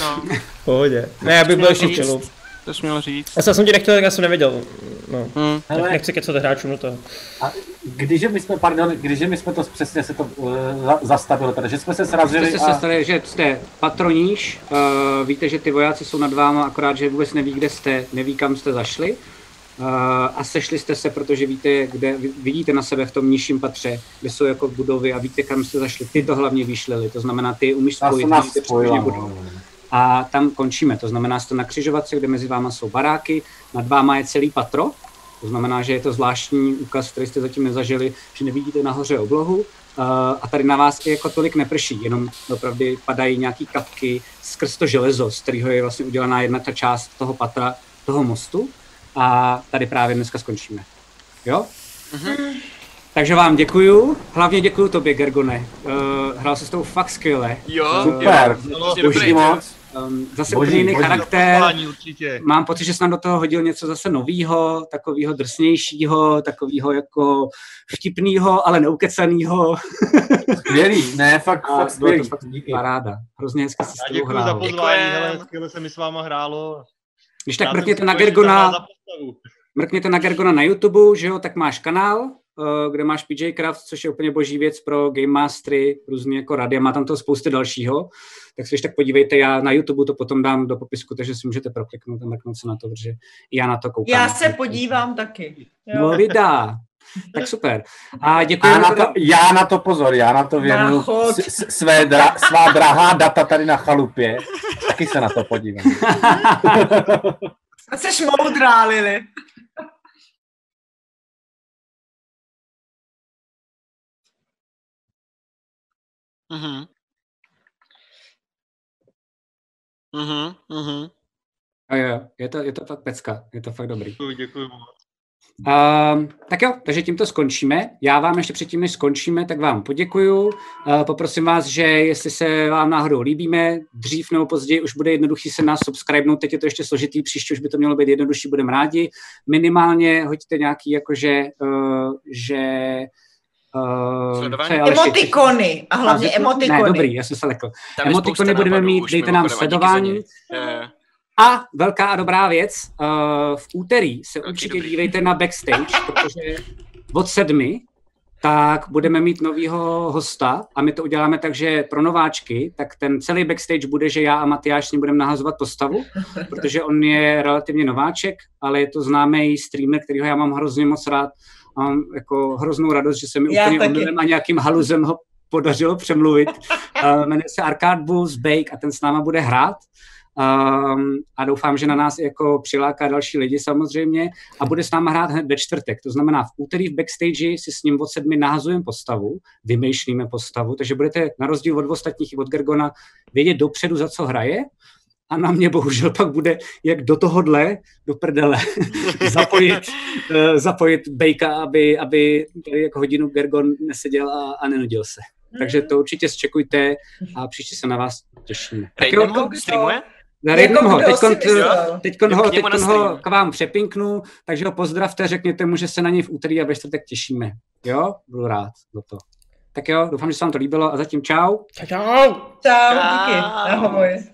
D: No. Pohodě. Ne, já bych byl ještě v
C: to jsi měl říct.
D: Já jsem ti nechtěl, tak já jsem nevěděl. No. Hmm. Ale... Nechci kecat hráčům do toho.
F: A když my jsme, pardon, když my jsme to přesně se to uh, zastavilo, teda, že jsme se srazili
B: jste a... se stali, že jste patroníš, uh, víte, že ty vojáci jsou nad váma, akorát, že vůbec neví, kde jste, neví, kam jste zašli. Uh, a sešli jste se, protože víte, kde vidíte na sebe v tom nižším patře, kde jsou jako budovy a víte, kam jste zašli. Ty to hlavně vyšlili, to znamená, ty umíš spojit. Já jsem spojila, a tam končíme. To znamená, jste na křižovatce, kde mezi váma jsou baráky, nad váma je celý patro, to znamená, že je to zvláštní úkaz, který jste zatím nezažili, že nevidíte nahoře oblohu uh, a tady na vás i jako tolik neprší, jenom opravdu padají nějaký kapky skrz to železo, z kterého je vlastně udělaná jedna ta část toho patra, toho mostu a tady právě dneska skončíme. Jo? Mm-hmm. Takže vám děkuju, hlavně děkuju tobě, Gergone. Uh, hrál se s tou fakt skvěle.
C: Jo,
F: super.
C: Uh,
F: moc.
B: Um, zase úplně jiný charakter. Mám pocit, že jsem do toho hodil něco zase novýho, takového drsnějšího, takového jako vtipného, ale neukecaného.
F: Skvělý, ne, fakt, fakt skvělý. To fakt
B: díky. Paráda. Hrozně hezky se s
H: tebou hrál. za pozvání, hele, skvěle se mi s váma hrálo.
B: Když tak mrkněte na Gergona, mrkněte na Gergona na YouTube, že jo, tak máš kanál, kde máš PJ Craft, což je úplně boží věc pro Game Mastery, různě jako rady, a má tam to spoustu dalšího. Tak se tak podívejte, já na YouTube to potom dám do popisku, takže si můžete prokliknout a mrknout se na to, protože já na to koukám.
G: Já se podívám taky.
B: Jo. No vydá. Tak super. A děkuji.
F: Já na, to, já na to pozor, já na to věnu své dra, svá drahá data tady na chalupě. Taky se na to podívám.
G: Jsi moudrá, Lili.
C: Mhm. Mhm, mhm.
B: A jo, je to, je to fakt pecka, je to fakt dobrý.
H: Děkuji, děkuji moc.
B: Uh, tak jo, takže tímto skončíme. Já vám ještě předtím, než skončíme, tak vám poděkuju. Uh, poprosím vás, že jestli se vám náhodou líbíme, dřív nebo později už bude jednoduchý se nás subscribenout, teď je to ještě složitý, příště už by to mělo být jednodušší, budeme rádi. Minimálně hoďte nějaký, jakože, uh, že
G: Uh, emotikony a hlavně a emotikony.
B: Ne, dobrý, já jsem se lekl. Tam emotikony budeme mít, dejte nám sledování. A velká a dobrá věc, uh, v úterý se okay, určitě dobrý. dívejte na backstage, protože od sedmi tak budeme mít novýho hosta a my to uděláme tak, že pro nováčky, tak ten celý backstage bude, že já a Matyáš s ním budeme nahazovat postavu, protože on je relativně nováček, ale je to známý streamer, kterýho já mám hrozně moc rád mám jako hroznou radost, že se mi Já úplně omylem a nějakým haluzem ho podařilo přemluvit. Uh, jmenuje se Arcade Bulls Bake a ten s náma bude hrát. Um, a doufám, že na nás jako přiláká další lidi samozřejmě a bude s náma hrát hned ve čtvrtek. To znamená v úterý v backstage si s ním od sedmi nahazujeme postavu, vymýšlíme postavu, takže budete na rozdíl od ostatních i od Gergona vědět dopředu, za co hraje a na mě bohužel pak bude, jak do tohohle, do prdele, zapojit, uh, zapojit Bejka, aby, aby tady jako hodinu Gergon neseděl a, a nenudil se. Takže to určitě zčekujte a příště se na vás těšíme.
C: Raiden ho streamuje?
B: Ho, teď ho, teďkon ho k vám přepinknu, takže ho pozdravte, řekněte mu, že se na něj v úterý a ve čtvrtek těšíme. Jo, budu rád do toho. Tak jo, doufám, že se vám to líbilo a zatím čau.
D: Čau. Čau,
G: čau. díky. Ahoj.